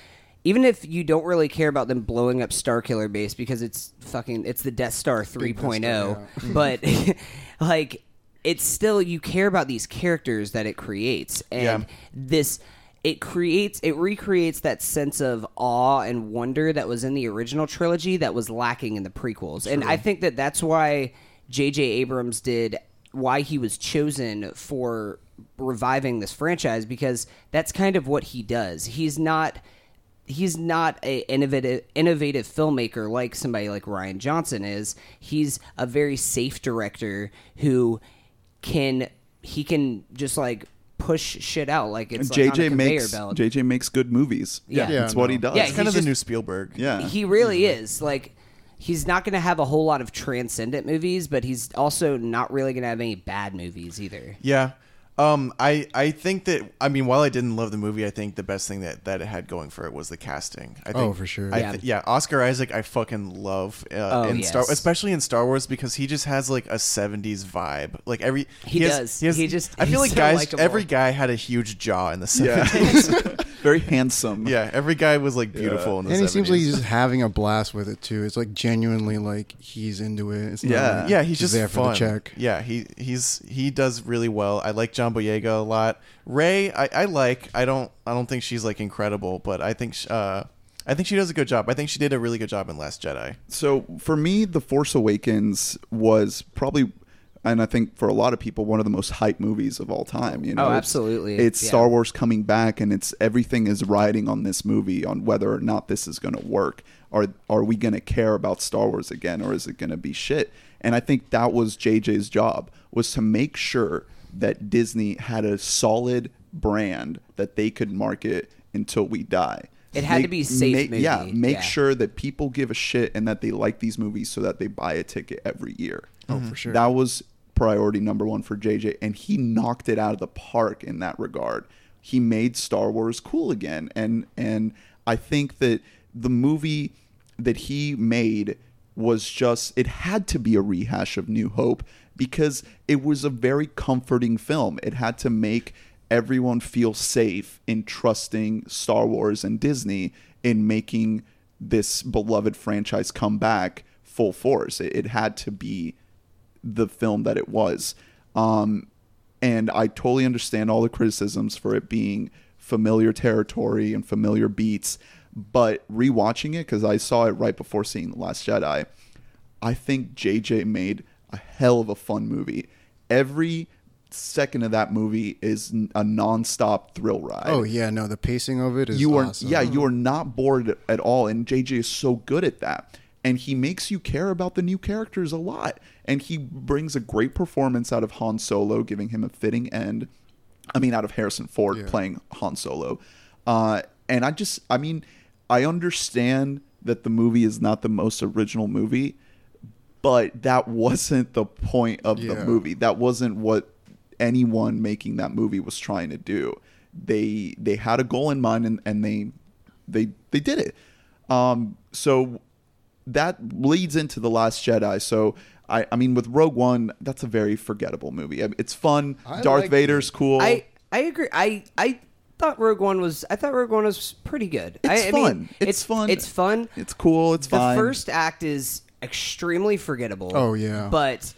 even if you don't really care about them blowing up starkiller base because it's fucking it's the death star 3.0 Death Star, oh, but like it's still you care about these characters that it creates. And Yeah. this it creates it recreates that sense of awe and wonder that was in the original trilogy that was lacking in the prequels. And i think that that's why jj abrams did why he was chosen for reviving this franchise because that's kind of what he does. He's not he's not a innovative innovative filmmaker like somebody like Rian Johnson is. He's a very safe director who can he can just like push shit out like it's like on a JJ conveyor makes belt. JJ makes good movies. Yeah. Yeah, that's what he does. Yeah, It's kind he's of the new Spielberg. yeah. he really is like he's not going to have a whole lot of transcendent movies, but he's also not really going to have any bad movies either. Yeah. Um, I, I think that I mean while I didn't love the movie, I think the best thing that, that it had going for it was the casting. I think, Oh, for sure. I Yeah. thi- yeah, Oscar Isaac, I fucking love uh, Oh, in Star, especially in Star Wars because he just has like a '70s vibe. Like every He has- does. He just- I feel he's like so guys, likable. every guy had a huge jaw in the Yeah. '70s. Very handsome. yeah, every guy was like beautiful in the and he seems like he's just having a blast with it too. It's like genuinely like he's into it. It's not Yeah. like yeah, he's just there for the check. Yeah, he he's he does really well. I like John Boyega a lot. Rey, I, I like. I don't I don't think she's like incredible, but I think sh- uh I think she does a good job. I think she did a really good job in Last Jedi. So for me, The Force Awakens was probably, and I think for a lot of people, one of the most hype movies of all time. You know, Oh, absolutely. It's Yeah. Star Wars coming back, and it's everything is riding on this movie on whether or not this is going to work. Are are we going to care about Star Wars again, or is it going to be shit? And I think that was JJ's job was to make sure that Disney had a solid brand that they could market until we die. It had to be safe make, movie. Yeah, make Yeah. sure that people give a shit and that they like these movies so that they buy a ticket every year. Oh, for sure. That was priority number one for JJ, and he knocked it out of the park in that regard. He made Star Wars cool again, and and I think that the movie that he made was just it had to be a rehash of New Hope because it was a very comforting film. It had to make everyone feel safe in trusting Star Wars and Disney in making this beloved franchise come back full force. It, it had to be the film that it was. Um, and I totally understand all the criticisms for it being familiar territory and familiar beats. But rewatching it, because I saw it right before seeing The Last Jedi, I think JJ made a hell of a fun movie. Every second of that movie is a nonstop thrill ride. Oh yeah, no, the pacing of it is you are awesome. yeah you are not bored at all and jj is so good at that and he makes you care about the new characters a lot. And he brings a great performance out of han solo giving him a fitting end. I mean out of harrison ford Yeah. playing han solo. Uh, and i just i mean i understand that the movie is not the most original movie but that wasn't the point of the movie. That wasn't what anyone making that movie was trying to do. They they had a goal in mind and, and they they they did it. Um so that leads into the last jedi so i i mean with rogue one that's a very forgettable movie it's fun I darth liked vader's cool I I agree. I I thought Rogue One was I thought Rogue One was pretty good. It's I, I mean, fun. It's fun. It's fun. it's cool it's fun. the fine first act is extremely forgettable. Oh, yeah. But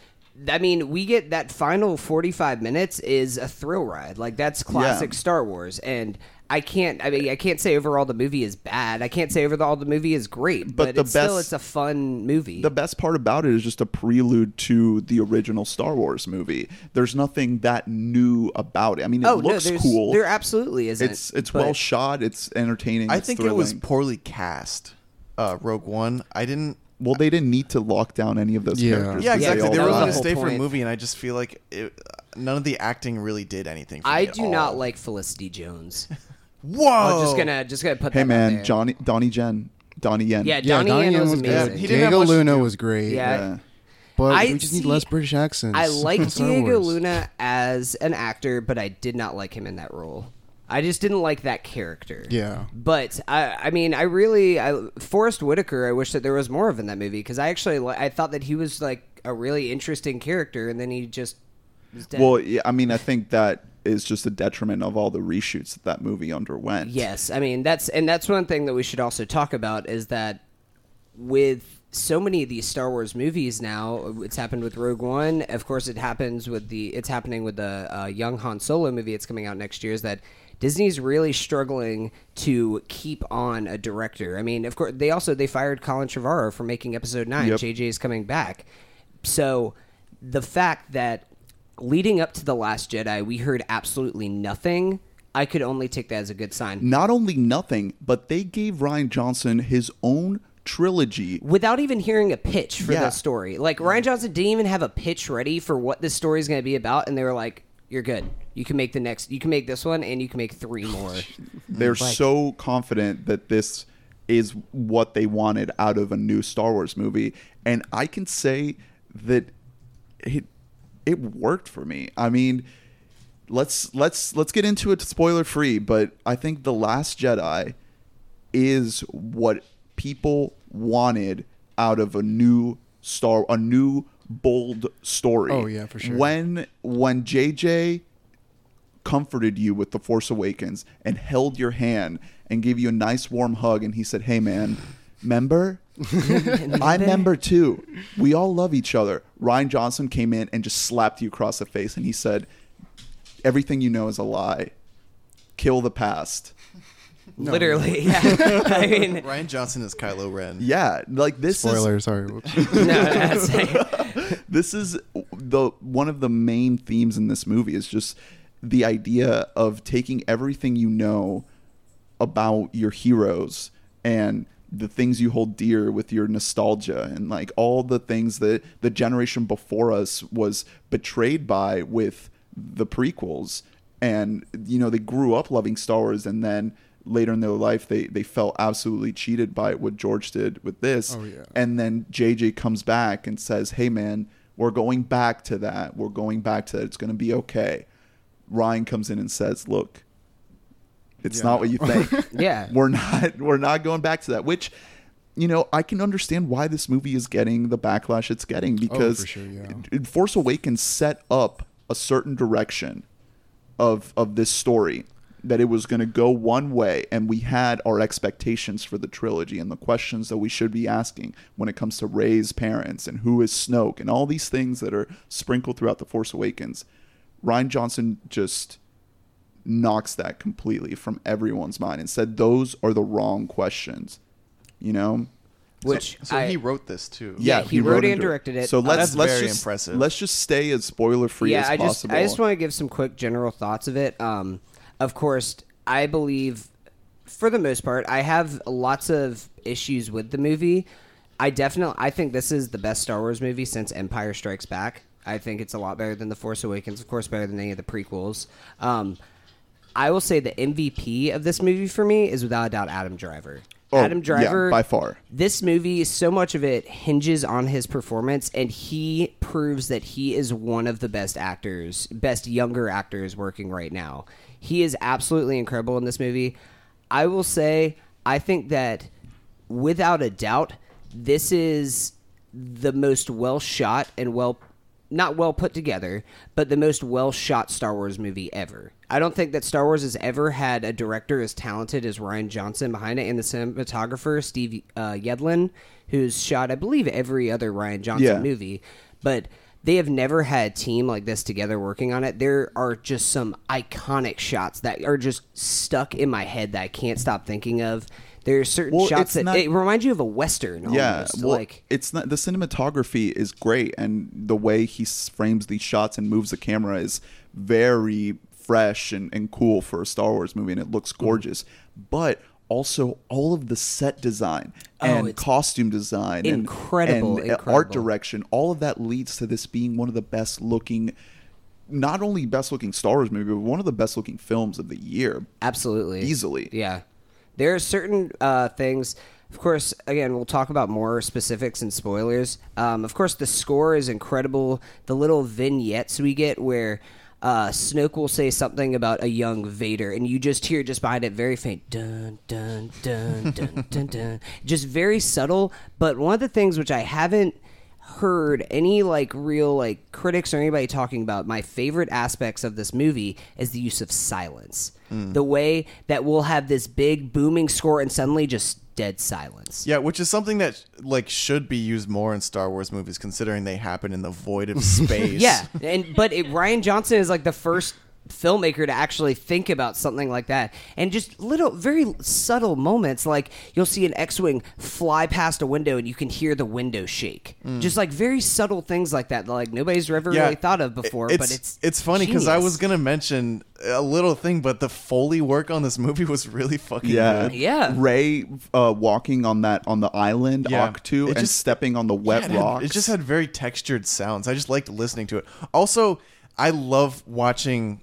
I mean, we get that final 45 minutes is a thrill ride. Like that's classic Yeah. Star Wars and I can't I mean I can't say overall the movie is bad. I can't say overall the movie is great, But but, the it's still best- it's a fun movie. the best part about it is just a prelude to the original Star Wars movie. There's nothing that new about it. I mean, it oh looks no, cool. There absolutely isn't. it's it's but- well shot. It's entertaining. I it's think it was poorly cast. Uh, Rogue One. I didn't. well. They didn't need to lock down any of those Yeah. characters. Yeah, exactly. all They were that going to whole stay for a point. movie, and I just feel like it, none of the acting really did anything. For I me at do not all. like Felicity Jones. Whoa! I'm just gonna just gonna put Hey that out man, there. Johnny Donnie Jen, Donnie Yen. Yeah, yeah, Donnie Donnie Yen Yen was was amazing. good. He didn't have Diego much to Luna do. was great. Yeah. Yeah. but I we just need see- less British accents. I like Star Diego Wars. Luna as an actor, but I did not like him in that role. I just didn't like that character. Yeah. But I, I mean, I really, I, Forest Whitaker. I wish that there was more of in that movie because I actually, li- I thought that he was like a really interesting character, and then he just was dead. Well, yeah, I mean, I think that is just a detriment of all the reshoots that that movie underwent. Yes, I mean that's and that's one thing that we should also talk about is that with so many of these Star Wars movies now, it's happened with Rogue One. Of course, it happens with the it's happening with the uh, young Han Solo movie. It's coming out next year. Is that Disney's really struggling to keep on a director. I mean, of course, they also they fired Colin Trevorrow for making Episode Nine. Yep. JJ is coming back, so the fact that leading up to the Last Jedi, we heard absolutely nothing. I could only take that as a good sign. Not only nothing, but they gave Rian Johnson his own trilogy. without even hearing a pitch for Yeah. the story. Like Rian Johnson didn't even have a pitch ready for what this story is going to be about, and they were like, "You're good. You can make the next. You can make this one, and you can make three more." They're Like- so confident that this is what they wanted out of a new Star Wars movie, and I can say that it it worked for me. I mean, let's let's let's get into it spoiler free, but I think the Last Jedi is what people wanted out of a new star a new bold story. Oh, yeah, for sure. When when JJ comforted you with the Force Awakens and held your hand and gave you a nice warm hug and he said, "Hey man, member? I member two. We all love each other." Rian Johnson came in and just slapped you across the face and he said, "Everything you know is a lie. Kill the past." Literally, yeah. I mean, Rian Johnson is Kylo Ren. Yeah, like this is Spoiler, sorry. No, that's this is the one of the main themes in this movie is just the idea of taking everything you know about your heroes and the things you hold dear with your nostalgia and like all the things that the generation before us was betrayed by with the prequels and you know they grew up loving Star Wars and then later in their life they they felt absolutely cheated by what George did with this Oh, yeah. and then JJ comes back and says, "Hey man, we're going back to that. We're going back to that. It's going to be okay." Rian comes in and says, "Look, it's Yeah, not what you think. yeah. we're not we're not going back to that." Which you know, I can understand why this movie is getting the backlash it's getting oh, because Oh, sure, yeah. Force Awakens set up a certain direction of of this story that it was going to go one way and we had our expectations for the trilogy and the questions that we should be asking when it comes to Rey's parents and who is Snoke and all these things that are sprinkled throughout the Force Awakens. Rian Johnson just knocks that completely from everyone's mind and said those are the wrong questions. You know? which so I, he wrote this too. Yeah, he wrote and directed it. So let's That's let's very just impressive. let's just stay as spoiler free yeah, as I just. I just want to give some quick general thoughts of it. Um, of course, I believe for the most part, I have lots of issues with the movie. I definitely I think this is the best Star Wars movie since Empire Strikes Back. I think it's a lot better than The Force Awakens, of course, better than any of the prequels. Um, I will say the MVP of this movie for me is without a doubt Adam Driver. Oh, Adam yeah, Driver by far. this movie so much of it hinges on his performance and he proves that he is one of the best actors best younger actors working right now he is absolutely incredible in this movie i will say i think that without a doubt this is the most well shot and well not well put together, but the most well shot Star Wars movie ever. I don't think that Star Wars has ever had a director as talented as Rian Johnson behind it, and the cinematographer Steve uh, Yedlin, who's shot, I believe, every other Rian Johnson Yeah. movie. But they have never had a team like this together working on it. There are just some iconic shots that are just stuck in my head that I can't stop thinking of. There are certain Well, shots that not- it reminds you of a western. yeah, almost. well, like it's not the cinematography is great, and the way he frames these shots and moves the camera is very fresh and, and cool for a Star Wars movie, and it looks Mm-hmm. gorgeous. But also all of the set design Oh, and costume design, and- incredible, and, uh, art direction, all of that leads to this being one of the best looking. Not only best looking Star Wars movie, but one of the best looking films of the year. Absolutely. Easily. Yeah. There are certain uh, things. Of course, again, we'll talk about more specifics and spoilers. Um, of course, the score is incredible. The little vignettes we get where uh, Snoke will say something about a young Vader, and you just hear just behind it very faint dun dun dun dun dun dun, just very subtle. But one of the things which I haven't heard any like real like critics or anybody talking about my favorite aspects of this movie is the use of silence the way that we'll have this big booming score and suddenly just dead silence Yeah, which is something that like should be used more in Star Wars movies, considering they happen in the void of space. yeah and but it, rian johnson is like the first filmmaker to actually think about something like that and just little very subtle moments like you'll see an x-wing fly past a window and you can hear the window shake just like very subtle things like that that like nobody's ever really thought of before It's, but it's it's funny because I was gonna mention a little thing, but the foley work on this movie was really fucking Yeah, good. Yeah. Rey uh, walking on that on the island, Yeah. Ahch-To, and just- stepping on the wet Yeah, it had- rocks. It just had very textured sounds. I just liked listening to it. Also, I love watching.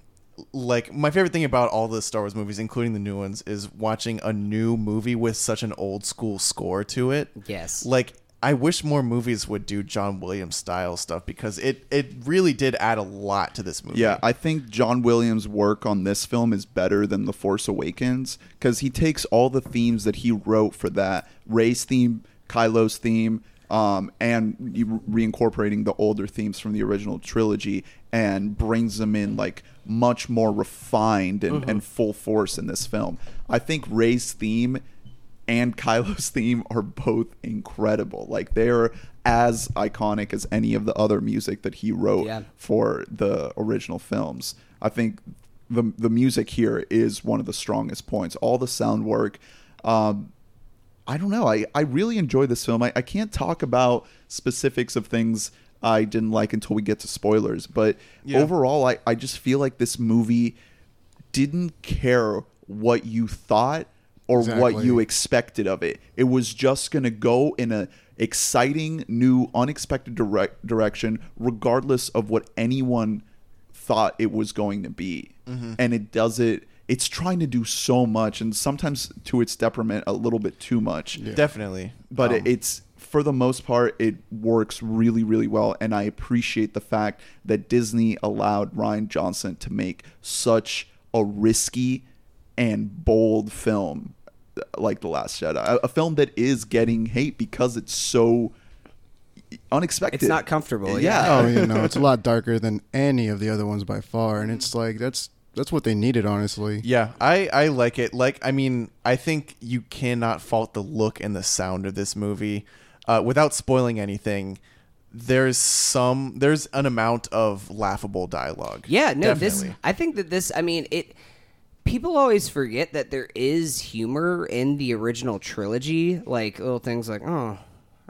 Like my favorite thing about all the Star Wars movies, including the new ones, is watching a new movie with such an old school score to it. Yes. Like I wish more movies would do John Williams style stuff because it it really did add a lot to this movie. Yeah, I think John Williams' work on this film is better than The Force Awakens because he takes all the themes that he wrote for that Rey's theme, Kylo's theme, um, and reincorporating the older themes from the original trilogy and brings them in like much more refined and, and full force in this film. I think Rey's theme and Kylo's theme are both incredible. Like they're as iconic as any of the other music that he wrote Yeah. for the original films. I think the the music here is one of the strongest points. All the sound work. Um, I don't know. I, I really enjoy this film. I, I can't talk about specifics of things I didn't like until we get to spoilers. But Yeah. overall, I, I just feel like this movie didn't care what you thought or what you expected of it. It was just going to go in a exciting, new, unexpected direct direction, regardless of what anyone thought it was going to be. Mm-hmm. And it does it. It's trying to do so much, and sometimes to its detriment, a little bit too much. definitely. But Um, it it's for the most part, it works really, really well, and I appreciate the fact that Disney allowed Rian Johnson to make such a risky and bold film like The Last Jedi, a, a film that is getting hate because it's so unexpected. It's not comfortable, Yeah. Oh, you know, it's a lot darker than any of the other ones by far, and it's like that's that's what they needed, honestly. Yeah, I, I like it. Like, I mean, I think you cannot fault the look and the sound of this movie. Uh, without spoiling anything, there's some, there's an amount of laughable dialogue. Yeah, no, this I think that this I mean it people always forget that there is humor in the original trilogy, like little things like, oh,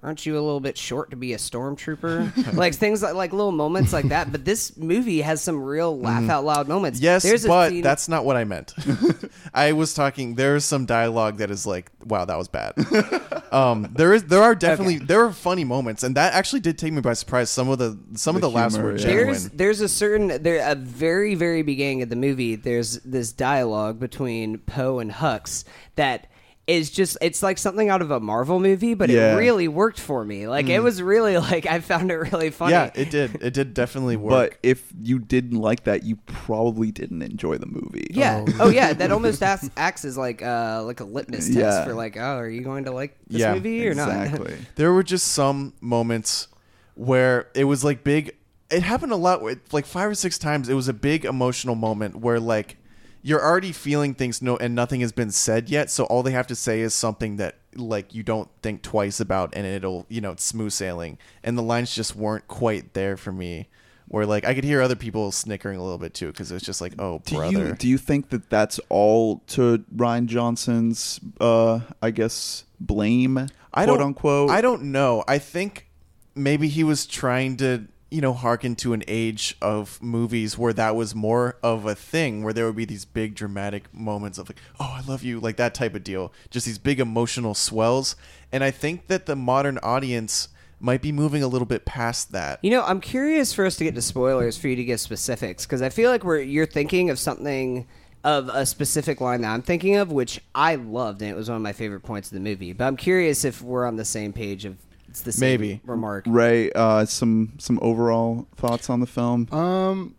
aren't you a little bit short to be a stormtrooper? like things like, like little moments like that. But this movie has some real laugh out loud moments. Mm-hmm. Yes, There's a but scene- that's not what I meant. I was talking. There's some dialogue that is like, "Wow, that was bad." um, there is, there are definitely there are funny moments, and that actually did take me by surprise. Some of the some of The the laughs humor, were yeah. genuine. There's there's a certain there a very very beginning of the movie. There's this dialogue between Poe and Hux that is just it's like something out of a Marvel movie, but Yeah. it really worked for me. Like it was really like I found it really funny. yeah, it did. It did definitely work. But if you didn't like that, you probably didn't enjoy the movie. Yeah. Oh, yeah. That almost acts, acts as like uh like a litmus test Yeah. for like, oh, are you going to like this Yeah, movie or not? exactly. there were just some moments where it was like big it happened a lot like five or six times it was a big emotional moment where like you're already feeling things no and nothing has been said yet so all they have to say is something that like you don't think twice about and it'll you know it's smooth sailing and the lines just weren't quite there for me where like i could hear other people snickering a little bit too because it was just like oh Do brother you do you think that that's all to Rian Johnson's, uh, I guess, blame, I quote unquote? I don't know. I think maybe he was trying to, you know, hearken to an age of movies where that was more of a thing, where there would be these big dramatic moments of like, "Oh, I love you," like that type of deal. Just these big emotional swells. And I think that the modern audience might be moving a little bit past that. You know, I'm curious for us to get to spoilers for you to give specifics because I feel like we're you're thinking of something of a specific line that I'm thinking of, which I loved and it was one of my favorite points of the movie. But I'm curious if we're on the same page of it's the same Maybe. remark. Ray, uh, some some overall thoughts on the film? Um,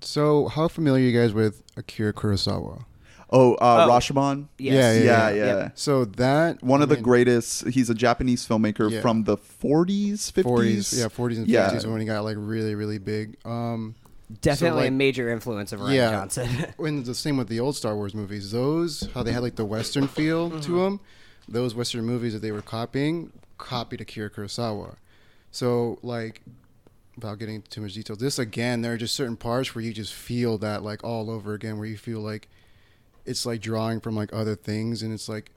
so how familiar are you guys with Akira Kurosawa? Oh, uh, Oh. Rashomon. Yes. Yeah, Yeah, yeah, yeah. Yep. So that One I of the greatest. He's a Japanese filmmaker Yeah. from the 40s, 50s. 40s, yeah, 40s and 50s Yeah. when he got like really, really big. Um, Definitely like- a major influence of Rian yeah, Johnson. when the same with the old Star Wars movies, those how they had like the Western feel Mm-hmm. to them. Those Western movies that they were copying copied Akira Kurosawa. So like, without getting into too much detail, this again, there are just certain parts where you just feel that like all over again, where you feel like it's like drawing from like other things, and it's like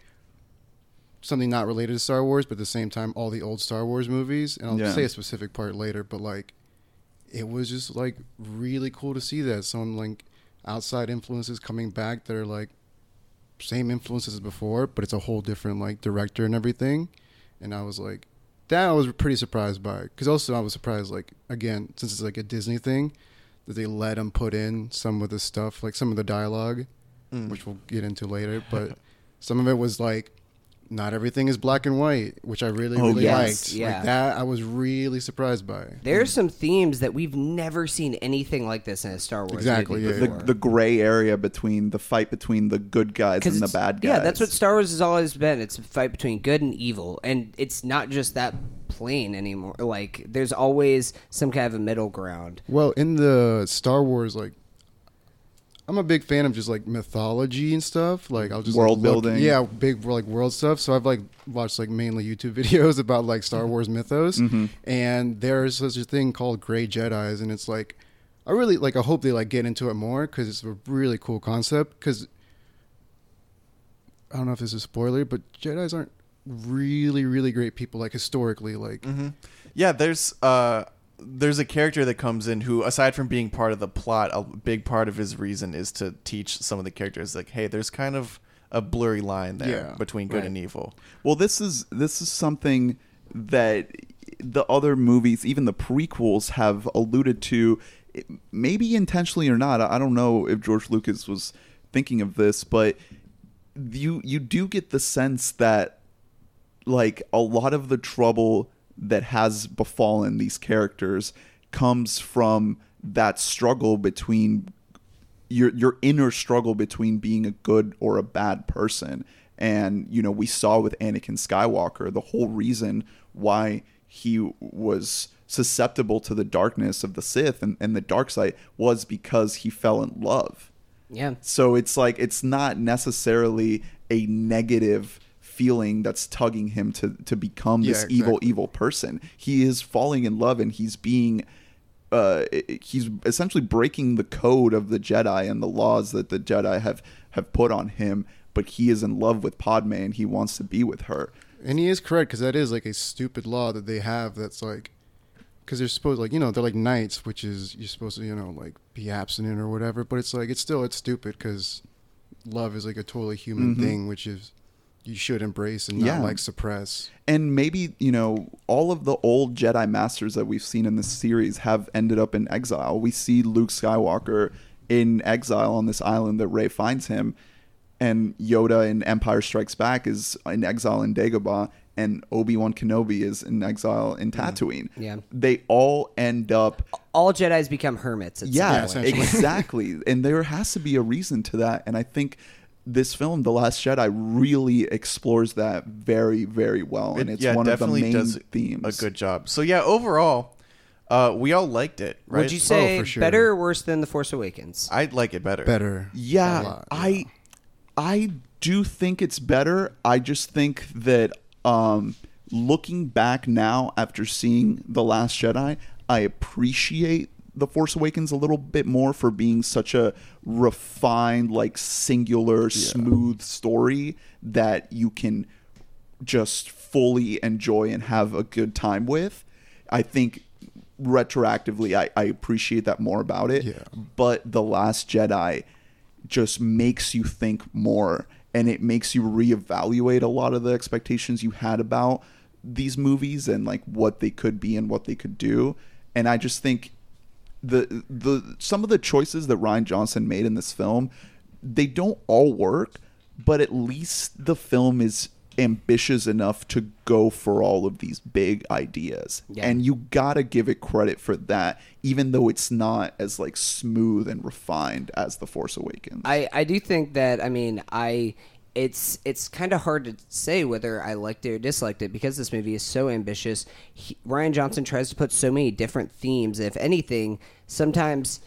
something not related to Star Wars, but at the same time, all the old Star Wars movies. And I'll Yeah. say a specific part later, but like, it was just like really cool to see that some like outside influences coming back that are like same influences as before, but it's a whole different like director and everything. And I was like, that I was pretty surprised by. Because also I was surprised, like again, since it's like a Disney thing, that they let him put in some of the stuff, like some of the dialogue, Mm. which we'll get into later. But some of it was like, not everything is black and white, which I really, Oh, really yes, liked. yeah. Like that, I was really surprised by. There's mm. some themes that we've never seen anything like this in a Star Wars Exactly, movie yeah. the, the gray area between the fight between the good guys and the bad guys. Yeah, that's what Star Wars has always been. It's a fight between good and evil, and it's not just that plain anymore. Like there's always some kind of a middle ground. Well, in the Star Wars, like, I'm a big fan of just like mythology and stuff. Like, I'll just like, World look- building. yeah, big like world stuff. So I've like watched like mainly YouTube videos about like Star Wars mythos, Mm-hmm. and there's such a thing called Gray Jedi's, and it's like, I really like. I hope they like get into it more because it's a really cool concept. Because I don't know if this is a spoiler, but Jedi's aren't really really great people like historically like hmm Yeah, there's uh there's a character that comes in who aside from being part of the plot, a big part of his reason is to teach some of the characters like, hey, there's kind of a blurry line there Yeah, between good right. and evil. Well, this is this is something that the other movies, even the prequels, have alluded to, maybe intentionally or not. I don't know if George Lucas was thinking of this, but you you do get the sense that like a lot of the trouble that has befallen these characters comes from that struggle between your your inner struggle between being a good or a bad person. And you know, we saw with Anakin Skywalker the whole reason why he was susceptible to the darkness of the Sith and, and the dark side was because he fell in love. Yeah. So it's like it's not necessarily a negative feeling that's tugging him to to become this Yeah, evil exactly. evil person. He is falling in love and he's being uh he's essentially breaking the code of the Jedi and the laws that the Jedi have have put on him, but he is in love with Padme and he wants to be with her. And he is correct because that is like a stupid law that they have. That's like because they're supposed like you know they're like knights, which is you're supposed to you know like be abstinent or whatever. But it's like it's still it's stupid because love is like a totally human Mhm. thing, which is you should embrace and not Yeah. like suppress. and maybe you know all of the old Jedi masters that we've seen in this series have ended up in exile. We see Luke Skywalker in exile on this island that Rey finds him, and Yoda in Empire Strikes Back is in exile in Dagobah, and Obi Wan Kenobi is in exile in Tatooine. Yeah. they all end up. All Jedi's become hermits. At Yeah, Yeah, point. exactly. and there has to be a reason to that, and I think. This film, The Last Jedi, really explores that very, very well, and It- it's yeah, one of the definitely main does themes. a good job. So yeah, overall, uh, we all liked it, right? Would you say for sure. better or worse than The Force Awakens? I'd like it better. Better. Yeah, lot, I I do think it's better. I just think that um looking back now after seeing The Last Jedi, I appreciate The Force Awakens a little bit more for being such a refined, like singular, smooth story that you can just fully enjoy and have a good time with. I think retroactively I, I appreciate that more about it. Yeah. But The Last Jedi just makes you think more and it makes you reevaluate a lot of the expectations you had about these movies and like what they could be and what they could do. And I just think the the some of the choices that Rian Johnson made in this film, they don't all work, but at least the film is ambitious enough to go for all of these big ideas. Yeah. And you got to give it credit for that even though it's not as like smooth and refined as The Force Awakens. I, I do think that I mean I it's it's kind of hard to say whether I liked it or disliked it because this movie is so ambitious. He, Rian Johnson tries to put so many different themes. If anything, sometimes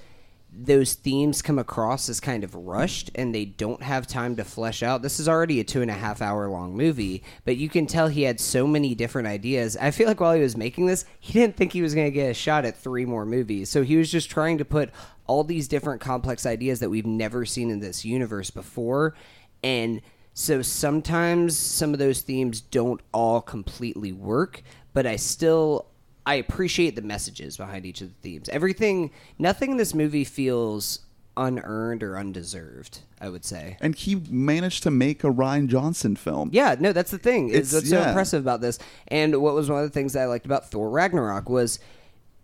those themes come across as kind of rushed and they don't have time to flesh out. This is already a two and a half hour long movie, but you can tell he had so many different ideas. I feel like while he was making this, he didn't think he was going to get a shot at three more movies. So he was just trying to put all these different complex ideas that we've never seen in this universe before. And so sometimes some of those themes don't all completely work, but I still I appreciate the messages behind each of the themes. Everything, nothing in this movie feels unearned or undeserved. I would say. and he managed to make a Rian Johnson film. Yeah, no, that's the thing. Is It's- what's so impressive about this. And what was one of the things that I liked about Thor Ragnarok was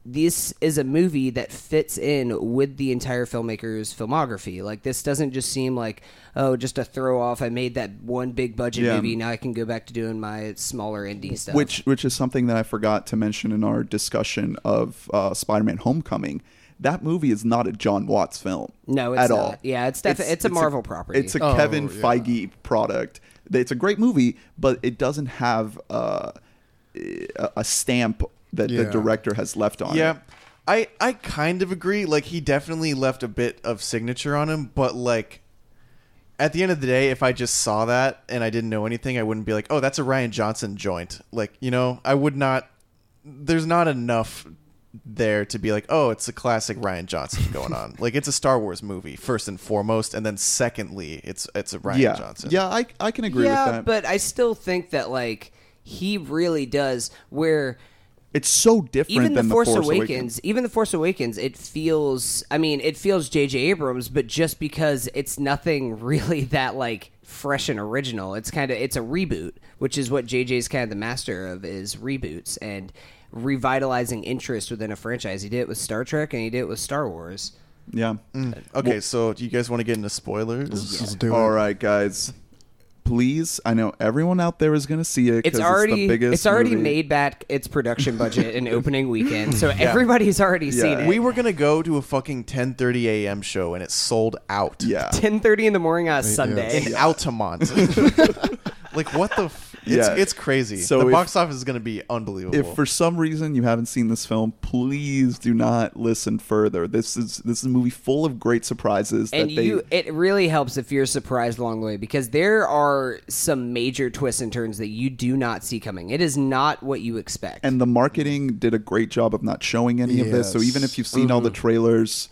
this is a movie that fits in with the entire filmmaker's filmography. Like this doesn't just seem like oh, just a throw off. I made that one big budget Yeah. movie. Now I can go back to doing my smaller indie stuff. which which is something that I forgot to mention in our discussion of uh, Spider-Man: Homecoming. That movie is not a Jon Watts film. No, it's at not. all. Yeah, it's defi- it's a Marvel property. It's a Oh, Kevin yeah. Feige product. It's a great movie, but it doesn't have uh, a, a stamp that the director has left on Yeah. it. I I kind of agree. Like he definitely left a bit of signature on him, but like at the end of the day, if I just saw that and I didn't know anything, I wouldn't be like, "Oh, that's a Rian Johnson joint." Like, you know, I would not there's not enough there to be like, "Oh, it's a classic Rian Johnson going on." like it's a Star Wars movie first and foremost, and then secondly, it's it's a Rian yeah, Johnson. yeah, I I can agree yeah, with that. but I still think that like he really does where it's so different even the than Force, the Force Awakens, even the Force Awakens, it feels. I mean, it feels J.J. Abrams, but just because it's nothing really that like fresh and original. It's kind of it's a reboot, which is what J.J.'s kind of the master of is reboots and revitalizing interest within a franchise. He did it with Star Trek and he did it with Star Wars. Yeah. Mm. Uh, okay, so do you guys want to get into spoilers? Let's do All it. right, guys. Please, I know everyone out there is going to see it. It's already the biggest it's already movie. made back its production budget in opening weekend, so everybody's already seen it. We were gonna go to a fucking 10:30 a.m. show and it sold out. Yeah. ten thirty in the morning on a Sunday. in Altamont. like what the? F- it's Yeah. it's crazy. So the if- box office is gonna be unbelievable. If for some reason you haven't seen this film, please do not listen further. This is this is a movie full of great surprises and that they you it really helps if you're surprised along the way because there are some major twists and turns that you do not see coming it is not what you expect and the marketing did a great job of not showing any of this. So even if you've seen all the mm-hmm. trailers,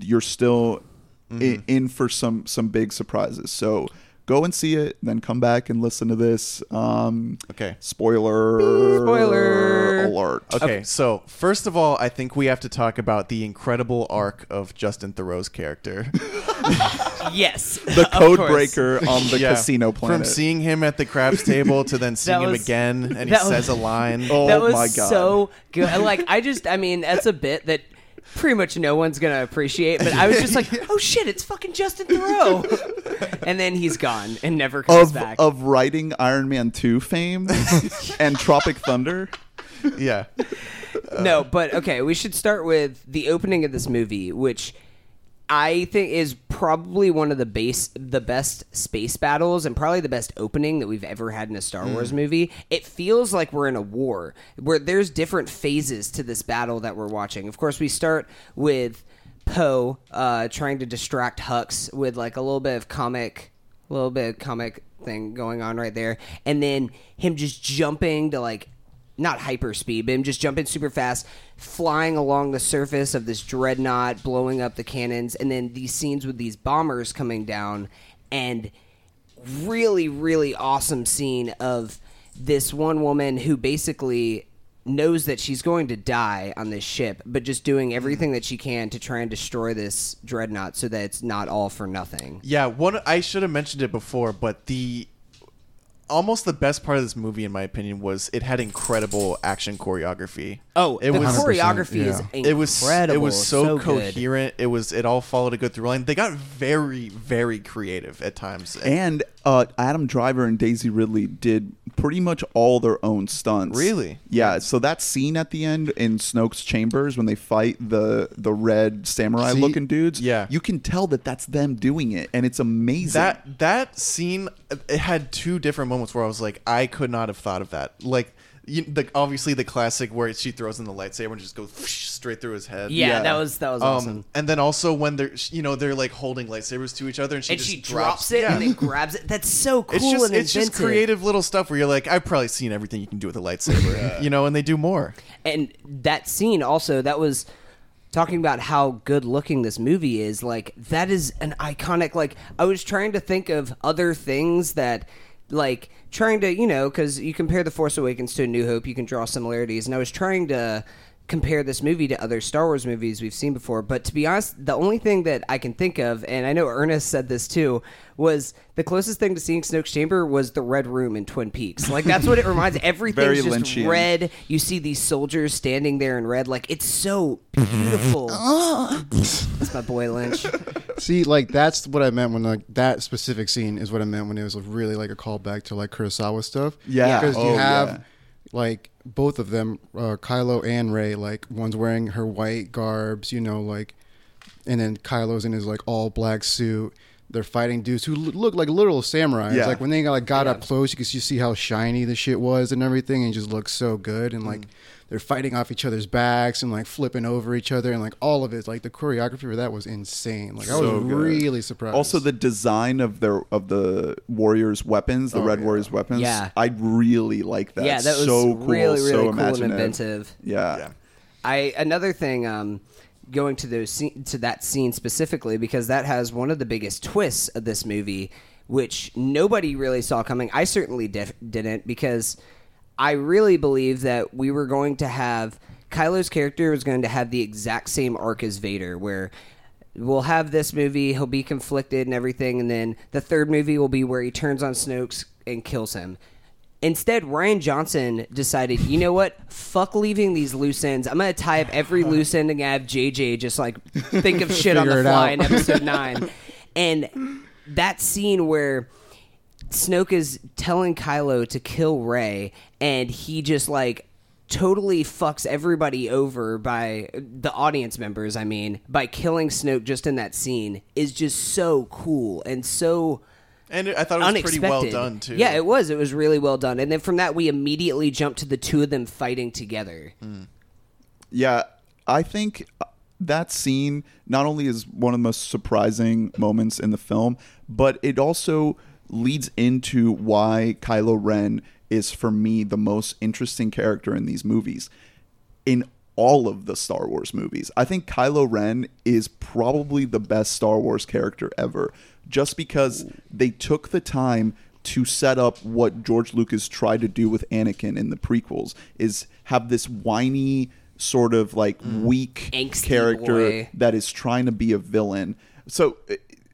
you're still i- mm-hmm. in for some some big surprises. So go and see it, then come back and listen to this. Um, Okay. Spoiler. Spoiler. alert. Okay, so first of all, I think we have to talk about the incredible arc of Justin Theroux's character. yes, The of code course. breaker on the Yeah. casino planet. From seeing him at the craps table to then seeing him was- again and he that was- says a line. Oh that was my god. so good. Like I just, I mean, that's a bit that pretty much no one's gonna appreciate. But I was just like, oh shit, it's fucking Justin Theroux, and then he's gone and never comes of back. of writing Iron Man 2 fame and Tropic Thunder. Yeah. no, but okay, we should start with the opening of this movie, which I think is probably one of the base the best space battles and probably the best opening that we've ever had in a Star Wars movie. It feels like we're in a war where there's different phases to this battle that we're watching. Of course, we start with Poe uh, trying to distract Hux with like a little bit of comic a little bit of comic thing going on right there. And then him just jumping to like not hyper speed, but him just jumping super fast, flying along the surface of this dreadnought, blowing up the cannons, and then these scenes with these bombers coming down, and really, really awesome scene of this one woman who basically knows that she's going to die on this ship, but just doing mm-hmm. everything that she can to try and destroy this dreadnought so that it's not all for nothing. Yeah, one I should have mentioned it before, but the almost the best part of this movie in my opinion was it had incredible action choreography. Oh, it the was 100%, choreography is yeah. it was incredible. it was so, good. coherent. It was it all followed a good through line. They got very very creative at times. And uh, Adam Driver and Daisy Ridley did pretty much all their own stunts. Really? Yeah. So that scene at the end in Snoke's chambers when they fight the the red samurai See? looking dudes, Yeah. you can tell that that's them doing it, and it's amazing. that that scene it had two different moments where I was like, I could not have thought of that. Like, you, the obviously the classic where she throws in the lightsaber and just goes straight through his head. Yeah, Yeah. that was that was Um, awesome. and then also when they're you know they're like holding lightsabers to each other and she and just she drops, it yeah. and then grabs it. That's so cool it's just and it's just inventive. creative little stuff where you're like I've probably seen everything you can do with a lightsaber, you know, and they do more. And that scene also that was talking about how good looking this movie is. Like that is an iconic. Like I was trying to think of other things that like trying to you know because you compare the Force Awakens to A New Hope, you can draw similarities, and I was trying to compare this movie to other Star Wars movies we've seen before. But to be honest, the only thing that I can think of, and I know Ernest said this too, was the closest thing to seeing Snoke's chamber was the Red Room in Twin Peaks. Like that's what it reminds. Everything's just Lynchian. red. You see these soldiers standing there in red. Like it's so beautiful. Uh. that's my boy Lynch. See, like that's what I meant when like that specific scene is what I meant when it was really like a callback to like Kurosawa stuff. Yeah. because Oh, you have yeah. like both of them, uh, Kylo and Rey. Like one's wearing her white garbs, you know, like, and then Kylo's in his like all black suit. They're fighting dudes who look like literal samurais. Yeah. Like when they like got up close, you could see how shiny the shit was and everything, and just looks so good. And Mm. Like they're fighting off each other's backs and like flipping over each other, and like all of it. Like the choreography for that was insane. Like I was good. really surprised. Also, the design of their of the warriors' weapons, the Oh, Red yeah. Warriors' weapons, Yeah. I really like that. yeah, that was so cool, really, really so cool and inventive. Yeah. Yeah. I another thing, um, going to those scene, to that scene specifically because that has one of the biggest twists of this movie, which nobody really saw coming. I certainly def- didn't because I really believe that we were going to have Kylo's character was going to have the exact same arc as Vader, where we'll have this movie, he'll be conflicted and everything, and then the third movie will be where he turns on Snoke and kills him. Instead, Rian Johnson decided, you know what? Fuck leaving these loose ends. I'm gonna tie up every loose end and have JJ just like think of shit on the fly in episode nine. And that scene where Snoke is telling Kylo to kill Rey, and he just like totally fucks everybody over by the audience members. I mean, by killing Snoke just in that scene is just so cool and so And I thought it was unexpected. pretty well done too. Yeah, it was. It was really well done. And then from that, we immediately jumped to the two of them fighting together. Yeah, I think uh, that scene not only is one of the most surprising moments in the film, but it also leads into why Kylo Ren is for me the most interesting character in these movies. In all of the Star Wars movies. I think Kylo Ren is probably the best Star Wars character ever, just because they took the time to set up what George Lucas tried to do with Anakin in the prequels is have this whiny sort of like mm. weak Angsty character boy. that is trying to be a villain. So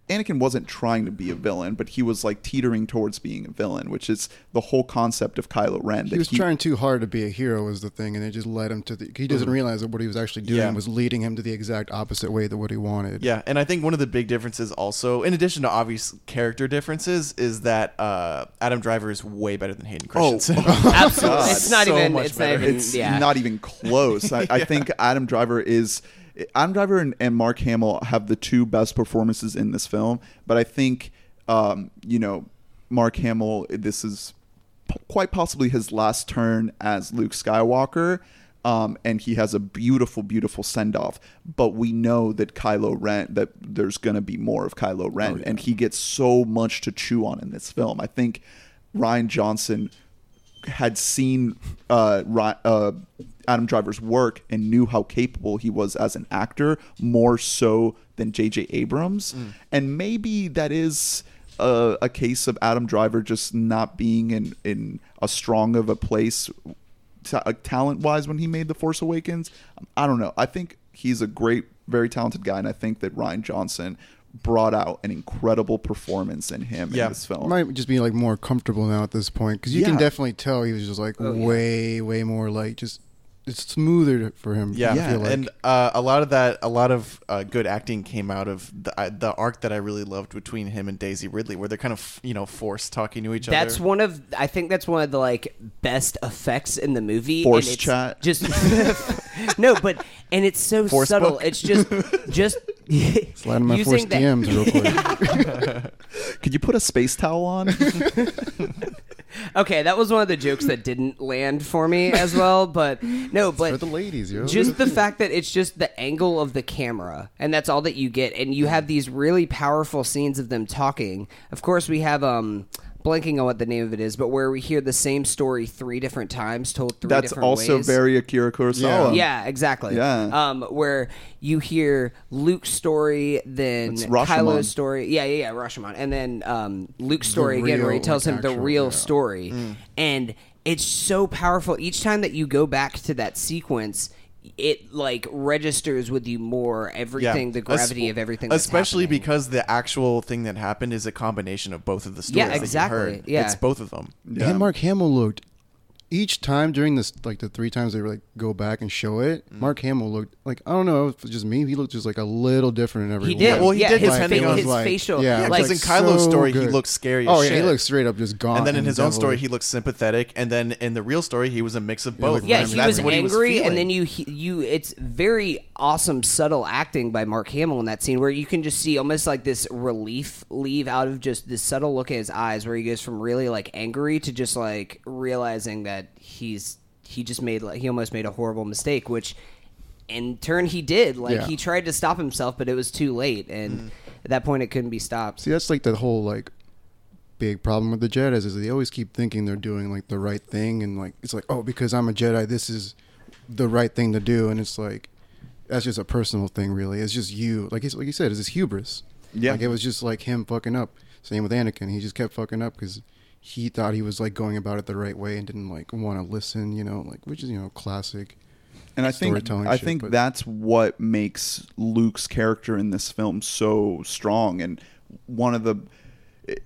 Anakin wasn't trying to be a villain, but he was like teetering towards being a villain, which is the whole concept of Kylo Ren. He that was trying too hard to be a hero was the thing, and it just led him to the. He doesn't realize that what he was actually doing Yeah. was leading him to the exact opposite way that what he wanted. Yeah, and I think one of the big differences also, in addition to obvious character differences, is that uh, Adam Driver is way better than Hayden Christensen. Oh, Absolutely, God, it's not so even. much It's not better. even. it's yeah. not even close. I, I think Adam Driver is Adam Driver and, and Mark Hamill have the two best performances in this film, but I think um, you know Mark Hamill. This is p- quite possibly his last turn as Luke Skywalker. Um, and he has a beautiful, beautiful send off. But we know that Kylo Ren, that there's going to be more of Kylo Ren, and he gets so much to chew on in this film. I think Rian Johnson had seen uh, uh, Adam Driver's work and knew how capable he was as an actor more so than J.J. Abrams, mm. and maybe that is a, a case of Adam Driver just not being in in a strong of a place ta- uh, talent wise when he made The Force Awakens. I don't know. I think he's a great, very talented guy, and I think that Rian Johnson brought out an incredible performance in him Yeah. in this film. might just be like more comfortable now at this point because you can definitely tell he was just like Oh, yeah. way, way more like just it's smoother for him. Yeah, I Yeah, feel like. and uh, a lot of that, a lot of uh, good acting came out of the uh, the arc that I really loved between him and Daisy Ridley, where they're kind of you know forced talking to each That's other. That's one of I think that's one of the like best effects in the movie. Force chat. Just no, but and it's so Force subtle. book. It's just just Slide in my using force that- DMs real quick. Could you put a space towel on? Okay, that was one of the jokes that didn't land for me as well. But no, for but the ladies, yo. just the fact that it's just the angle of the camera and that's all that you get and you have these really powerful scenes of them talking of course we have um blanking on what the name of it is but where we hear the same story three different times told three That's different also ways. very Akira Kurosawa. yeah, exactly. Yeah. Um, where you hear Luke's story, then It's Rashomon. Kylo's story. Yeah, yeah, yeah, Rashomon, and then um, Luke's story again, where he real, tells like, him the actual- real yeah. story, and it's so powerful. Each time that you go back to that sequence, it like registers with you more everything, the gravity Es- of everything. that's especially happening. because the actual thing that happened is a combination of both of the stories. Yeah, that you exactly. heard. Yeah. it's both of them. Yeah. And Mark Hamill looked each time during this, like the three times they were like go back and show it. Mm. Mark Hamill looked like I don't know if it's just me. He looked just like a little different in every. he did. one. well, he yeah, did his, depending fa- on, his like- facial. yeah, Yeah, like, in Kylo's so story he good. looks scary. Oh yeah, shit. he looks straight up just gone. And then in his own story, he looks sympathetic, and then in the real story, he was a mix of both. looked Yeah, Right. he was what angry, feeling. and then you he- you. It's very awesome, subtle acting by Mark Hamill in that scene, where you can just see almost like this relief leave out of just this subtle look in his eyes, where he goes from really like angry to just like realizing that he's he just made like he almost made a horrible mistake, which in turn he did. Like Yeah. he tried to stop himself, but it was too late, and mm-hmm. at that point it couldn't be stopped. See, that's like the whole like big problem with the Jedi's is they always keep thinking they're doing like the right thing, and like it's like oh because I'm a Jedi, this is the right thing to do, and it's like that's just a personal thing, really. It's just you, like it's, like you said, it's just hubris. Yeah. like it was just like him fucking up. Same with Anakin, he just kept fucking up because he thought he was like going about it the right way and didn't like want to listen, you know, like which is you know classic. and I think I shit, think but- that's what makes Luke's character in this film so strong. And one of the,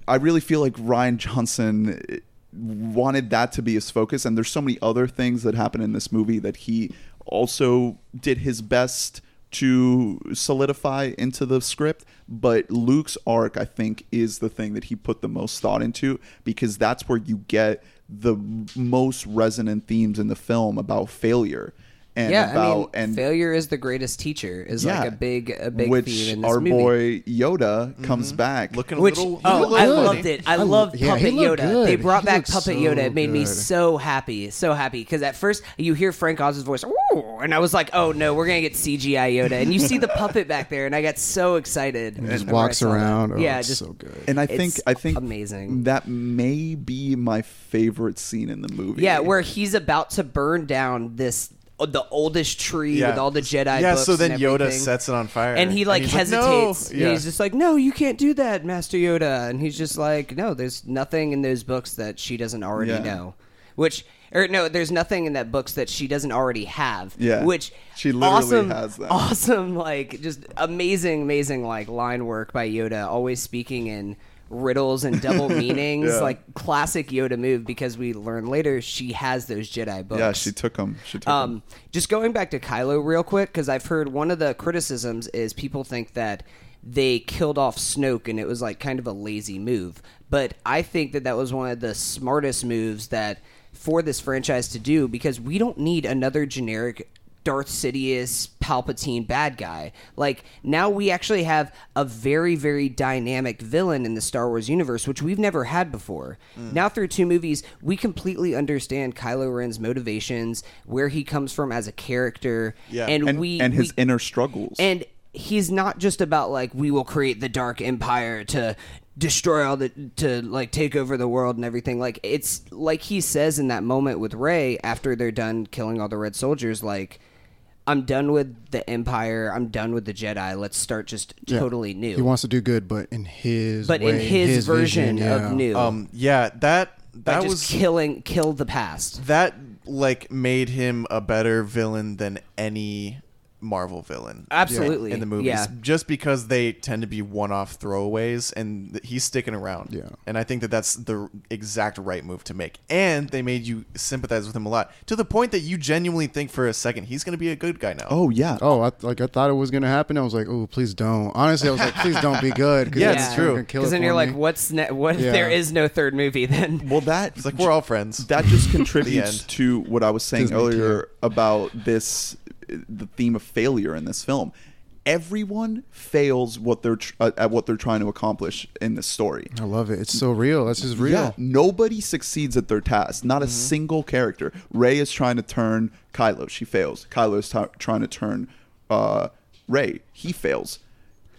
I really feel like Rian Johnson wanted that to be his focus. And there's so many other things that happen in this movie that he also did his best to solidify into the script. But Luke's arc, I think, is the thing that he put the most thought into because that's where you get the most resonant themes in the film about failure and yeah, about I mean, and failure is the greatest teacher is like a big a big which theme in this our movie. boy Yoda mm-hmm. comes back looking a Which little. oh, little I funny. loved it. I, I loved yeah, Puppet Yoda. good. They brought He back Puppet so Yoda. It made me so happy, so happy. Because at first you hear Frank Oz's voice, Ooh, and I was like, "Oh no, we're gonna get CGI Yoda." And you see the puppet back there, and I got so excited. And just walks around. Oh, yeah, it's just so good. and I think I think amazing. that may be my favorite scene in the movie. yeah, where he's about to burn down this the oldest tree Yeah. with all the Jedi. Yeah, books so then and Yoda everything. sets it on fire, and he like he's like, hesitates. "No!" Yeah. He's just like, "No, you can't do that, Master Yoda." And he's just like, "No, there's nothing in those books that she doesn't already Yeah. know." Which, or no, there's nothing in that books that she doesn't already have. Yeah. which She literally awesome, has that. Awesome, like just amazing, amazing like line work by Yoda. Always speaking in riddles and double meanings, Yeah. like classic Yoda move. Because we learn later she has those Jedi books. Yeah, she took them. She took. Um, just going back to Kylo real quick, because I've heard one of the criticisms is people think that they killed off Snoke and it was like kind of a lazy move. But I think that that was one of the smartest moves that for this franchise to do because we don't need another generic Darth Sidious Palpatine bad guy. Like now we actually have a very very dynamic villain in the Star Wars universe which we've never had before. Mm. Now through two movies we completely understand Kylo Ren's motivations, where he comes from as a character, Yeah. and, and we and his we- inner struggles. and he's not just about like we will create the dark empire to destroy all the to like take over the world and everything like it's like he says in that moment with Rey after they're done killing all the red soldiers like I'm done with the empire. I'm done with the Jedi. Let's start just Yeah. totally new. He wants to do good, but in his but in way, his, version vision, yeah. of new. Um, yeah, that that just was killing kill the past. That like made him a better villain than any Marvel villain. Absolutely. in the movies, Yeah. just because they tend to be one-off throwaways, and th- he's sticking around. Yeah. and I think that that's the exact right move to make. And they made you sympathize with him a lot to the point that you genuinely think for a second he's going to be a good guy now. oh yeah. Oh, I, like I thought it was gonna happen. I was like, oh, please don't. Honestly, I was like, please don't be good. 'cause Yeah, it's it's true. gonna kill because it then you're for like what's ne- what if Yeah. there is no third movie then Well, that it's like we're all friends. that just contributes to what I was saying Disney earlier tier. about this the theme of failure in this film. Everyone fails what they're tr- uh, at what they're trying to accomplish in this story. I love it. It's so real. That's just real. Yeah, nobody succeeds at their task. Not a single character. Rey is trying to turn Kylo. She fails. Kylo is t- trying to turn uh, Rey. He fails.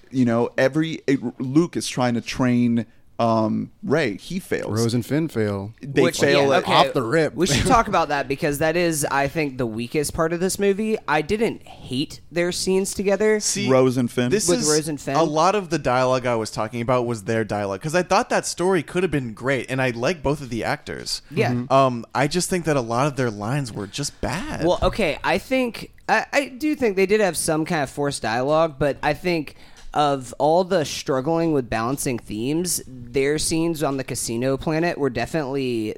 You know, every it, Luke is trying to train um, Rey. He fails. Rose and Finn fail. they Which, fail yeah, at okay, off the rip. We should talk about that because that is, I think, the weakest part of this movie. I didn't hate their scenes together. See, Rose and Finn. This With is Rose and Finn? a lot of the dialogue I was talking about was their dialogue because I thought that story could have been great, and I like both of the actors. Yeah. Mm-hmm. Mhm. Um, I just think that a lot of their lines were just bad. Well, okay, I think I, I do think they did have some kind of forced dialogue, but I think of all the struggling with balancing themes, their scenes on the casino planet were definitely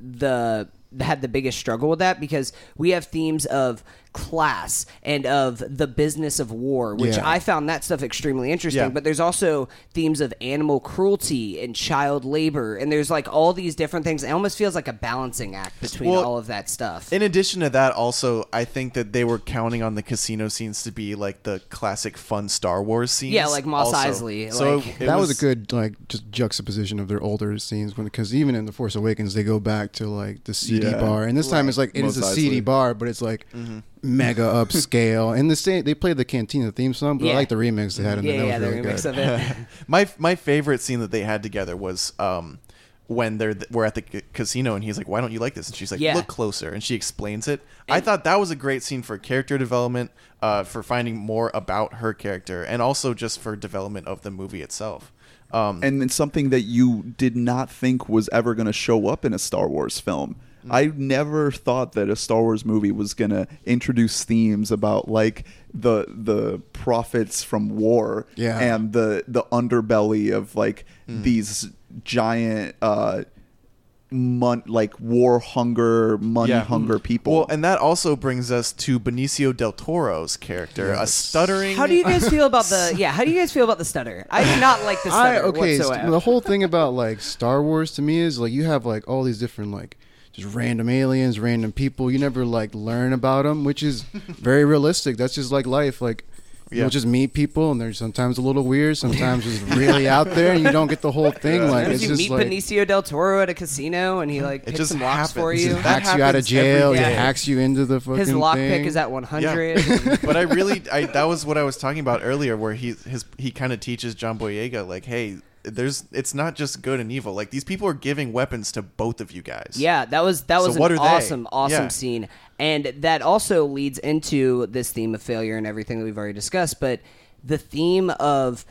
the had the biggest struggle with that because we have themes of class and of the business of war, which Yeah. I found that stuff extremely interesting. Yeah. But there's also themes of animal cruelty and child labor, and there's like all these different things. It almost feels like a balancing act between Well, all of that stuff. in addition to that, also I think that they were counting on the casino scenes to be like the classic fun Star Wars scenes. Yeah, like Mos also. Eisley, So like- it that was, a good like just juxtaposition of their older scenes because even in the Force Awakens they go back to like the CD Yeah. bar and this time it's like it is Mos a seedy Eisley. bar but it's like mm-hmm. Mega upscale and the same they played the Cantina theme song but Yeah. I like the remix they had in yeah, there yeah, was the really remix good. of it. my my favorite scene that they had together was um when they're th- we're at the c- casino and he's like, "Why don't you like this?" and she's like, Yeah. "Look closer," and she explains it. I thought that was a great scene for character development, uh, for finding more about her character, and also just for development of the movie itself. Um, and it's something that you did not think was ever going to show up in a Star Wars film. Mm. I never thought that a Star Wars movie was going to introduce themes about like the the profits from war Yeah. and the the underbelly of like Mm. these giant uh mon- like war hunger, money Yeah. hunger people. Well, and that also brings us to Benicio del Toro's character, a stuttering. How do you guys feel about the yeah? How do you guys feel about the stutter? I do not like the I stutter okay. st- whatsoever. the whole thing about like Star Wars to me is like you have like all these different like just random aliens, random people. You never like learn about them, which is very realistic. That's just like life. Like Yeah. you'll just meet people, and they're sometimes a little weird, sometimes just really out there, and you don't get the whole thing. Like Sometimes it's you just meet like Benicio del Toro at a casino, and he like It picks some locks for you. That hacks you out of jail. He hacks you into the fucking His lockpick thing. is at 100. Yeah. but I really, I that was what I was talking about earlier, where he his he kind of teaches John Boyega like, hey, there's it's not just good and evil. Like these people are giving weapons to both of you guys. Yeah, that was that So was what an are they? awesome, awesome Yeah. scene, and that also leads into this theme of failure and everything that we've already discussed. But the theme of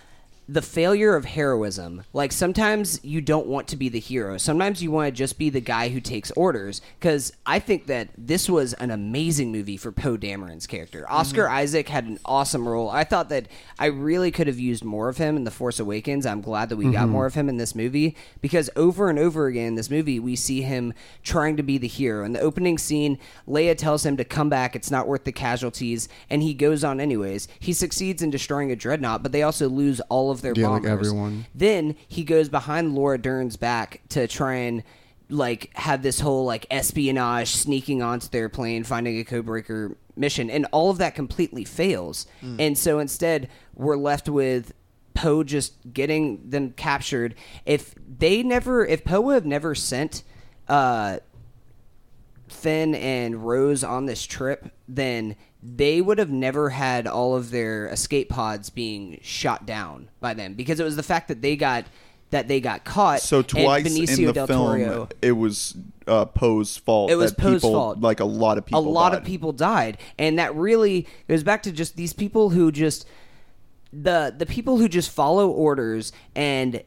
the failure of heroism. Like sometimes you don't want to be the hero. Sometimes you want to just be the guy who takes orders. Because I think that this was an amazing movie for Poe Dameron's character. Mm-hmm. Oscar Isaac had an awesome role. I thought that I really could have used more of him in The Force Awakens. I'm glad that we got mm-hmm. more of him in this movie because over and over again in this movie we see him trying to be the hero. In the opening scene, Leia tells him to come back. It's not worth the casualties, and he goes on anyways. He succeeds in destroying a dreadnought, but they also lose all of their Yeah, like everyone. Then he goes behind Laura Dern's back to try and like have this whole like espionage sneaking onto their plane finding a codebreaker mission and all of that completely fails. And so instead we're left with poe just getting them captured. If they never if poe would have never sent uh Finn and Rose on this trip, then they would have never had all of their escape pods being shot down by them because it was the fact that they got that they got caught. So twice in the del film, it was uh, Poe's fault. It was Poe's people, fault. Like a lot of people. a lot of people died, and that really goes back to just these people who just the the people who just follow orders and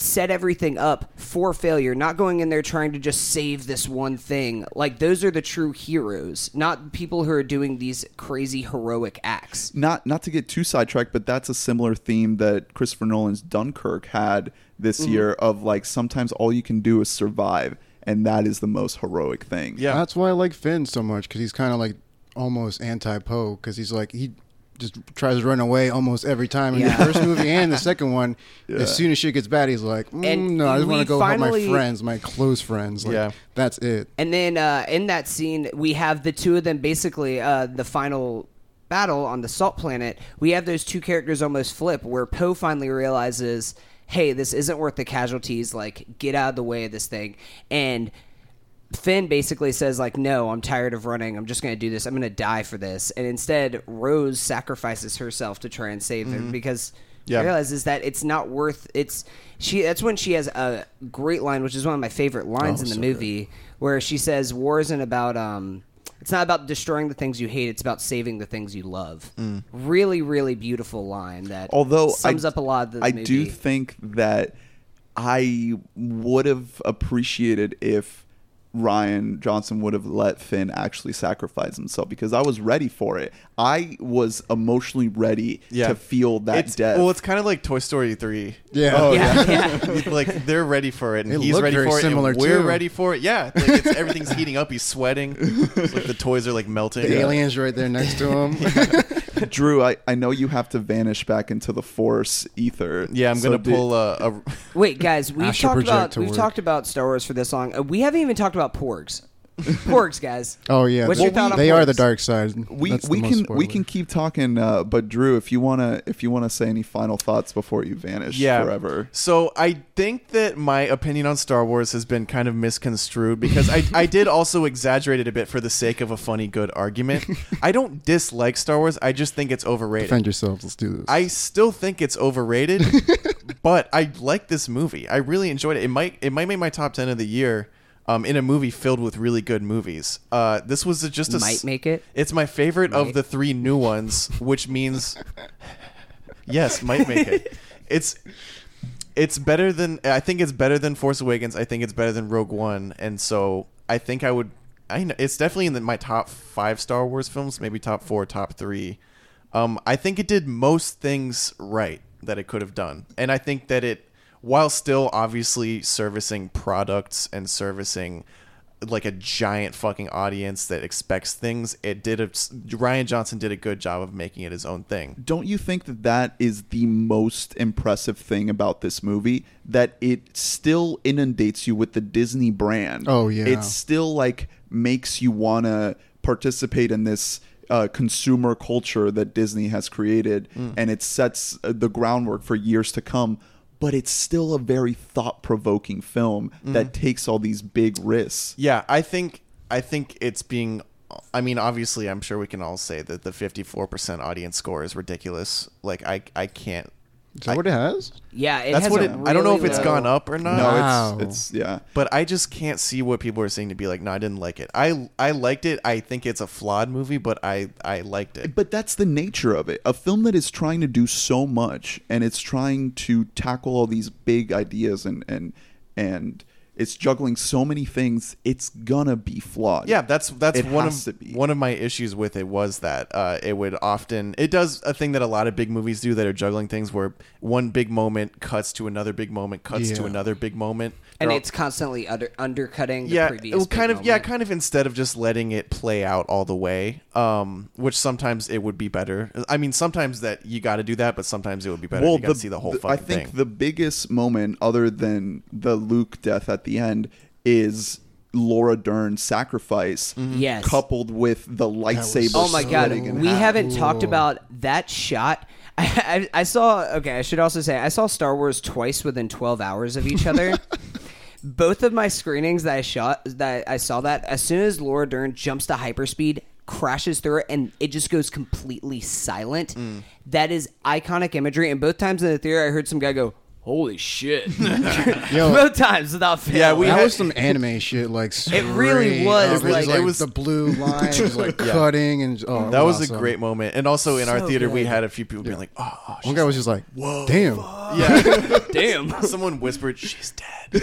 set everything up for failure, not going in there trying to just save this one thing. Like those are the true heroes, not people who are doing these crazy heroic acts. not not to get too sidetracked, but that's a similar theme that Christopher Nolan's Dunkirk had this Mm-hmm. year of like sometimes all you can do is survive, and that is the most heroic thing. Yeah. That's why I like Finn so much because he's kind of like almost anti Poe because he's like he just tries to run away almost every time in Yeah. the first movie and the second one. Yeah. As soon as shit gets bad, he's like, mm, And "No, I just want to go help my friends, my close friends." Like, Yeah. that's it. And then uh, in that scene, we have the two of them basically uh, the final battle on the salt planet. We have those two characters almost flip, where Poe finally realizes, "Hey, this isn't worth the casualties. Like, get out of the way of this thing." And Finn basically says, "Like, no, I'm tired of running. I'm just going to do this. I'm going to die for this." And instead, Rose sacrifices herself to try and save him because. Yeah. realizes that it's not worth it's she that's when she has a great line which is one of my favorite lines Oh, in the so movie where she says war isn't about um it's not about destroying the things you hate it's about saving the things you love really really beautiful line that Although sums I, up a lot of the I movie. do think that I would have appreciated if Rian Johnson would have let Finn actually sacrifice himself because I was ready for it. I was emotionally ready Yeah. to feel that it's, death. Well, it's kind of like Toy Story three. Yeah. Oh, yeah, yeah. like they're ready for it, and It he's ready very for it, similar, and we're too. ready for it. Yeah, like it's, everything's heating up. He's sweating. It's like the toys are like melting. The aliens right there next to him. Drew, I, I know you have to vanish back into the Force ether. Yeah, I'm So gonna did- pull a. a wait guys we've Astral talked project about to we've work. talked about star wars for this long uh, we haven't even talked about porgs porgs guys oh yeah, What's they, your thought on they are porgs? the dark side. we That's the we most can we spoiler. can keep talking, uh, but Drew, if you wanna if you wanna say any final thoughts before you vanish yeah. forever. So I think that my opinion on Star Wars has been kind of misconstrued because I, I did also exaggerate it a bit for the sake of a funny, good argument. I don't dislike Star Wars. I just think it's overrated. defend yourselves. Let's do this. I still think it's overrated, but I like this movie. I really enjoyed it. It might it might make my top ten of the year. Um, in a movie filled with really good movies. Uh, this was a- just a Might make it. It's my favorite Might. of the three new ones, which means yes, might make it. It's it's better than I think it's better than Force Awakens. I think it's better than Rogue One, and so I think I would. I know it's definitely in the, my top five Star Wars films, maybe top four, top three. Um, I think it did most things right that it could have done, and I think that it, while still obviously servicing products and servicing like a giant fucking audience that expects things, it did. A, Rian Johnson did a good job of making it his own thing. Don't you think that that is the most impressive thing about this movie? That it still inundates you with the Disney brand. Oh, yeah. it still like makes you wanna participate in this uh, consumer culture that Disney has created, Mm. and it sets uh, the groundwork for years to come. But it's still a very thought-provoking film Mm. that takes all these big risks. Yeah, I think I think it's being. I mean, obviously, I'm sure we can all say that the 54% audience score is ridiculous. Like, I I can't Is that what it has? Yeah, it That's has what a it. I don't know if really it's low- gone up or not. No, Wow. it's it's yeah. But I just can't see what people are saying to be like, no, I didn't like it. I I liked it. I think it's a flawed movie, but I I liked it. But that's the nature of it. A film that is trying to do so much and it's trying to tackle all these big ideas and and and it's juggling so many things, it's gonna be flawed. Yeah, that's that's It one has of to be. one of my issues with it was that uh, it would often it does a thing that a lot of big movies do that are juggling things where one big moment cuts to another big moment cuts to another big moment and all- it's constantly under, undercutting the yeah, previous. well, big kind of yeah, kind of instead of just letting it play out all the way, um, which sometimes it would be better. I mean, sometimes that you got to do that, but sometimes it would be better. if you got to see the whole fucking I think thing. the biggest moment, other than the Luke death at the end, is Laura Dern's sacrifice, Yes. coupled with the lightsaber. Oh my god, in we half. haven't talked about that shot. I, I, I saw. Okay, I should also say I saw Star Wars twice within 12 hours of each other. Both of my screenings that I shot, that I saw that as soon as Laura Dern jumps to hyperspeed, crashes through it, and it just goes completely silent. Mm. That is iconic imagery. And both times in the theater, I heard some guy go, "Holy shit!" Yo, both times without fail. Yeah, we that had- was some anime shit. Like It really was, up. It like- like It was- the blue line was like cutting and oh, that was awesome. a great moment, and also in our So theater we had a few people being like, "Oh, oh One guy was just like, "Whoa, damn!" yeah." damn. Someone whispered, "She's dead."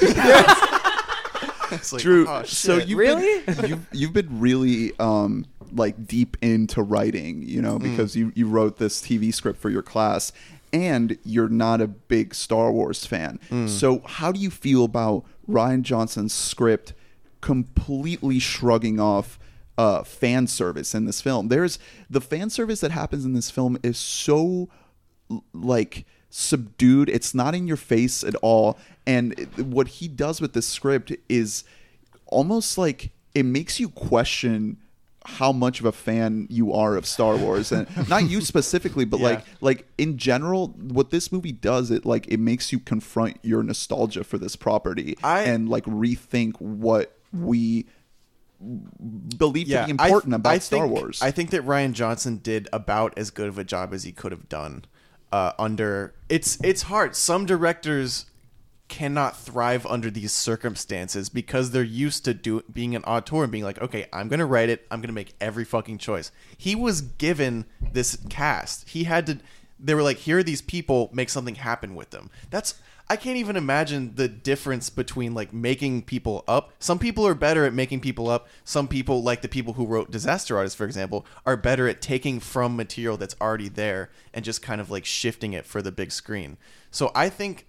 It's like, Drew, oh, so you've Really? been, you've, you've been really um, like deep into writing, you know, because you, you wrote this TV script for your class, and you're not a big Star Wars fan. So how do you feel about Rian Johnson's script completely shrugging off? Uh, fan service in this film. There's the fan service that happens in this film is so like subdued it's not in your face at all and what he does with this script is almost like it makes you question how much of a fan you are of Star Wars and not you specifically but Yeah. like like in general what this movie does it like it makes you confront your nostalgia for this property I- and like rethink what we believe to be I important about I Star think- Wars I think that Rian Johnson did about as good of a job as he could have done. Uh, under it's it's hard. Some directors cannot thrive under these circumstances because they're used to do being an auteur and being like, okay, I'm gonna write it. I'm gonna make every fucking choice. He was given this cast. He had to. They were like, here are these people. Make something happen with them. That's I can't even imagine the difference between like making people up. Some people are better at making people up. Some people, like the people who wrote Disaster Artist, for example, are better at taking from material that's already there and just kind of like shifting it for the big screen. So I think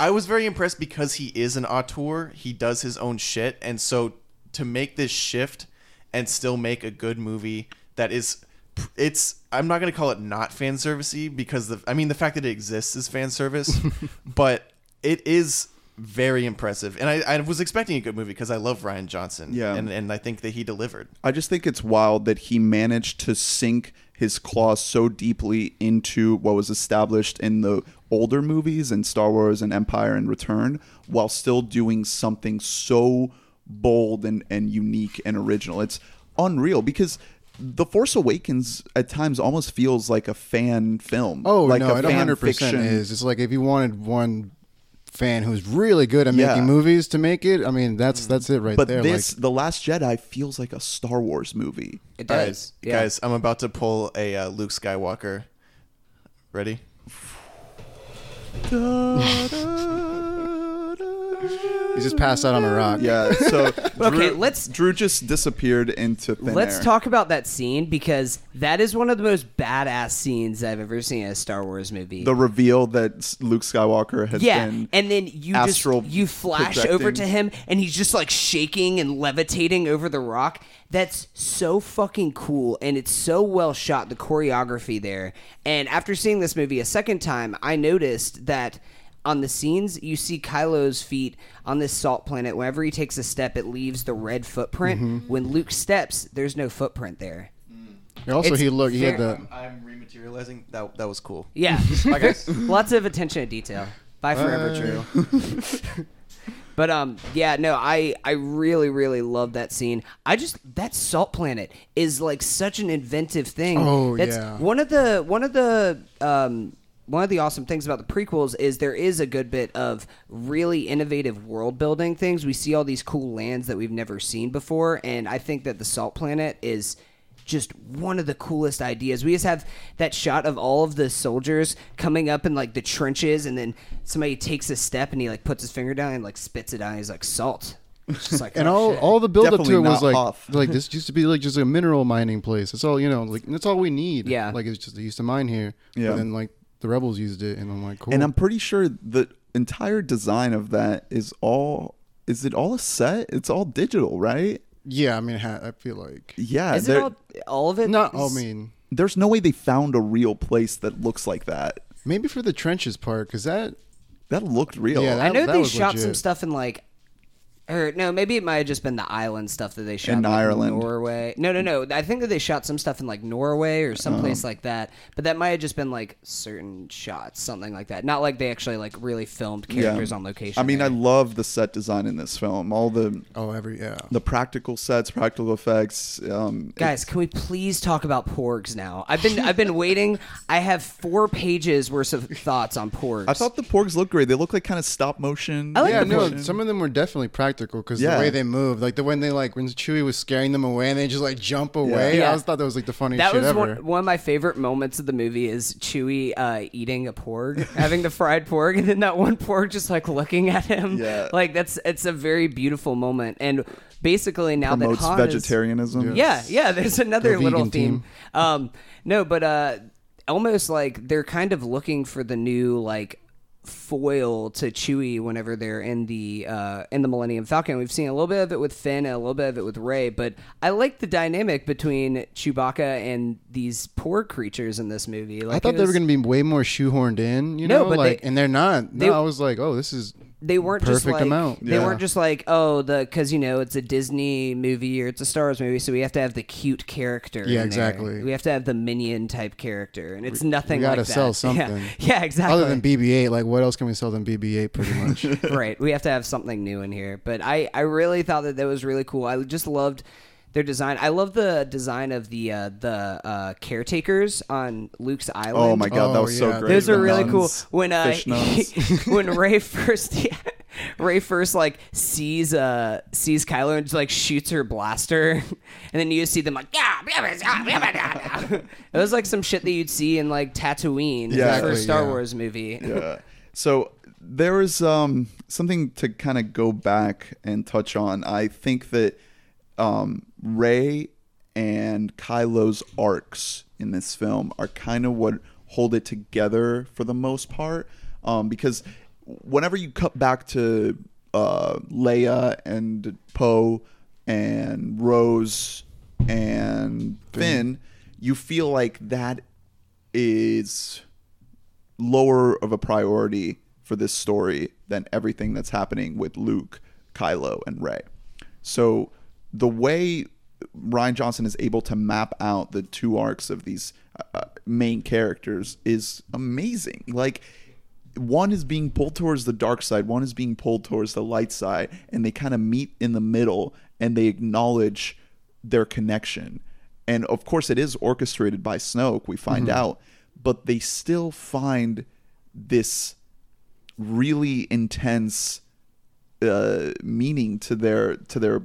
I was very impressed because he is an auteur. He does his own shit, and so to make this shift and still make a good movie that is, it's. I'm not gonna call it not fan servicey because the. I mean, the fact that it exists is fan service, but it is very impressive. And I, I was expecting a good movie because I love Rian Johnson. Yeah. and and I think that he delivered. I just think it's wild that he managed to sink his claws so deeply into what was established in the older movies and Star Wars and Empire and Return while still doing something so bold and, and unique and original. It's unreal because The Force Awakens at times almost feels like a fan film. Oh like no, a it fan 100 percent fiction. is. It's like if you wanted one fan who's really good at Yeah. making movies to make it. I mean, that's that's it right But there. this, like, The Last Jedi, feels like a Star Wars movie. It All right, does, yeah. guys. I'm about to pull a uh, Luke Skywalker. Ready? da, da he just passed out on a rock. Yeah. So Okay, Drew, let's- Drew just disappeared into thin Let's air. talk about that scene because that is one of the most badass scenes I've ever seen in a Star Wars movie. the reveal that Luke Skywalker has yeah, been. and then you astral just you flash projecting. over to him, and he's just like shaking and levitating over the rock. That's so fucking cool, and it's so well shot. The choreography there, and after seeing this movie a second time, I noticed that on the scenes you see Kylo's feet on this salt planet. Whenever he takes a step, it leaves the red footprint. Mm-hmm. When Luke steps, there's no footprint there. And also, It's he looked. He had fair- the. I'm rematerializing. That that was cool. Yeah, Bye, guys. lots of attention to detail. Bye forever, Bye. Drew. but um, yeah, no, I I really really love that scene. I just that salt planet is like such an inventive thing. Oh, That's yeah. one of the one of the um one of the awesome things about the prequels is there is a good bit of really innovative world building things. We see all these cool lands that we've never seen before, and I think that the Salt Planet is just one of the coolest ideas. We just have that shot of all of the soldiers coming up in like the trenches, and then somebody takes a step and he like puts his finger down and like spits it out. And he's like salt. Like and oh, all shit. all the build up to it was like Hoth. like this used to be like just a mineral mining place. It's all you know. Like that's all we need. Yeah. like it's just they used to mine here. Yeah. But then like the rebels used it, and I'm like, cool. And I'm pretty sure the entire design of that is all. Is it all a set? It's all digital, right? yeah, I mean, ha- I feel like Yeah. is it all all of it? not. I mean, there's no way they found a real place that looks like that. maybe for the trenches part, because that That looked real. Yeah, I know they was shot some stuff in like, or no, maybe it might have just been the island stuff that they shot In in, like, Ireland. Norway. No, no, no. I think that they shot some stuff in like Norway or Oh. someplace like that. But that might have just been like certain shots, something like that. Not like they actually like really filmed characters on location. I mean, I love the set design in this film. All the oh every yeah. the practical sets, practical effects. Um, Guys, can we please talk about porgs now? I've been I've been waiting. I have four pages worth of thoughts on porgs. I thought the porgs looked great. They look like kind of stop motion. I like yeah, the no, motion. some of them were definitely practical because Yeah. the way they moved, like the when they like when Chewie was scaring them away and they just like jump away. Yeah. I always thought that was like the funniest that shit was ever. one, one of my favorite moments of the movie is Chewie uh, eating a porg, having the fried porg, and then that one porg just like looking at him. Yeah. like that's it's a very beautiful moment, and basically now promotes that Han is- vegetarianism. yeah, yeah. There's another The little theme. team. Um, no, but uh, almost like they're kind of looking for the new like foil to Chewie whenever they're in the uh, in the Millennium Falcon. We've seen a little bit of it with Finn and a little bit of it with Rey, but I like the dynamic between Chewbacca and these poor creatures in this movie. Like I thought it they were going to be way more shoehorned in, you No, know, but like, they- and they're not. they- no, I was like, oh, this is they weren't just like amount. they Yeah. weren't just like oh the because you know it's a Disney movie or it's a Star Wars movie, so we have to have the cute character. Yeah, in there. exactly. We have to have the minion type character, and it's nothing. we gotta like that. sell Yeah. something. Yeah, exactly. other than BB-8. Like, what else can we sell than BB-8? Pretty much. right. We have to have something new in here. But I, I really thought that that was really cool. I just loved their design. I love the design of the uh, the uh, caretakers on Luke's island. Oh my god, that Oh, was so yeah. great. Those The are really nuns, cool. When uh, fish nuns. when Rey first yeah, Rey first like sees uh sees Kylo and just like shoots her blaster, and then you see them like yeah, it was like some shit that you'd see in like Tatooine, Yeah. for a Star yeah. Wars movie. yeah. So there is um, something to kind of go back and touch on. I think that um, Rey and Kylo's arcs in this film are kind of what hold it together for the most part. Um, because whenever you cut back to uh, Leia and Poe and Rose and Finn, you feel like that is lower of a priority for this story than everything that's happening with Luke, Kylo, and Rey. So the way Rian Johnson is able to map out the two arcs of these uh, main characters is amazing. Like one is being pulled towards the dark side, one is being pulled towards the light side, and they kind of meet in the middle and they acknowledge their connection. And of course, it is orchestrated by Snoke, we find out, but they still find this really intense uh, meaning to their to their,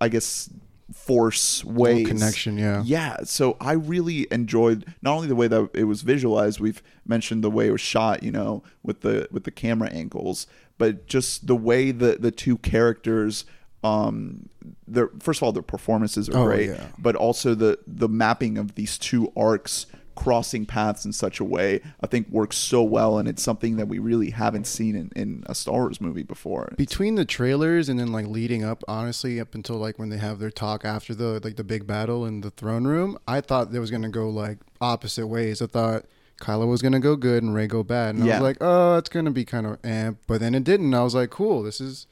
I guess, force ways connection, yeah. yeah. So I really enjoyed not only the way that it was visualized. We've mentioned the way it was shot, you know, with the with the camera angles, but just the way that the two characters. Um, their first of all, their performances are Oh, great, yeah. but also the the mapping of these two arcs crossing paths in such a way I think works so well, and it's something that we really haven't seen in, in a Star Wars movie before. Between the trailers and then like leading up, honestly, up until like when they have their talk after the like the big battle in the throne room, I thought they was gonna go like opposite ways. I thought Kylo was gonna go good and Rey go bad, and I was like, oh, it's gonna be kind of eh. But then it didn't. I was like, cool, this is.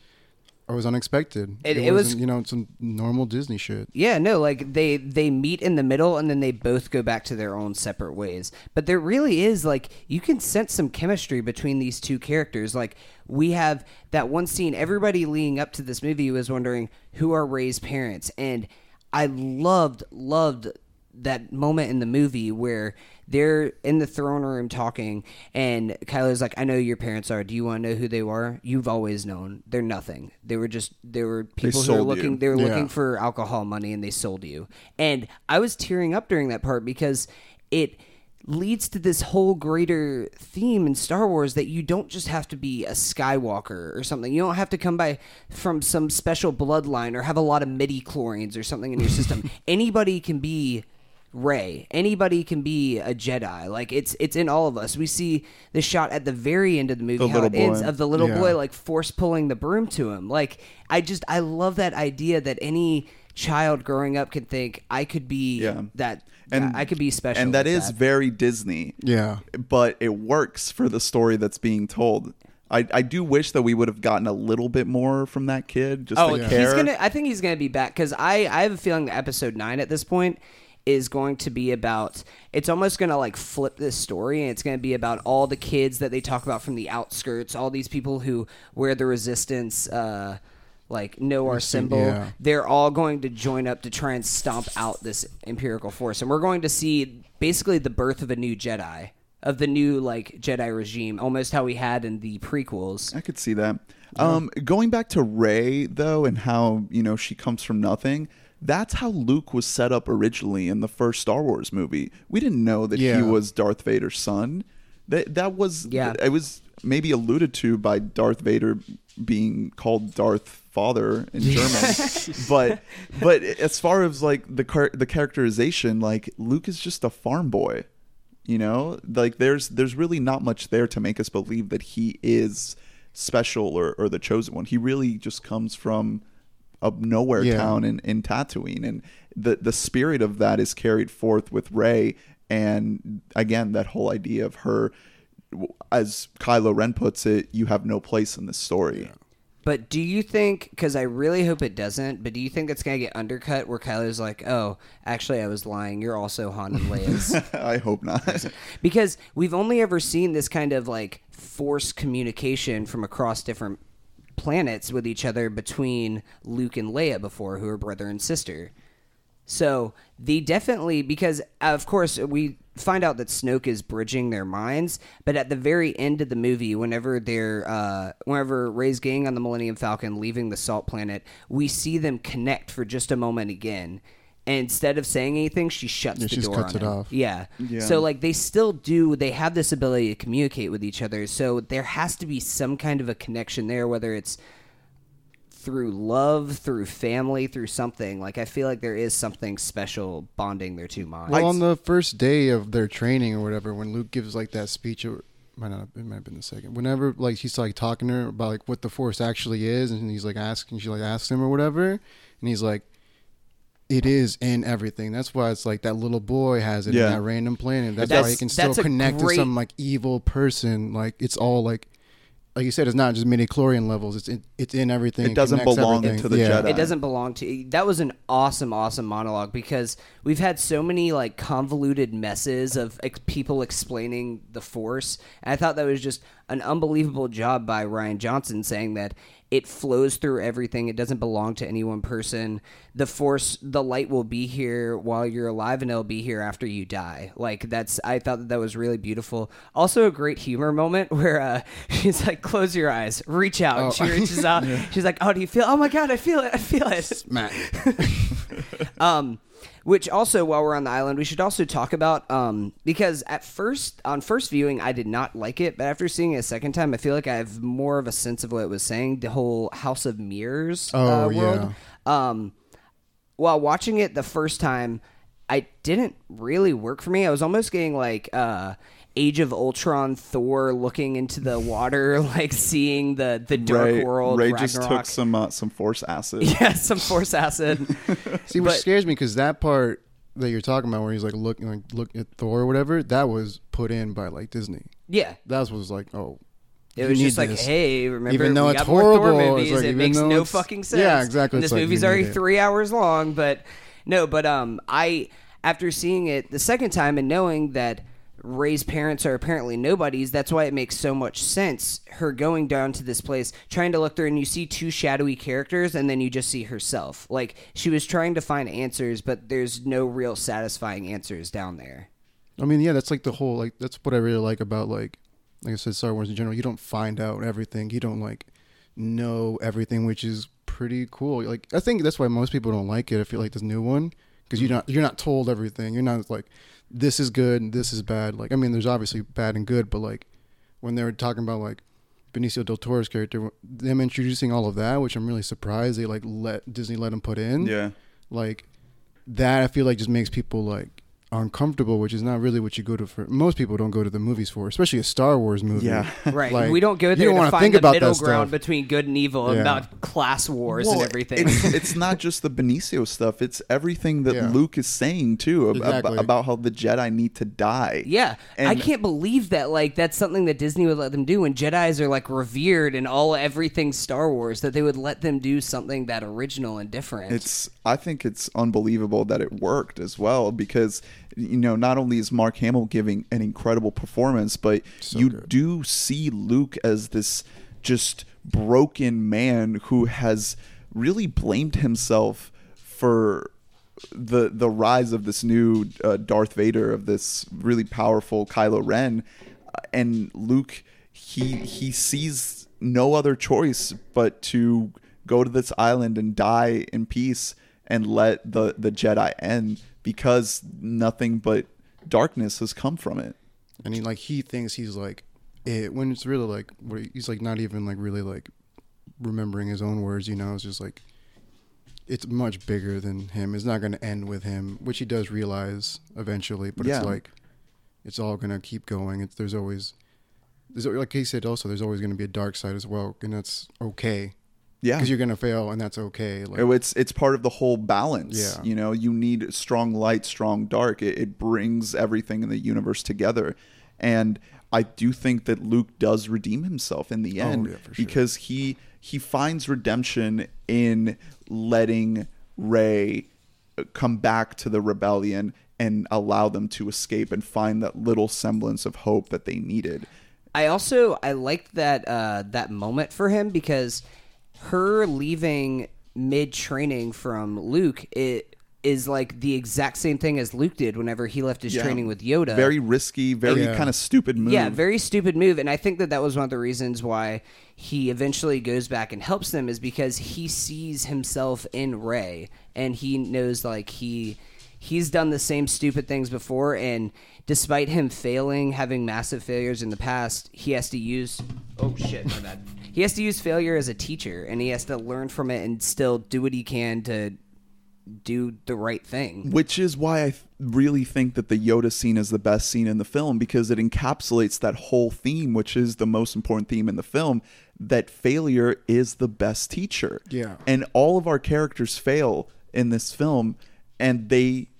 I was unexpected. It- it was- wasn't, you know some normal Disney shit. Yeah, no, like they they meet in the middle and then they both go back to their own separate ways. But there really is like you can sense some chemistry between these two characters. Like we have that one scene everybody leading up to this movie was wondering who are Rey's parents and I loved loved that moment in the movie where they're in the throne room talking, and Kylo's like, "I know who your parents are. Do you want to know who they were? You've always known. They're nothing. They were just they were people who were sold you. looking. They were Yeah. looking for alcohol money, and they sold you." And I was tearing up during that part because it leads to this whole greater theme in Star Wars that you don't just have to be a Skywalker or something. You don't have to come by from some special bloodline or have a lot of midi chlorians or something in your system. Anybody can be Rey. Anybody can be a Jedi. Like it's it's in all of us. We see the shot at the very end of the movie The how it little ends of the little Yeah. boy like force pulling the broom to him. Like I just I love that idea that any child growing up can think I could be Yeah. that And- I could be special. and that very Disney. Yeah. but it works for the story that's being told. I, I do wish that we would have gotten a little bit more from that kid. Just Oh, to he's gonna. I think he's gonna be back because I I have a feeling that episode nine at this point is going to be about. It's almost gonna like flip this story, and it's gonna be about all the kids that they talk about from the outskirts, all these people who wear the resistance. Uh, like know our symbol yeah. they're all going to join up to try and stomp out this empirical force and we're going to see basically the birth of a new jedi of the new like jedi regime almost how we had in the prequels I could see that. Um, going back to Rey though, and how you know she comes from nothing. That's how Luke was set up originally in the first Star Wars movie. We didn't know that Yeah. he was Darth Vader's son. That that was Yeah. It was maybe alluded to by Darth Vader being called Darth Father in German. but but as far as like the car- the characterization, like Luke is just a farm boy. You know, like there's there's really not much there to make us believe that he is special or, or the chosen one. He really just comes from a nowhere Yeah. town in, in Tatooine, and the the spirit of that is carried forth with Rey. And again, that whole idea of her, as Kylo Ren puts it, you have no place in this story. But do you think? Because I really hope it doesn't. But do you think it's gonna get undercut where Kylo's like, "Oh, actually, I was lying. You're also Han and Leia's." I hope not. because we've only ever seen this kind of like force communication from across different planets with each other between Luke and Leia before, who are brother and sister. So they definitely because of course we find out that Snoke is bridging their minds, but at the very end of the movie, whenever they're uh, whenever Rey's gang on the Millennium Falcon leaving the Salt Planet, we see them connect for just a moment again. And instead of saying anything, she shuts Yeah, the she door cuts on it him. off. Yeah. Yeah. So like they still do they have this ability to communicate with each other. So there has to be some kind of a connection there whether it's through love, through family, through something. Like I feel like there is something special bonding their two minds. Well, on the first day of their training or whatever, when Luke gives like that speech, or might not, it might have been the second. Whenever like he's like talking to her about like what the Force actually is, and he's like asking, she like asks him or whatever, and he's like, "It is in everything." That's why it's like that little boy has it Yeah. in that random planet. That's, That's- why he can still connect great- to some like evil person. Like it's all like. Like you said, it's not just midi chlorian levels. It's in, it's in everything. It doesn't connects belong everything. into the yeah. Jedi. it doesn't belong to that was an awesome awesome monologue because we've had so many like convoluted messes of ex- people explaining the force and i thought that was just an unbelievable job by rian johnson saying that it flows through everything. It doesn't belong to any one person. The force the light will be here while you're alive and it'll be here after you die. Like that's i thought that that was really beautiful. Also a great humor moment where uh she's like close your eyes. Reach out. And she reaches out. She's like oh do you feel oh my god i feel it i feel it. Smack. um, which also, while we're on the island, we should also talk about um, because at first, on first viewing, I did not like it, but after seeing it a second time, I feel like I have more of a sense of what it was saying. The whole House of Mirrors uh, Oh, world. Um, while watching it the first time, I didn't really work for me. I was almost getting like uh, Age of Ultron Thor looking into the water, like seeing the the dark Rey, world. Rey Ragnarok. just took some uh, some force acid. yeah, some force acid. See, which But- scares me because that part that you're talking about, where he's like looking, like looking at Thor or whatever, that was put in by like Disney. yeah, That was like, oh, It you was just like, this. hey, remember Even though we it's got more Thor horrible, it's movies. like, it makes no fucking sense. Yeah, exactly. And this like, movie's already it. three hours long, but no, but um, I after seeing it the second time and knowing that Rey's parents are apparently nobodies. That's why it makes so much sense. Her going down to this place, trying to look through, and you see two shadowy characters, and then you just see herself. Like she was trying to find answers, but there's no real satisfying answers down there. I mean, yeah, that's like the whole like that's what I really like about like like I said, Star Wars in general. You don't find out everything. You don't like know everything, which is pretty cool. Like I think that's why most people don't like it. I feel like this new one because you're not you're not told everything. You're not like this is good and this is bad. Like I mean, there's obviously bad and good, but like when they were talking about like Benicio del Toro's character, them introducing all of that, which I'm really surprised they like let Disney let him put in. Yeah. Like that, I feel like just makes people like uncomfortable, which is not really what you go to for. Most people don't go to the movies for, especially a Star Wars movie. Yeah. Right. Like, we don't go there. you there don't to wanna find think the about middle that ground stuff. between good and evil Yeah. about class wars and everything. It's, it's not just the Benicio stuff. It's everything that Yeah. Luke is saying too ab- ab- about how the Jedi need to die. Yeah, I can't believe that. Like that's something that Disney would let them do. When Jedi's are like revered in all everything Star Wars, that they would let them do something that original and different. It's I think it's unbelievable that it worked as well because you know not only is Mark Hamill giving an incredible performance, but you good. do see Luke as this just broken man who has really blamed himself for the the rise of this new uh, Darth Vader of this really powerful Kylo Ren Uh, and Luke he he sees no other choice but to go to this island and die in peace and let the the Jedi end because nothing but darkness has come from it. and he like he thinks he's like it when it's really like what he's like not even like really like remembering his own words. You know, it's just like it's much bigger than him. It's not going to end with him, which he does realize eventually. But Yeah. it's like it's all going to keep going. It's there's always there's like he said also there's always going to be a dark side as well, and that's okay Yeah. because you're going to fail, and that's okay. Like It's it's part of the whole balance. Yeah. You know, you need strong light, strong dark. It, it brings everything in the universe together, and I do think that Luke does redeem himself in the Oh, end yeah, for sure. because he he finds redemption in letting Rey come back to the rebellion and allow them to escape and find that little semblance of hope that they needed. I also I liked that uh, that moment for him because her leaving mid training from Luke it is like the exact same thing as Luke did whenever he left his Yeah. training with Yoda. Very risky, very Yeah. kind of stupid move. Yeah, very stupid move, and I think that that was one of the reasons why he eventually goes back and helps them is because he sees himself in Rey, and he knows like he he's done the same stupid things before, and despite him failing, having massive failures in the past, he has to use oh shit, my bad. He has to use failure as a teacher, and he has to learn from it and still do what he can to do the right thing. Which is why I th- really think that the Yoda scene is the best scene in the film because it encapsulates that whole theme, which is the most important theme in the film that failure is the best teacher. Yeah. And all of our characters fail in this film and they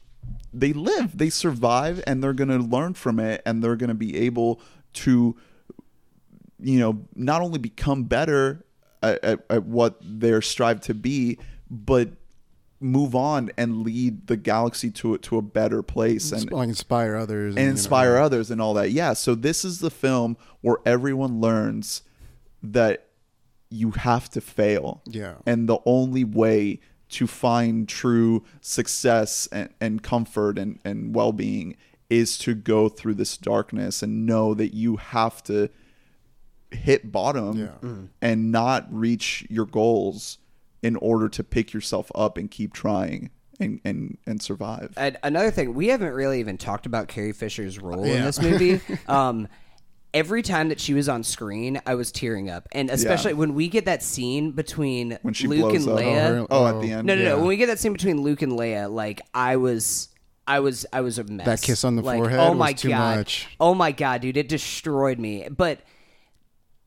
they live, they survive and they're going to learn from it and they're going to be able to you know, not only become better at, at, at what they're strive to be, but move on and lead the galaxy to a, to a better place and, like inspire others and know, inspire others and all that. Yeah. So this is the film where everyone learns that you have to fail. Yeah. And the only way to find true success and, and comfort and, and well being is to go through this darkness and know that you have to hit bottom Yeah. and not reach your goals in order to pick yourself up and keep trying and, and, and survive. And another thing, we haven't really even talked about Carrie Fisher's role in this movie. um, every time that she was on screen, I was tearing up, and especially when we get that scene between When she Luke and up. Leia. her- Oh, at the end. no, no, no. When we get that scene between Luke and Leia, like I was. I was I was a mess. That kiss on the Like, forehead Oh was my too god. much. Oh my god, dude, it destroyed me. But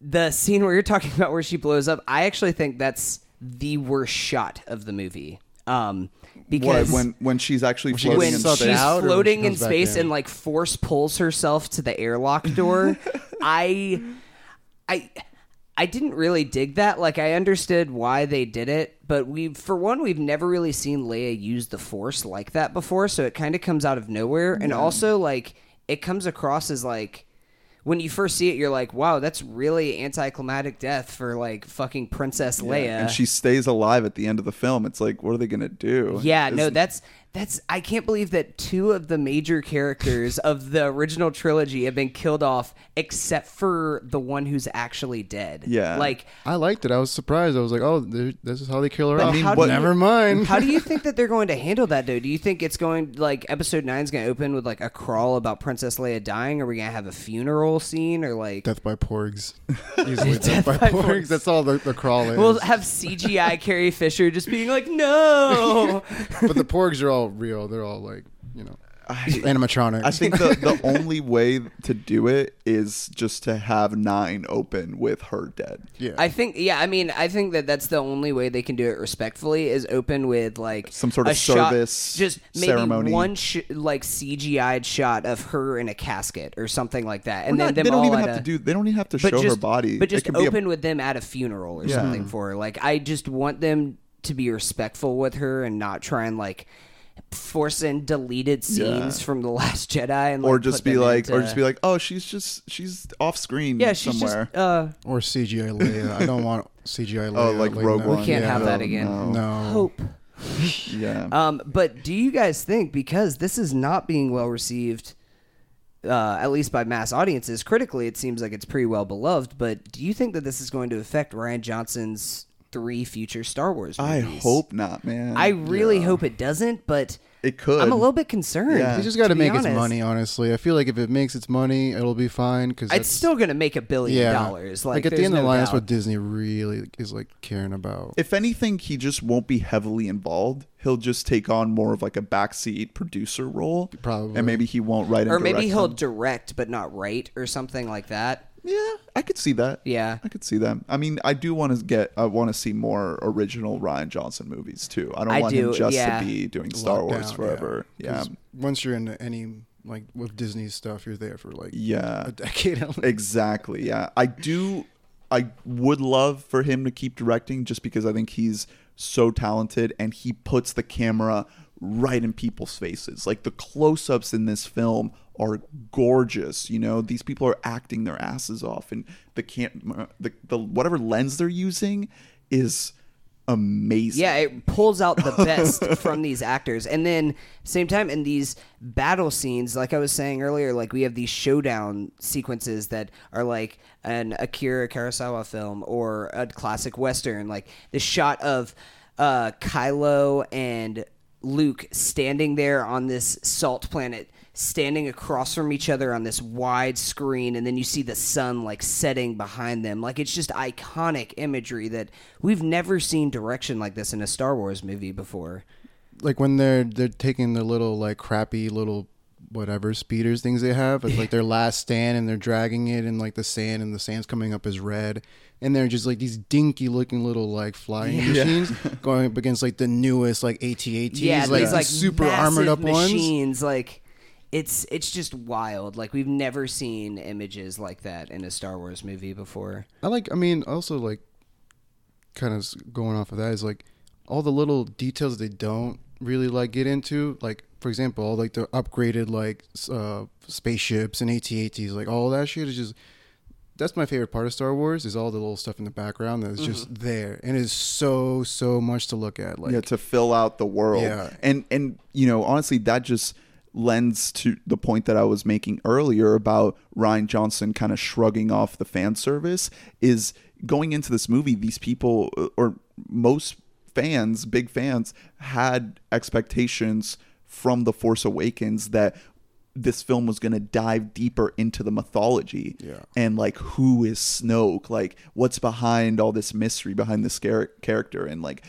the scene where you're talking about where she blows up, I actually think that's the worst shot of the movie. Um, What, because when when she's actually she floating when in she's space. out or when floating she in space in? and like force pulls herself to the airlock door, I, I, I didn't really dig that. Like I understood why they did it, but we, for one, we've never really seen Leia use the force like that before, so it kind of comes out of nowhere, and also like it comes across as like when you first see it, you're like, wow, that's really anticlimactic death for like fucking Princess Leia. and she stays alive at the end of the film. It's like, what are they gonna do? Yeah, no, that's that's I can't believe that two of the major characters of the original trilogy have been killed off except for the one who's actually dead. Yeah. Like I liked it. I was surprised. I was like, oh, this is how they kill her But off. how do you- Never mind. How do you think that they're going to handle that though? Do you think it's going like episode nine is going to open with like a crawl about Princess Leia dying? Are we going to have a funeral scene or like Death by porgs. Easily death, Death by, by porgs. porgs. That's all the, the crawl is. we'll have CGI Carrie Fisher just being like, no. but the porgs are all real. They're all like, you know, animatronic. I think the the only way to do it is just to have nine open with her dead. yeah. I think, yeah, I mean, I think that that's the only way they can do it respectfully is open with like Some sort of a shot- service just maybe ceremony. one sh- like CGI'd shot of her in a casket or something like that, and We're then not- they don't even have a- to do. They don't even have to but show just, her body. but just can be a- open with them at a funeral or Yeah. something for her. Like I just want them to be respectful with her and not try and like force in deleted scenes Yeah. from the Last Jedi and or like, just be them like, or just be like, oh, she's just she's off screen. yeah, she's somewhere. just uh, or CGI Leia. I don't want CGI Leia. Oh, like laying Rogue down. One. We can't yeah. have that again. No. No. hope. Yeah. Um, but do you guys think because this is not being well received, uh, at least by mass audiences, critically, it seems like it's pretty well beloved. But do you think that this is going to affect Rian Johnson's three future Star Wars I hope not, man. I really Yeah. hope it doesn't, but it could. I'm a little bit concerned. Yeah. He's just got to to be make its money. Honestly, I feel like if it makes its money, it'll be fine. Because It's still going to make a billion yeah. dollars. Like, at the there's end of the no line, that's what Disney really is like caring about. If anything, he just won't be heavily involved. He'll just take on more of like a backseat producer role, Probably. and maybe he won't write. And or maybe he'll them. direct but not write or something like that. Yeah, I could see that. Yeah. I could see that. I mean, I do want to get. I want to see more original Rian Johnson movies too. I don't I want him just yeah. to be doing Star Locked Wars down, forever. Yeah, Once you're into any like with Disney stuff, you're there for like Yeah. a decade. Exactly. Yeah. I do. I would love for him to keep directing just because I think he's so talented and he puts the camera right in people's faces. Like the close ups in this film are gorgeous. You know, these people are acting their asses off and the camera, the, the whatever lens they're using is amazing. Yeah, it pulls out the best from these actors. And then same time in these battle scenes, like I was saying earlier, like we have these showdown sequences that are like an Akira Kurosawa film or a classic western, like the shot of uh Kylo and Luke standing there on this salt planet standing across from each other on this wide screen and then you see the sun like setting behind them like it's just iconic imagery that we've never seen direction like this in a Star Wars movie before. like when they're they're taking their little like crappy little whatever speeders things they have it's like their last stand and they're dragging it in like the sand and the sand's coming up as red. And they're just like these dinky looking little like flying machines going up against like the newest like AT-ATs yeah, like, these like super armored up ones. machines. Like it's it's just wild. Like we've never seen images like that in a Star Wars movie before. I like I mean also like kind of going off of that is like all the little details they don't really like get into like for example all like the upgraded like uh spaceships and AT-ATs like all that shit is just that's my favorite part of Star Wars is all the little stuff in the background that's just there and it's so so much to look at like yeah, to fill out the world. Yeah. And and you know, honestly, that just lends to the point that I was making earlier about Rian Johnson kind of shrugging off the fan service is going into this movie these people uh, or most fans, big fans had expectations from The Force Awakens that this film was going to dive deeper into the mythology Yeah. and like who is Snoke, like what's behind all this mystery behind this char- character, and like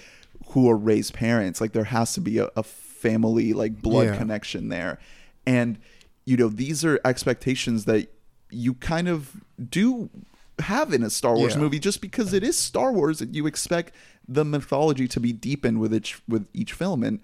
who are Rey's parents. Like there has to be a, a family like blood Yeah. connection there, and you know these are expectations that you kind of do have in a Star Wars Yeah. movie just because it is Star Wars and you expect the mythology to be deepened with each with each film and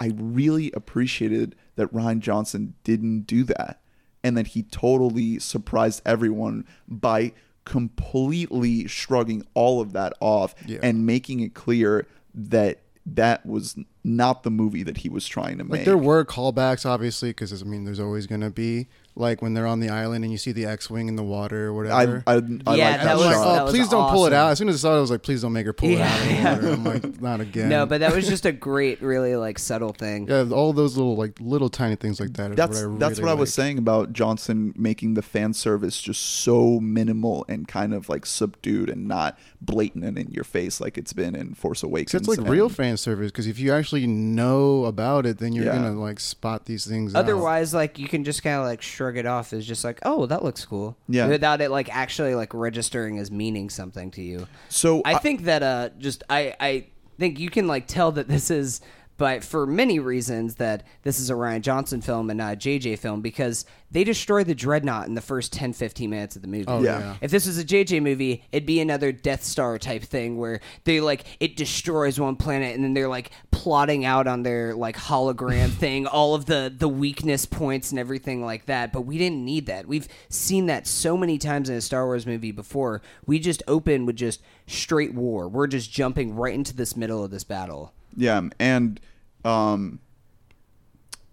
I really appreciated that Rian Johnson didn't do that and that he totally surprised everyone by completely shrugging all of that off Yeah. and making it clear that that was not the movie that he was trying to make. Like there were callbacks, obviously, because I mean, there's always gonna be like when they're on the island and you see the X-wing in the water or whatever. I, I Yeah, like that that, I'm was- like, shot. that oh, was please don't pull it out. As soon as I saw it, I was like, please don't make her pull Yeah. it out of the water. I'm like, not again. No, but that was just a great, really like subtle thing. yeah, all those little like little tiny things like that. Is that's what I that's really what I was saying about Johnson making the fan service just so minimal and kind of like subdued and not blatant and in your face like it's been in Force Awakens. It's like and- real fan service because if you actually know about it, then you're Yeah. gonna like spot these things. out. Otherwise, like you can just kind of like shrug it off as just like, oh, that looks cool. Yeah. Without it like actually like registering as meaning something to you. So I think that uh just I I think you can like tell that this is but for many reasons that this is a Rian Johnson film and not a JJ film because they destroy the dreadnought in the first 10 15 minutes of the movie. Oh, Yeah. yeah. If this was a JJ movie, it'd be another Death Star type thing where they like it destroys one planet and then they're like plotting out on their like hologram thing all of the the weakness points and everything like that. But we didn't need that. We've seen that so many times in a Star Wars movie before. We just open with just straight war. We're just jumping right into this middle of this battle. yeah, and um,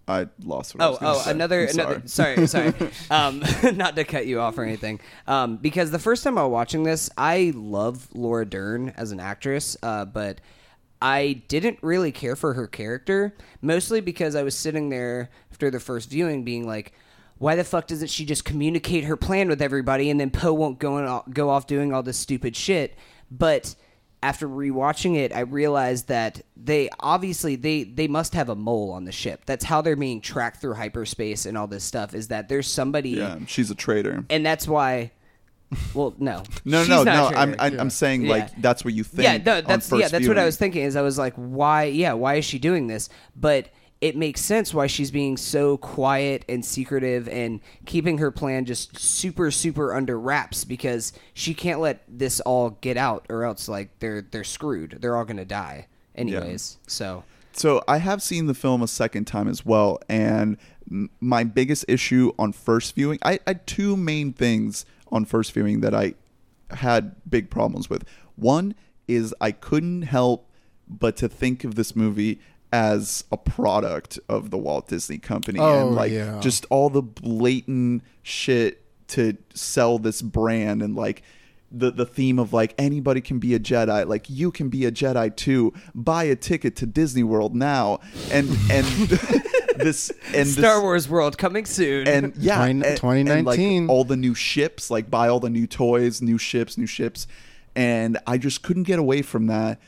I lost. What I Oh, was gonna oh, say. another, I'm another. Sorry, sorry. um, not to cut you off or anything. Um, because the first time I was watching this, I love Laura Dern as an actress, uh, but I didn't really care for her character, mostly because I was sitting there after the first viewing, being like. Why the fuck doesn't she just communicate her plan with everybody and then Poe won't go and go off doing all this stupid shit? But after rewatching it, I realized that they obviously they they must have a mole on the ship. That's how they're being tracked through hyperspace and all this stuff. Is that there's somebody, Yeah, she's a traitor. and that's why. Well, no, No, no, no. I'm I'm, I'm saying Yeah. like that's what you think. yeah, no, that's yeah, that's what I was thinking. Is I was like, why? Yeah, why is she doing this? But it makes sense why she's being so quiet and secretive and keeping her plan just super super under wraps because she can't let this all get out or else like they're they're screwed. They're all gonna die anyways. So So I have seen the film a second time as well, and my biggest issue on first viewing, I, I had two main things on first viewing that I had big problems with. One is I couldn't help but to think of this movie as a product of the Walt Disney Company Oh, and like yeah. just all the blatant shit to sell this brand and like the the theme of like anybody can be a Jedi, like you can be a Jedi too. Buy a ticket to Disney World now, and and this and Star this, Wars World coming soon. and yeah, Twenty- and- and, 2019. like all the new ships, like buy all the new toys, new ships, new ships, and I just couldn't get away from that.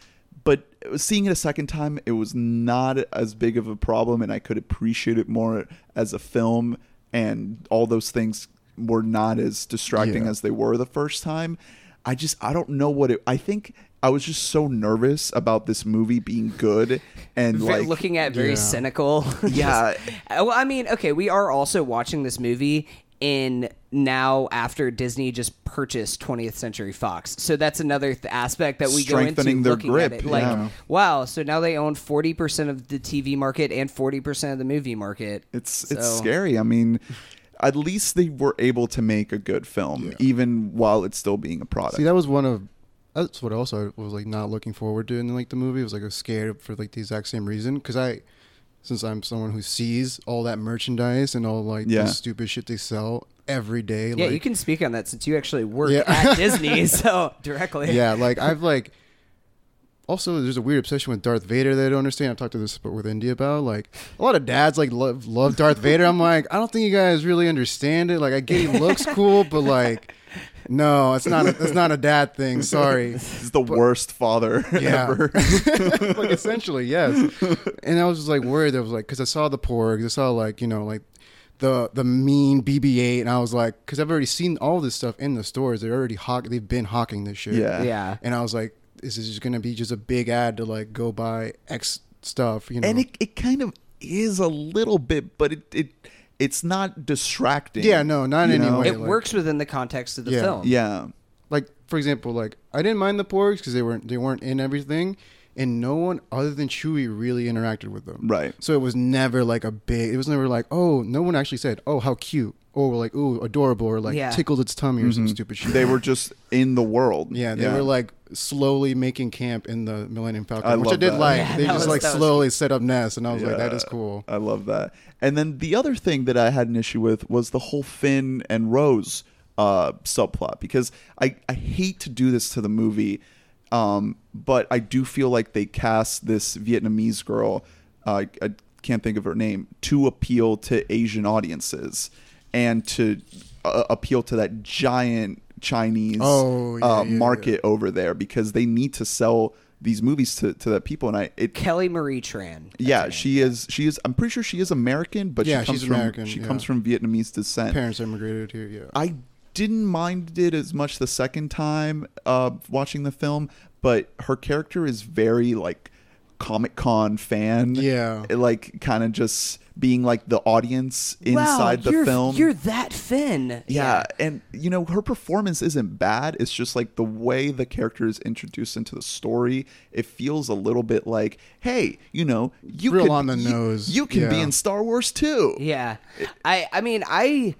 But seeing it a second time, it was not as big of a problem, and I could appreciate it more as a film, and all those things were not as distracting Yeah. as they were the first time. I just I don't know what it. I think I was just so nervous about this movie being good, and Ve- like looking at very Yeah. cynical. Yeah. Just- well, I mean, okay, we are also watching this movie in now after Disney just purchased 20th Century Fox. So that's another th- aspect that we go into their looking grip, at it. Like, yeah. wow, so now they own 40% of the TV market and 40% of the movie market. It's it's scary. I mean, at least they were able to make a good film, even while it's still being a product. See, that was one of that's what also I was like not looking forward to in like the movie. I was like I was scared for like the exact same reason because I, since I'm someone who sees all that merchandise and all like Yeah. the stupid shit they sell every day. Yeah, like, you can speak on that since you actually work Yeah. at Disney, so directly. yeah, like I've like. Also, there's a weird obsession with Darth Vader that I don't understand. I've talked to this with India about. Like, a lot of dads like love love Darth Vader. I'm like, I don't think you guys really understand it. Like, I get he looks cool, but like, no, it's not. A, it's not a dad thing. Sorry. He's the worst father Yeah. ever. like essentially, yes. And I was just like worried. I was like, because I saw the porgs, I saw like you know like the the mean BB-8, and I was like, because I've already seen all this stuff in the stores. They're already hawk. They've been hawking this shit. Yeah. Yeah. And I was like, this is just gonna be just a big ad to like go buy X stuff. You know. and it, it kind of is a little bit, but it, it it's not distracting. Yeah, no, not you in any know? way. It like- works within the context of the Yeah. film. Yeah. like for example, like I didn't mind the porgs because they weren't they weren't in everything, and no one other than Chewie really interacted with them. Right. So it was never like a big. It was never like oh no one actually said oh how cute oh like ooh adorable or like Yeah. tickled its tummy or some stupid shit. They were just in the world. yeah, they were like slowly making camp in the Millennium Falcon, I which I love did that. like. Yeah, they that just was- like that was slowly set up nests, and I was like, that is cool. I love that. And then the other thing that I had an issue with was the whole Finn and Rose uh, subplot because I, I hate to do this to the movie, um, but I do feel like they cast this Vietnamese girl, uh, I can't think of her name, to appeal to Asian audiences and to uh, appeal to that giant Chinese Oh, yeah, uh, yeah, market over there because they need to sell these movies to, to that people and I it Kelly Marie Tran. Yeah, she is. She is. I'm pretty sure she is American, but Yeah, she comes she's from American, she yeah. comes from Vietnamese descent. Parents immigrated here. Yeah. I didn't mind it as much the second time uh, watching the film, but her character is very like Comic Con fan. Yeah. like kind of just being like the audience Wow, inside the you're, film. You're that Finn. Yeah, and you know her performance isn't bad. It's just like the way the character is introduced into the story. It feels a little bit like, hey, you know, you Real could, on the you- nose, You, can be in Star Wars too. Yeah. I I mean I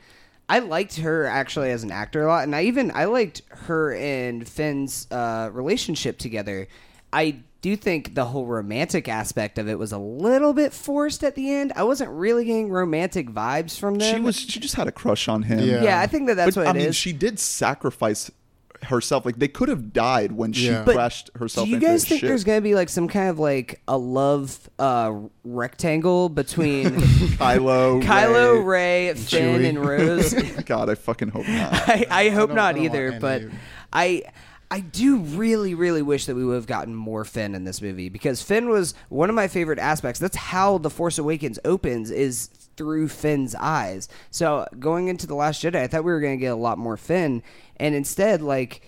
I liked her actually as an actor a lot and I even I liked her and Finn's uh relationship together. I do you think the whole romantic aspect of it was a little bit forced at the end. I wasn't really getting romantic vibes from them. She was. She just had a crush on him. Yeah. Yeah, I think that that's but, what I it mean, is. she did sacrifice herself. Like they could have died when she Yeah. But crashed herself. Do you into guys think ship. there's gonna be like some kind of like a love uh, rectangle between Kylo? Kylo, Rey. Rey, Finn, Chewie. and Rose? God, I fucking hope not. I, I hope don't- I don't either, but I I do really really wish that we would have gotten more Finn in this movie because Finn was one of my favorite aspects. That's how The Force Awakens opens is through Finn's eyes. So going into The Last Jedi, I thought we were going to get a lot more Finn and instead like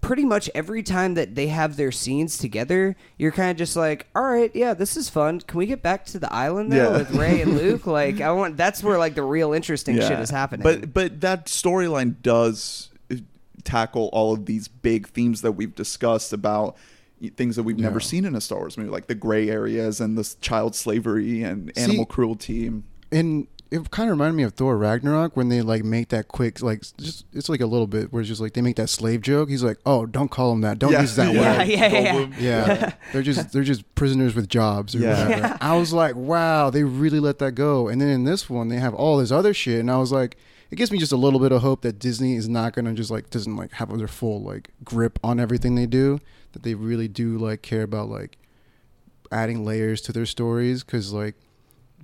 pretty much every time that they have their scenes together, you're kind of just like, all right, yeah, this is fun. Can we get back to the island now Yeah. with Rey and Luke? Like, I want that's where like the real interesting shit is happening. But but that storyline does tackle all of these big themes that we've discussed about things that we've never seen in a Star Wars movie, like the gray areas and the child slavery and See- animal cruelty. and it kind of reminded me of Thor Ragnarok when they like make that quick like just it's like a little bit where it's just like they make that slave joke. He's like, "Oh, don't call him that. Don't Yeah. use that Yeah, word." yeah, yeah. Goldblum. Yeah, they're just they're just prisoners with jobs or Yeah. whatever. I was like, wow, they really let that go. And then in this one, they have all this other shit, and I was like, it gives me just a little bit of hope that Disney is not gonna just like doesn't like have their full like grip on everything they do. That they really do like care about like adding layers to their stories because like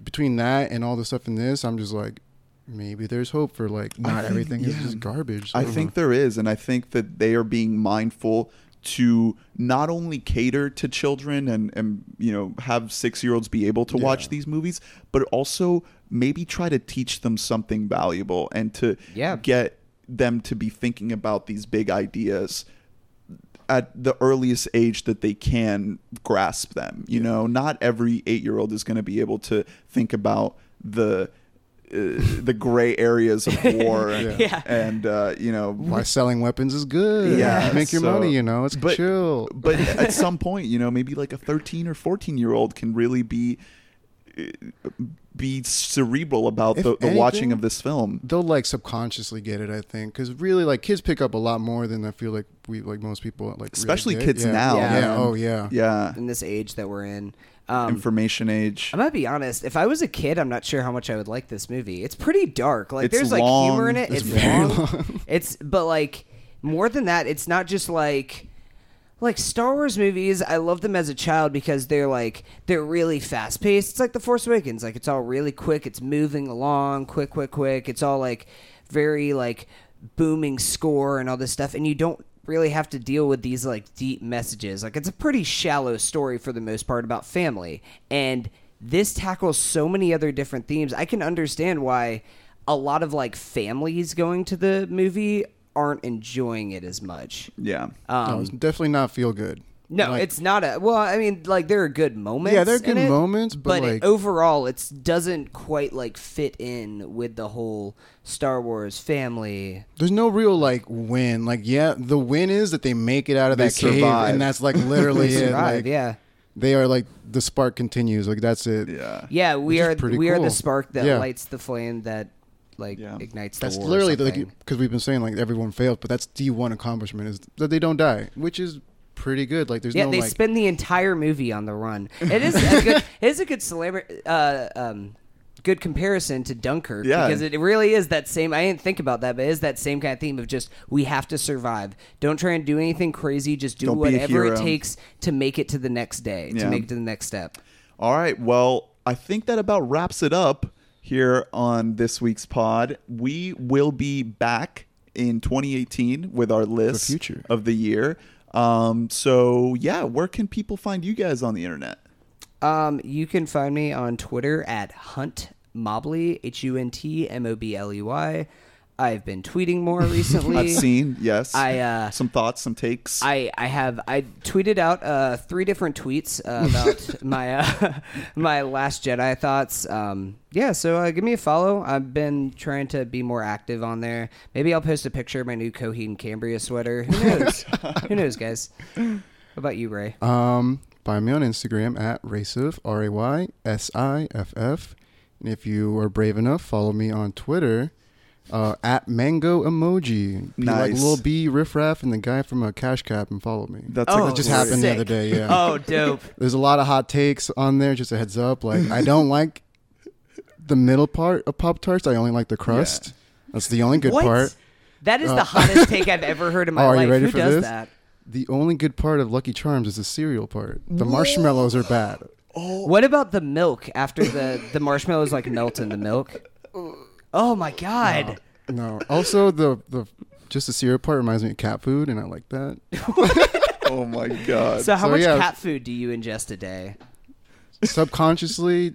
between that and all the stuff in this, I'm just like. Maybe there's hope for like not think- everything is just garbage. I don't think know. there is, and I think that they are being mindful to not only cater to children and and you know have six year olds be able to watch these movies, but also maybe try to teach them something valuable and to Yeah. get them to be thinking about these big ideas at the earliest age that they can grasp them. You know, not every eight year old is going to be able to think about the the gray areas of war Yeah. Yeah. and uh, you know why selling weapons is good. Yeah, make your so- money. You know, it's but- chill. but at some point you know maybe like a 13 or 14 year old can really be uh, be cerebral about If the, the watching of this film they'll like subconsciously get it. I think because really, like kids pick up a lot more than I feel like we like most people like. especially get. kids Yeah. now Yeah. Yeah. man. Oh yeah. yeah in this age that we're in. Um, information age I'm gonna be honest. If I was a kid, I'm not sure how much I would like this movie. It's pretty dark. Like It's there's like humor in it. It's It's, very long. long. It's but like more than that. It's not just like like Star Wars movies. I love them as a child because they're like they're really fast paced. It's like The Force Awakens. Like it's all really quick. It's moving along, quick, quick, quick. It's all like very like booming score and all this stuff, and you don't really have to deal with these like deep messages. Like it's a pretty shallow story for the most part about family, and this tackles so many other different themes. I can understand why a lot of like families going to the movie aren't enjoying it as much. yeah Um, no, it's definitely not feel good. No, Like, it's not a. Well, I mean, like there are good moments. Yeah, there are good it, moments, but, it- like- overall, it doesn't quite like fit in with the whole Star Wars family. There's no real like win. Like yeah, the win is that they make it out of They that cave, and that's like literally They it. survive, Like, yeah, They are like the spark continues. Like that's it. yeah yeah. We are pretty we are the spark that Yeah. lights the flame that like Yeah. ignites That's the war. or literally like because we've been saying like everyone failed, but that's the one accomplishment is that they don't die, which is pretty good. Like there's yeah, no they like spend the entire movie on the run. It is a good. It is a good celebrity. Uh, um, good comparison to Dunkirk Yeah. because it really is that same. I didn't think about that, but it is that same kind of theme of just we have to survive. Don't try and do anything crazy. Just do Don't whatever it takes to make it to the next day, Yeah. to make it to the next step. All right. Well, I think that about wraps it up here on this week's pod. We will be back in 2018 with our list future. of the year. Um, so yeah, where can people find you guys on the internet? Um, you can find me on Twitter at Hunt Mobley, H U N T M O B L E Y. I've been tweeting more recently. I've seen yes. I, uh, some thoughts, some takes. I, I have I tweeted out uh, three different tweets uh, about my uh, my Last Jedi thoughts. Um, yeah, so uh, give me a follow. I've been trying to be more active on there. Maybe I'll post a picture of my new Coheed Cambria sweater. Who knows? Who knows, guys? What about you, Ray? Um, find me on Instagram at Raciff, R A Y S I F F. And if you are brave enough, follow me on Twitter uh, at Mango Emoji. Be like Nice. Lil B, Riff Raff, and the guy from a Cash Cab and follow me. That's Oh, a that just great- happened the other day, yeah. Oh, dope. There's a lot of hot takes on there, just a heads up. Like, I don't like the middle part of Pop Tarts, I only like the crust. That's the only good what? part. That is the hottest take I've ever heard in my Oh, are life. you ready Who for does this? that? The only good part of Lucky Charms is the cereal part. The marshmallows are bad. Oh. What about the milk after the the marshmallows like melt in the milk? Oh my god. No. Also, the the just the cereal part reminds me of cat food, and I like that. oh my god. So how So, much yeah. cat food do you ingest a day? Subconsciously,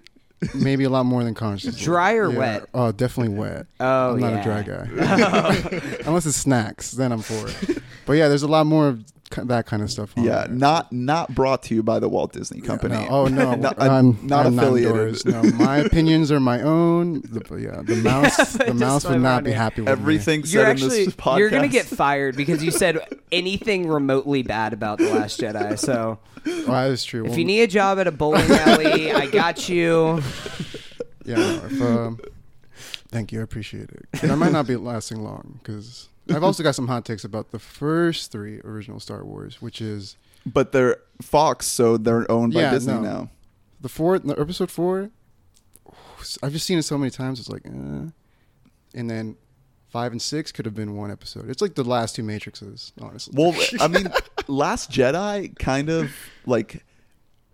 maybe a lot more than consciously. Dry or Yeah. wet? Oh, definitely wet. Oh, I'm not yeah. a dry guy. Unless it's snacks, then I'm for it. But yeah, there's a lot more of ki- that kind of stuff. On yeah, there. not not brought to you by the Walt Disney Company. No, oh no, Not- I'm not I'm affiliated. endorsed. No, my opinions are my own. The, yeah, the mouse, the mouse would not be happy with Everything You're said actually in this podcast. you're gonna get fired because you said anything remotely bad about the Last Jedi. So Me. Oh, that is true. if Well, you need a job at a bowling alley, I got you. yeah, no, if, um, thank you, I appreciate it. I might not be lasting long because I've also got some hot takes about the first three original Star Wars, which is but they're Fox, so they're owned by Yeah, Disney no. now. the fourth, the episode four. I've just seen it so many times. It's like, uh, and then five and six could have been one episode. It's like the last two Matrixes, honestly. Well, I mean, Last Jedi kind of like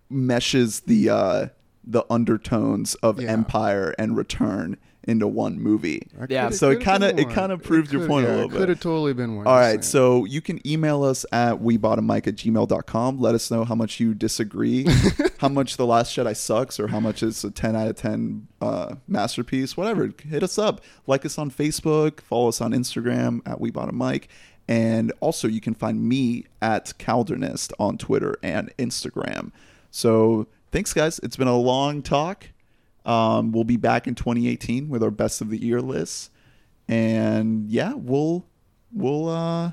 meshes the uh the undertones of Yeah. Empire and Return into one movie. Yeah. So it kinda- it kinda proved your could- point a little It bit. could have totally been one. All I'm right, saying. so you can email us at webottommike at gmail.com. Let us know how much you disagree, how much The Last Jedi sucks, or how much it's a 10 out of 10 uh, masterpiece, whatever. Hit us up. Like us on Facebook, follow us on Instagram at webottommike. And also, you can find me at Caldernist on Twitter and Instagram. So thanks, guys. It's been a long talk. Um, we'll be back in 2018 with our best of the year lists, and yeah, we'll we'll uh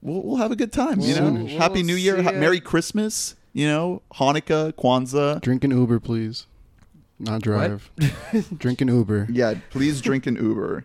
we'll, we'll have a good time. You know, We'll- Happy New Year, ha- Merry Christmas. You know, Hanukkah, Kwanzaa. drink an Uber, please. Not drive. drink an Uber. Yeah, please drink an Uber. Or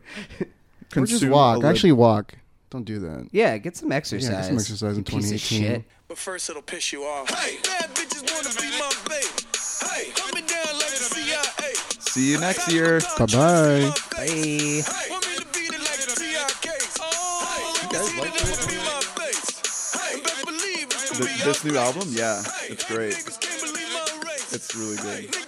just Consume walk. a Actually, walk. Don't do that. Yeah, get some exercise. Yeah, get some exercise in you piece of 2018. shit. But first it'll piss you off. Hey, bad bitches wanna be my baby. Hey, coming down like the CIA. See you next year. Bye bye. Bye. Hey, want me to beat it oh, like the TIK. Oh, you guys like this? Be my face. Hey, best believe it's gonna Th- be this our new album, yeah, it's great. Niggas can't believe my race. It's really Hey, good. niggas hit